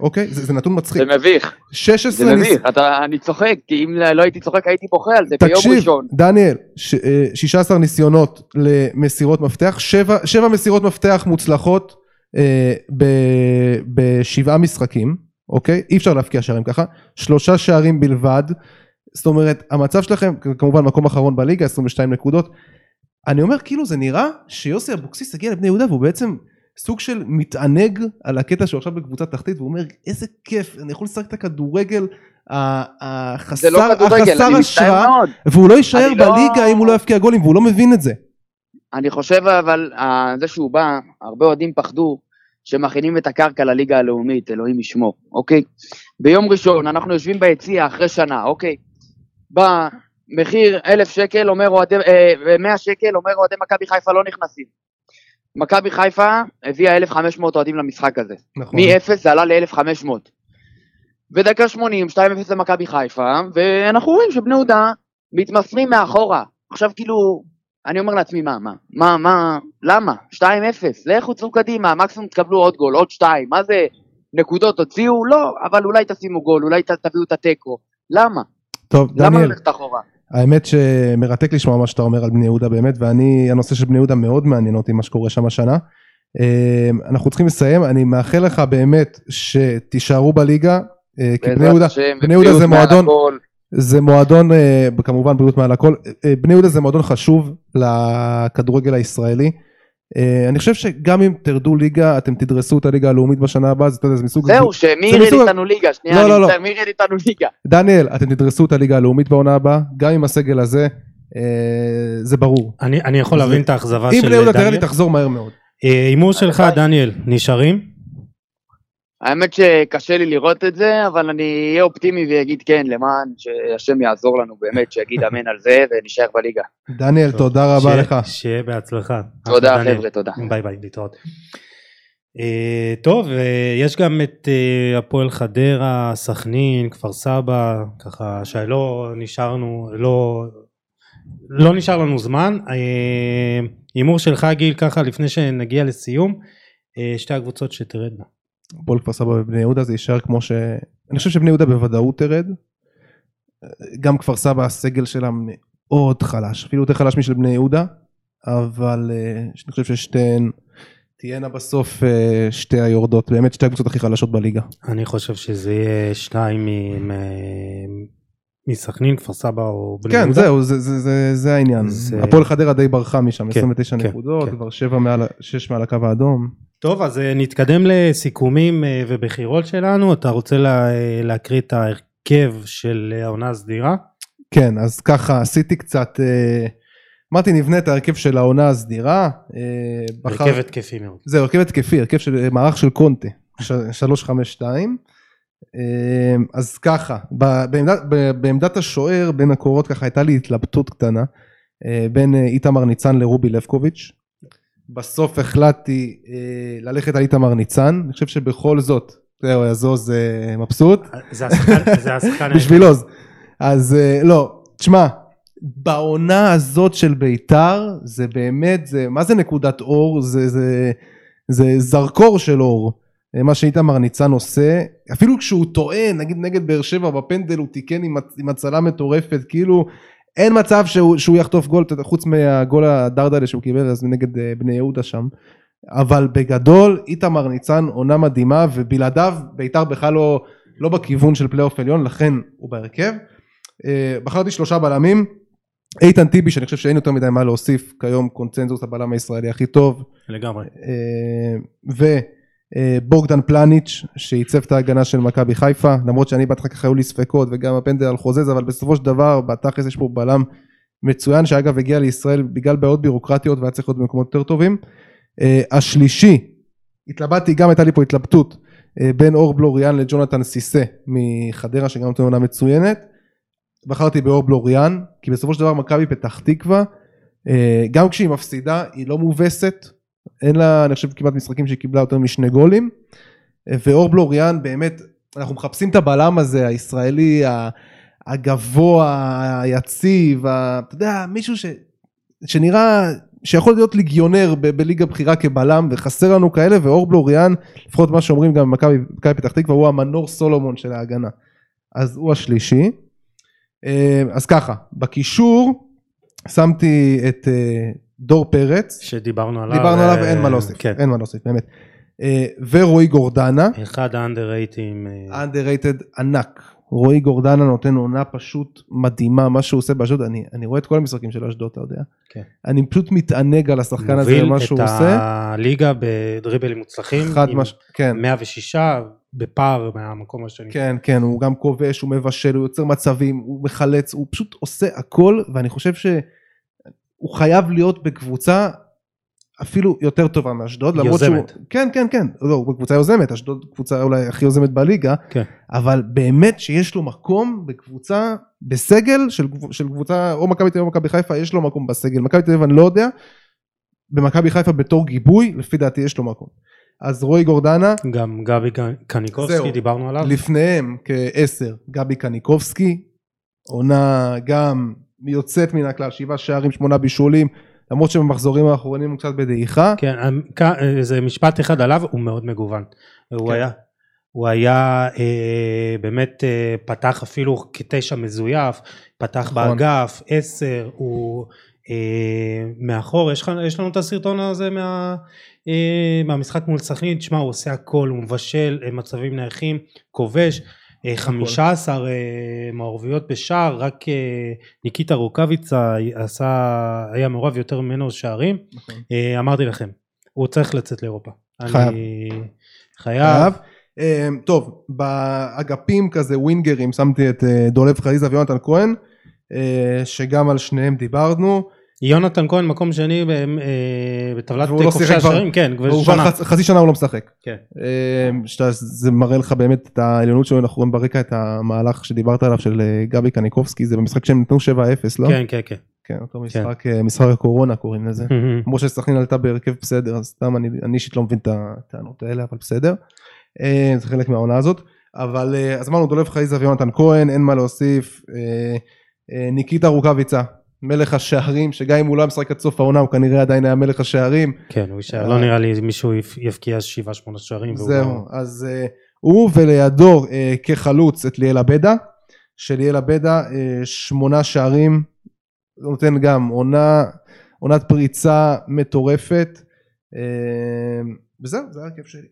אוקיי? זה, זה נתון מצחיק. זה מביך. 16 זה מביך, אתה, אני צוחק, כי אם לא הייתי צוחק הייתי בוכה על זה תקשיב, ביום ראשון. דניאל, ש, אה, 16 ניסיונות למסירות מפתח, 7, 7 מסירות מפתח מוצלחות אה, ב, בשבעה משחקים, אוקיי? אי אפשר להבקיע שערים ככה, שלושה שערים בלבד, זאת אומרת, המצב שלכם, כמובן מקום אחרון בליגה, 22 נקודות, אני אומר כאילו זה נראה שיוסי אבוקסיס הגיע לבני יהודה והוא בעצם סוג של מתענג על הקטע שהוא עכשיו בקבוצת תחתית והוא אומר איזה כיף אני יכול לשחק את הכדורגל החסר, לא החסר השראה. והוא לא יישאר לא- בליגה אם הוא לא יבקיע גולים והוא לא מבין את זה. אני חושב אבל, אה, זה שהוא בא, הרבה אוהדים פחדו שמכינים את הקרקע לליגה הלאומית, אלוהים ישמור, אוקיי? ביום ראשון אנחנו יושבים ביציע אחרי שנה, אוקיי? בא, מחיר אלף שקל, אומר אוהדי, אה, 100 שקל, אומר אוהדי מכבי חיפה לא נכנסים. מכבי חיפה הביאה 1,500 אוהדים למשחק הזה. נכון. מ-0 זה עלה ל-1,500. ודקה 80, 2-0 למכבי חיפה, ואנחנו רואים שבני יהודה מתמסרים מאחורה. עכשיו כאילו, אני אומר לעצמי, מה, מה, מה, מה, למה? 2-0, לכו צאו קדימה, מקסימום תקבלו עוד גול, עוד שתיים, מה זה, נקודות תוציאו? לא, אבל אולי תשימו גול, אולי תביאו את התיקו. למה? טוב למה דניאל ללכת אחורה? האמת שמרתק לשמוע מה שאתה אומר על בני יהודה באמת ואני הנושא של בני יהודה מאוד מעניין אותי מה שקורה שם השנה. אה, אנחנו צריכים לסיים אני מאחל לך באמת שתישארו בליגה אה, כי בני יהודה השם, בני יהודה זה מועדון הכל. זה מועדון אה, כמובן בריאות מעל הכל אה, בני יהודה זה מועדון חשוב לכדורגל הישראלי. אה, אני חושב שגם אם תרדו ליגה אתם תדרסו את הליגה הלאומית בשנה הבאה זה, אתה יודע, זה מסוג זהו, שמי ירד מסוג- איתנו ליגה? שנייה, לא, אני לא, לא. מצטער, מי ירד איתנו ליגה? דניאל אתם תדרסו את הליגה הלאומית בעונה הבאה גם עם הסגל הזה אה, זה ברור. אני, אני יכול זה- להבין את האכזבה אם של בני יהודה תראה לי דניאל. תחזור מהר מאוד. אה, הימור שלך, דניאל, נשארים? האמת שקשה לי לראות את זה, אבל אני אהיה אופטימי ואגיד כן, למען שהשם יעזור לנו באמת, שיגיד אמן על זה ונשאר בליגה. דניאל תודה רבה לך. שיהיה בהצלחה. תודה. חבר'ה, תודה. ביי ביי, להתראות. אה, טוב, אה, יש גם את אה, הפועל חדרה, סכנין, כפר סבא, ככה שלא נשארנו, לא, לא נשאר לנו זמן. הימור שלך גיל ככה לפני שנגיע לסיום, שתי הקבוצות שתרדנה. הפועל כפר סבא ובני יהודה זה יישאר כמו ש... אני חושב שבני יהודה בוודאות תרד. גם כפר סבא הסגל שלה מאוד חלש, אפילו יותר חלש משל בני יהודה, אבל אה, אני חושב ששתיהן תהיינה בסוף אה, שתי היורדות, באמת שתי הקבוצות הכי חלשות בליגה. אני חושב שזה יהיה שניים מ- מ- מסכנין, כפר סבא או בני כן, יהודה. זהו, זה, זה, זה, זה העניין. זה- הפועל חדרה די ברחה משם, כן, 29 כן, נקודות, כן. כבר 7 מעל, 6 מעל הקו האדום. טוב, אז אה, נתקדם לסיכומים אה, ובחירות שלנו. אתה רוצה לה, אה, להקריא את ההרכב של העונה הסדירה? כן, אז ככה עשיתי קצת, אמרתי נבנה את ההרכב של העונה הסדירה. אה, בחר- הרכב התקפי מאוד. זהו, הרכב התקפי, הרכב של מערך של קונטה, ש- 352. אה, אז ככה, בעמדת, בעמדת השוער בין הקורות ככה הייתה לי התלבטות קטנה בין איתמר ניצן לרובי לבקוביץ'. בסוף החלטתי אה, ללכת על איתמר ניצן, אני חושב שבכל זאת, זהו, יזוז אה, מבסוט. זה השחקן, זה השחקן. בשביל עוז. אז אה, לא, תשמע, בעונה הזאת של ביתר, זה באמת, זה, מה זה נקודת אור? זה, זה, זה זרקור של אור. אה, מה שאיתמר ניצן עושה, אפילו כשהוא טועה, נגיד נגד באר שבע בפנדל הוא תיקן עם, עם הצלה מטורפת, כאילו אין מצב שהוא, שהוא יחטוף גול, חוץ מהגול הדרדלה שהוא קיבל אז נגד אה, בני יהודה שם. אבל בגדול איתמר ניצן עונה מדהימה ובלעדיו ביתר בכלל לא, לא בכיוון של פלייאוף עליון לכן הוא בהרכב. אה, בחרתי שלושה בלמים איתן טיבי שאני חושב שאין יותר מדי מה להוסיף כיום קונצנזוס הבלם הישראלי הכי טוב לגמרי. ובוגדן פלניץ' שעיצב את ההגנה של מכבי חיפה למרות שאני בהתחלה ככה היו לי ספקות וגם הפנדל על חוזז אבל בסופו של דבר בתכלס יש פה בלם מצוין שאגב הגיע לישראל בגלל בעיות בירוקרטיות והיה צריך להיות במקומות יותר טובים. אה, השלישי התלבטתי גם הייתה לי פה התלבטות אה, בין אור בלוריאן לג'ונתן סיסה מחדרה שגם נותן עונה מצוינת. בחרתי באור בלוריאן כי בסופו של דבר מכבי פתח תקווה אה, גם כשהיא מפסידה היא לא מובסת אין לה אני חושב כמעט משחקים שהיא קיבלה יותר משני גולים ואור בלוריאן באמת אנחנו מחפשים את הבלם הזה הישראלי הגבוה היציב ה- אתה יודע מישהו ש, שנראה שיכול להיות ליגיונר ב- בליגה בכירה כבלם, וחסר לנו כאלה, ואור בלוריאן, לפחות מה שאומרים גם במכבי מכבי פתח תקווה, הוא המנור סולומון של ההגנה. אז הוא השלישי. אה, אז ככה, בקישור שמתי את אה, דור פרץ, שדיברנו עליו. דיברנו אה, עליו, אין מה להוסיף, כן. אין מה להוסיף, באמת. אה, ורועי גורדנה, אחד האנדררייטים. אה, underrated ענק. רועי גורדנה נותן עונה פשוט מדהימה, מה שהוא עושה באשדוד, אני, אני רואה את כל המשחקים של אשדוד, אתה יודע. כן. אני פשוט מתענג על השחקן הזה, מוביל ומה את שהוא עושה. הליגה בדריבלים מוצלחים. חד מש... כן, 106 בפער מהמקום השני. כן, כן, הוא גם כובש, הוא מבשל, הוא יוצר מצבים, הוא מחלץ, הוא פשוט עושה הכל, ואני חושב שהוא חייב להיות בקבוצה אפילו יותר טובה מאשדוד, יוזמת. שהוא... כן, כן, כן, לא, הוא בקבוצה יוזמת, אשדוד קבוצה אולי הכי יוזמת בליגה, כן. אבל באמת שיש לו מקום בקבוצה, בסגל של, של קבוצה, או מכבי תל אביב או מכבי חיפה, יש לו מקום בסגל. מכבי תל אביב אני לא יודע, במכבי חיפה בתור גיבוי, לפי דעתי יש לו מקום. אז רועי גורדנה, גם גבי קניקובסקי, זהו. דיברנו עליו. לפניהם כעשר, גבי קניקובסקי, עונה גם יוצאת מן הכלל, שבעה שערים, שמונה בישולים, למרות שבמחזורים האחרונים הוא קצת בדעיכה. כן, כ- זה משפט אחד עליו, הוא מאוד מגוון. הוא כן. היה, הוא היה אה, באמת אה, פתח אפילו כתשע מזויף, פתח נכון. באגף, עשר, הוא אה, מאחור, יש, יש לנו את הסרטון הזה מה, אה, מהמשחק מול סכנין, תשמע הוא עושה הכל, הוא מבשל אה, מצבים נייחים, כובש, אה, 15 אה, מעורבויות בשער, רק אה, ניקיטה רוקאביצה עשה, היה מעורב יותר ממנו שערים, נכון. אה, אמרתי לכם, הוא צריך לצאת לאירופה. חייב. אני חייב. חייב. אה, טוב, באגפים כזה ווינגרים שמתי את אה, דולב חזיזה ויונתן כהן, אה, שגם על שניהם דיברנו. יונתן כהן מקום שני אה, בטבלת לא כובשי השערים, כן, כבר שנה. חצ- חצי שנה הוא לא משחק. כן. אה, שאתה- זה מראה לך באמת את העליונות שלו, אנחנו רואים ברקע את המהלך שדיברת עליו של אה, גבי קניקובסקי, זה במשחק שהם נתנו 7-0, לא? כן, כן, כן. כן, אותו משחק, אה, משחק הקורונה קוראים לזה. כמו שסכנין עלתה בהרכב בסדר, אז סתם אני אישית לא מבין את הטענות האלה, אבל בסדר. זה חלק מהעונה הזאת. אבל אז אמרנו דולב חייזה ויונתן כהן, אין מה להוסיף. ניקיטה רוקאביצה, מלך השערים, שגם אם הוא לא היה משחק עד סוף העונה, הוא כנראה עדיין היה מלך השערים. כן, הוא יישאר, לא נראה לי מישהו יבקיע 7-8 שערים. זהו, לא- אז אה, הוא ולידו אה, כחלוץ את ליאל עבדה, שליאל עבדה אה, שמונה שערים, נותן גם עונה, עונת פריצה מטורפת, אה, וזהו, זה ההרכב שלי.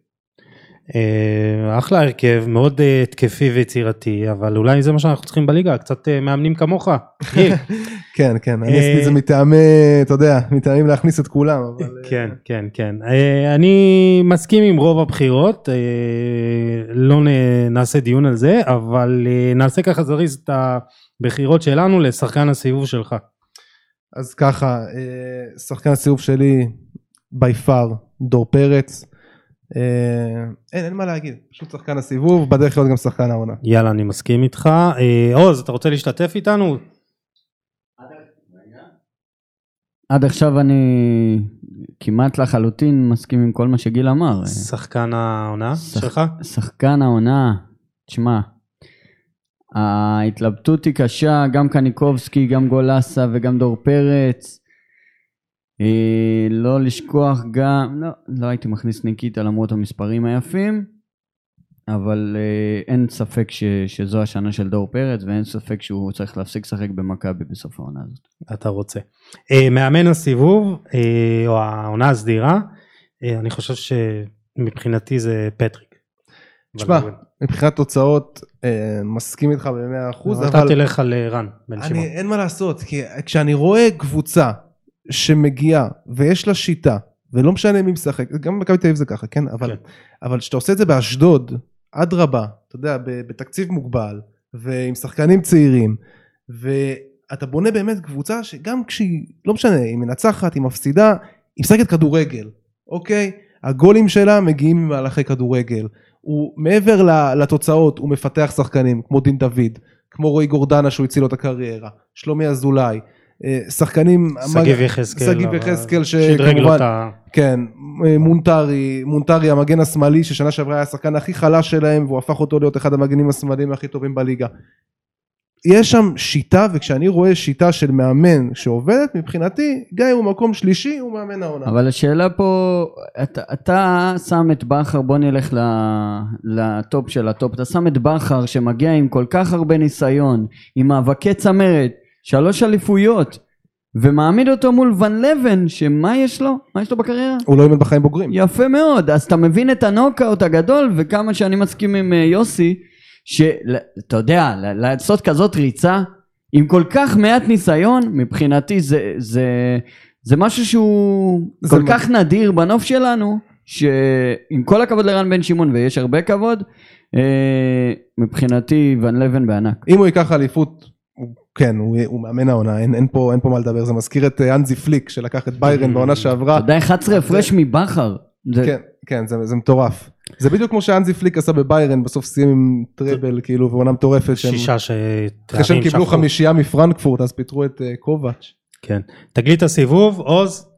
אה, אחלה הרכב, מאוד אה, התקפי ויצירתי, אבל אולי זה מה שאנחנו צריכים בליגה, קצת אה, מאמנים כמוך. כן, כן, אני אה, עשיתי את זה מטעמי, אתה יודע, מטעמים להכניס את כולם. אה, כן, כן, כן. אה, אני מסכים עם רוב הבחירות, אה, לא נעשה דיון על זה, אבל אה, נעשה ככה זריז את הבחירות שלנו לשחקן הסיבוב שלך. אז ככה, אה, שחקן הסיבוב שלי, בי פאר, דור פרץ. אה, אין, אין מה להגיד, פשוט שחקן הסיבוב, בדרך להיות גם שחקן העונה. יאללה, אני מסכים איתך. אה, עוז, אתה רוצה להשתתף איתנו? עד עכשיו אני כמעט לחלוטין מסכים עם כל מה שגיל אמר. שחקן העונה שח- שלך? שחקן העונה, תשמע, ההתלבטות היא קשה, גם קניקובסקי, גם גולסה וגם דור פרץ. אה, לא לשכוח גם, לא, לא הייתי מכניס ניקיטה למרות המספרים היפים, אבל אה, אין ספק ש, שזו השנה של דור פרץ ואין ספק שהוא צריך להפסיק לשחק במכבי בסוף העונה הזאת. אתה רוצה. אה, מאמן הסיבוב, אה, או העונה הסדירה, אה, אני חושב שמבחינתי זה פטריק. תשמע, מבחינת תוצאות, אה, מסכים איתך במאה אחוז, אבל אתה תלך על רן בן שמעון. אני, אין מה לעשות, כי כשאני רואה קבוצה שמגיעה ויש לה שיטה, ולא משנה מי משחק, גם במכבי תל אביב זה ככה, כן? אבל, כן. אבל כשאתה עושה את זה באשדוד, אדרבה, אתה יודע, בתקציב מוגבל, ועם שחקנים צעירים, ואתה בונה באמת קבוצה שגם כשהיא, לא משנה, היא מנצחת, היא מפסידה, היא משחקת כדורגל, אוקיי? הגולים שלה מגיעים ממהלכי כדורגל. הוא מעבר לתוצאות, הוא מפתח שחקנים, כמו דין דוד, כמו רועי גורדנה שהוא הציל לו את הקריירה, שלומי אזולאי, שחקנים... שגיב יחזקאל. שגיב יחזקאל שדרג לו שכמובן... את ה... כן, מונטרי, מונטרי המגן השמאלי ששנה שעברה היה השחקן הכי חלש שלהם והוא הפך אותו להיות אחד המגנים השמאליים הכי טובים בליגה. יש שם שיטה, וכשאני רואה שיטה של מאמן שעובדת, מבחינתי, גם אם הוא מקום שלישי, הוא מאמן העונה. אבל השאלה פה, אתה, אתה שם את בכר, בוא נלך לטופ של הטופ, אתה שם את בכר שמגיע עם כל כך הרבה ניסיון, עם מאבקי צמרת, שלוש אליפויות, ומעמיד אותו מול ון ליוון, שמה יש לו? מה יש לו בקריירה? הוא לא אימן בחיים בוגרים. יפה מאוד, אז אתה מבין את הנוקאוט הגדול, וכמה שאני מסכים עם אה, יוסי, שאתה יודע, לעשות כזאת ריצה, עם כל כך מעט ניסיון, מבחינתי זה, זה, זה משהו שהוא זה כל כך נדיר בנוף שלנו, שעם כל הכבוד לרן בן שמעון, ויש הרבה כבוד, אה, מבחינתי ון לבן בענק. אם הוא ייקח אליפות כן, הוא, הוא מאמן העונה, אין, אין, פה, אין פה מה לדבר, זה מזכיר את אה, אנזי פליק שלקח את ביירן בעונה שעברה. אתה יודע, 11 הפרש מבכר. זה... כן, כן, זה, זה מטורף. זה בדיוק כמו שאנזי פליק עשה בביירן, בסוף סיים עם טראבל, כאילו, ועונה מטורפת. שישה ש... אחרי שהם קיבלו חמישייה מפרנקפורט, אז פיטרו את uh, קובץ'. כן. תגלית הסיבוב, עוז,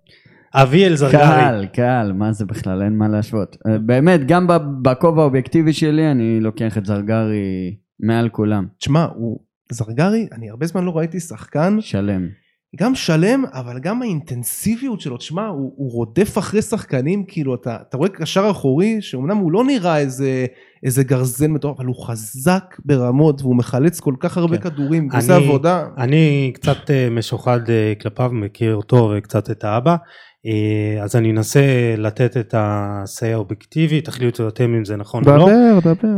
אביאל זרגרי. קל, קל, מה זה בכלל, אין מה להשוות. אה, באמת, גם בכובע האובייקטיבי שלי, אני לוקח את זרגרי מעל כולם. תשמע, הוא... זרגרי, אני הרבה זמן לא ראיתי שחקן. שלם. גם שלם, אבל גם האינטנסיביות שלו, תשמע, הוא, הוא רודף אחרי שחקנים, כאילו, אתה, אתה רואה קשר אחורי, שאומנם הוא לא נראה איזה, איזה גרזן מטורף, אבל הוא חזק ברמות, והוא מחלץ כל כך הרבה כן. כדורים, הוא עושה עבודה. אני קצת uh, משוחד uh, כלפיו, מכיר אותו וקצת את האבא, אז אני אנסה לתת את ה-say האובייקטיבי, תחליטו אתם אם זה נכון דבר, או לא. דבר, דבר.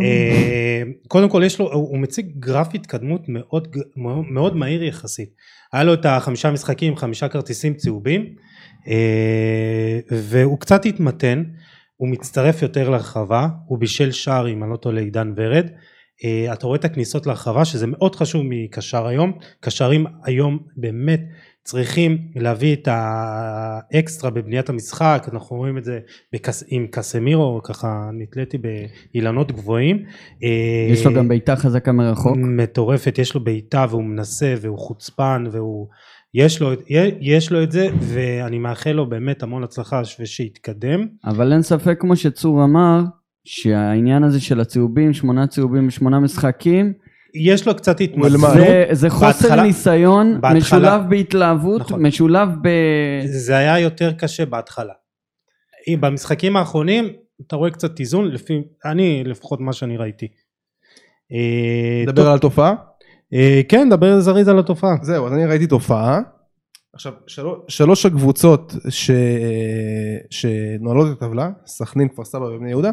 קודם כל, יש לו, הוא מציג גרף התקדמות מאוד, מאוד מהיר יחסית. היה לו את החמישה משחקים, חמישה כרטיסים צהובים, אה, והוא קצת התמתן, הוא מצטרף יותר לרחבה, הוא בישל שער, אם אני לא טועה, לעידן ורד. אה, אתה רואה את הכניסות לרחבה, שזה מאוד חשוב מקשר היום. קשרים היום באמת צריכים להביא את האקסטרה בבניית המשחק, אנחנו רואים את זה בקס, עם קסמירו, ככה נתליתי באילנות גבוהים. יש לו גם בעיטה חזקה מרחוק. מטורפת, יש לו בעיטה והוא מנסה והוא חוצפן והוא... יש לו, יש לו את זה ואני מאחל לו באמת המון הצלחה ושיתקדם. אבל אין ספק כמו שצור אמר שהעניין הזה של הצהובים, שמונה צהובים בשמונה משחקים יש לו קצת התמודדות. זה, זה חוסר בהתחלה, ניסיון, בהתחלה, משולב בהתלהבות, נכון. משולב ב... זה היה יותר קשה בהתחלה. במשחקים האחרונים אתה רואה קצת איזון, לפי, אני לפחות מה שאני ראיתי. אה, דבר על התופעה? אה, כן, דבר זריז על התופעה. זהו, אז אני ראיתי תופעה. עכשיו, שלוש, שלוש הקבוצות ש... שנועלות את הטבלה, סכנין, כפר סבא ובני יהודה,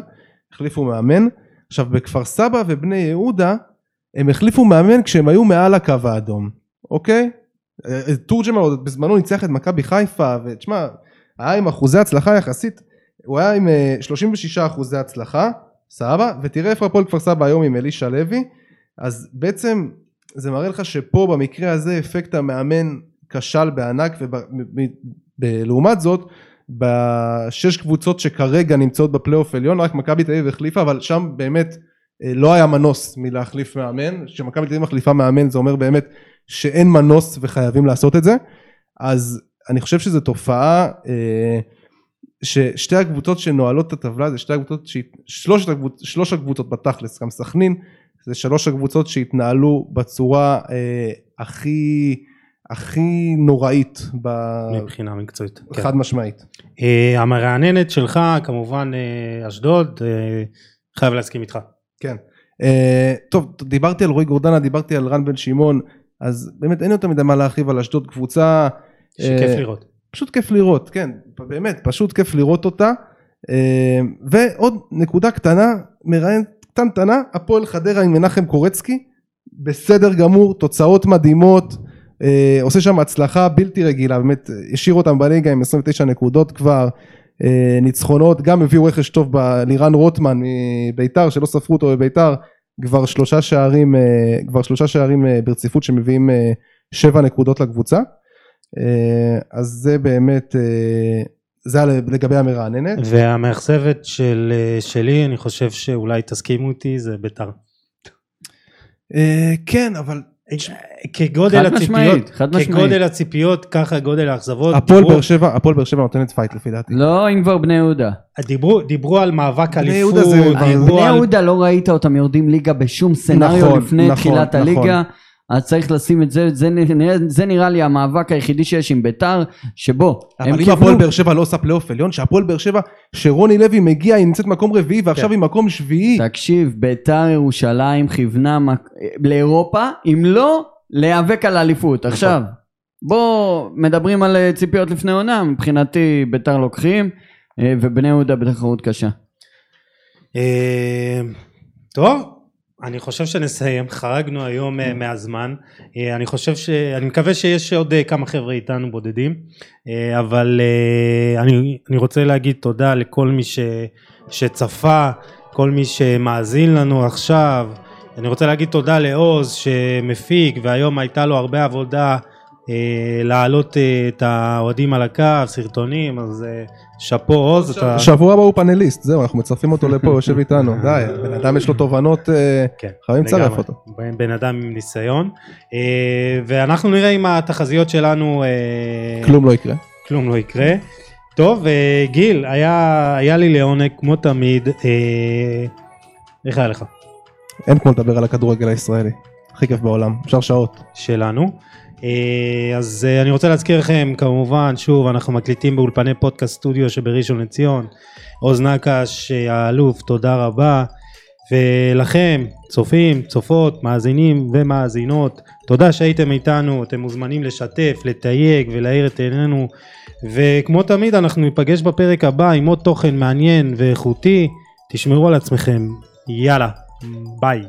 החליפו מאמן. עכשיו, בכפר סבא ובני יהודה, הם החליפו מאמן כשהם היו מעל הקו האדום, אוקיי? תורג'מן עוד בזמנו ניצח את מכבי חיפה, ותשמע, היה עם אחוזי הצלחה יחסית, הוא היה עם 36 אה, אחוזי הצלחה, סבבה, ותראה איפה הפועל כפר סבא היום עם אלישע לוי, אז בעצם זה מראה לך שפה במקרה הזה אפקט המאמן כשל בענק, ולעומת זאת, בשש קבוצות שכרגע נמצאות בפלייאוף עליון, רק מכבי תל אביב החליפה, אבל שם באמת לא היה מנוס מלהחליף מאמן, כשמכבי תל אביב מחליפה מאמן זה אומר באמת שאין מנוס וחייבים לעשות את זה, אז אני חושב שזו תופעה אה, ששתי הקבוצות שנועלות את הטבלה זה שתי הקבוצות, שלוש הקבוצות, שלוש הקבוצות בתכלס, גם סכנין, זה שלוש הקבוצות שהתנהלו בצורה אה, הכי הכי נוראית ב... מבחינה מקצועית. כן. חד כן. משמעית. אה, המרעננת שלך כמובן אה, אשדוד, אה, חייב להסכים איתך. כן. Uh, טוב, דיברתי על רועי גורדנה, דיברתי על רן בן שמעון, אז באמת אין יותר מדי מה להרחיב על אשדוד קבוצה. שכיף uh, לראות. פשוט כיף לראות, כן, באמת, פשוט כיף לראות אותה. Uh, ועוד נקודה קטנה, מראיינת קטנטנה, הפועל חדרה עם מנחם קורצקי, בסדר גמור, תוצאות מדהימות, uh, עושה שם הצלחה בלתי רגילה, באמת השאיר אותם בליגה עם 29 נקודות כבר. אה, ניצחונות, גם הביאו רכש טוב בלירן רוטמן מביתר, שלא ספרו אותו בביתר, כבר שלושה שערים, אה, כבר שלושה שערים אה, ברציפות שמביאים שבע נקודות לקבוצה. אז זה באמת, זה היה לגבי המרעננת. והמאכזבת של, שלי, אני חושב שאולי תסכימו איתי, זה ביתר. כן, אבל כגודל הציפיות, כגודל הציפיות, ככה גודל האכזבות. הפועל באר שבע, הפועל באר שבע נותנת fight לפי דעתי. לא, אם כבר בני יהודה. דיברו, דיברו על מאבק אליפות. בני יהודה לא ראית אותם יורדים ליגה בשום scenario נכון, לפני נכון, תחילת נכון. הליגה. אז צריך לשים את זה, זה, נראה, זה נראה לי המאבק היחידי שיש עם ביתר, שבו אבל אם הפועל באר שבע לא עושה פלייאוף עליון, שהפועל באר שבע, שרוני לוי מגיע, היא נמצאת מקום רביעי ועכשיו כן. היא מקום שביעי. תקשיב, ביתר ירושלים כיוונה מק... לאירופה, אם לא, להיאבק על האליפות. נכון. עכשיו, בוא, מדברים על אה, ציפיות לפני עונה, מבחינתי ביתר לוקחים, אה, ובני יהודה בתחרות קשה. אה, טוב, אני חושב שנסיים, חרגנו היום אה, מהזמן, אה, אני חושב ש... אני מקווה שיש עוד אה, כמה חבר'ה איתנו בודדים, אבל אני, אני רוצה להגיד תודה לכל מי ש... שצפה, כל מי שמאזין לנו עכשיו, אני רוצה להגיד תודה לעוז שמפיק והיום הייתה לו הרבה עבודה להעלות אה, את האוהדים על הקו, סרטונים, אז אה, שאפו עוז, אתה... שבוע הבא הוא פאנליסט, זהו, אנחנו מצרפים אותו לפה, הוא יושב איתנו, די, בן אדם יש לו תובנות, אה, כן, חייבים לצרף. אותו. בן- אדם עם ניסיון אה, ואנחנו נראה אם התחזיות שלנו אה, כלום לא יקרה. כלום לא יקרה. טוב אה, גיל היה, היה לי לעונג כמו תמיד אה, איך היה לך? אין כמו לדבר על הכדורגל הישראלי, הכי כיף בעולם, אפשר שעות. שלנו. אה, אז אה, אני רוצה להזכיר לכם כמובן שוב אנחנו מקליטים באולפני פודקאסט סטודיו שבראשון לציון. עוז נקש אה, האלוף תודה רבה. ולכם צופים צופות מאזינים ומאזינות תודה שהייתם איתנו אתם מוזמנים לשתף לתייג ולהאיר את עינינו. וכמו תמיד אנחנו ניפגש בפרק הבא עם עוד תוכן מעניין ואיכותי. תשמרו על עצמכם. יאללה ביי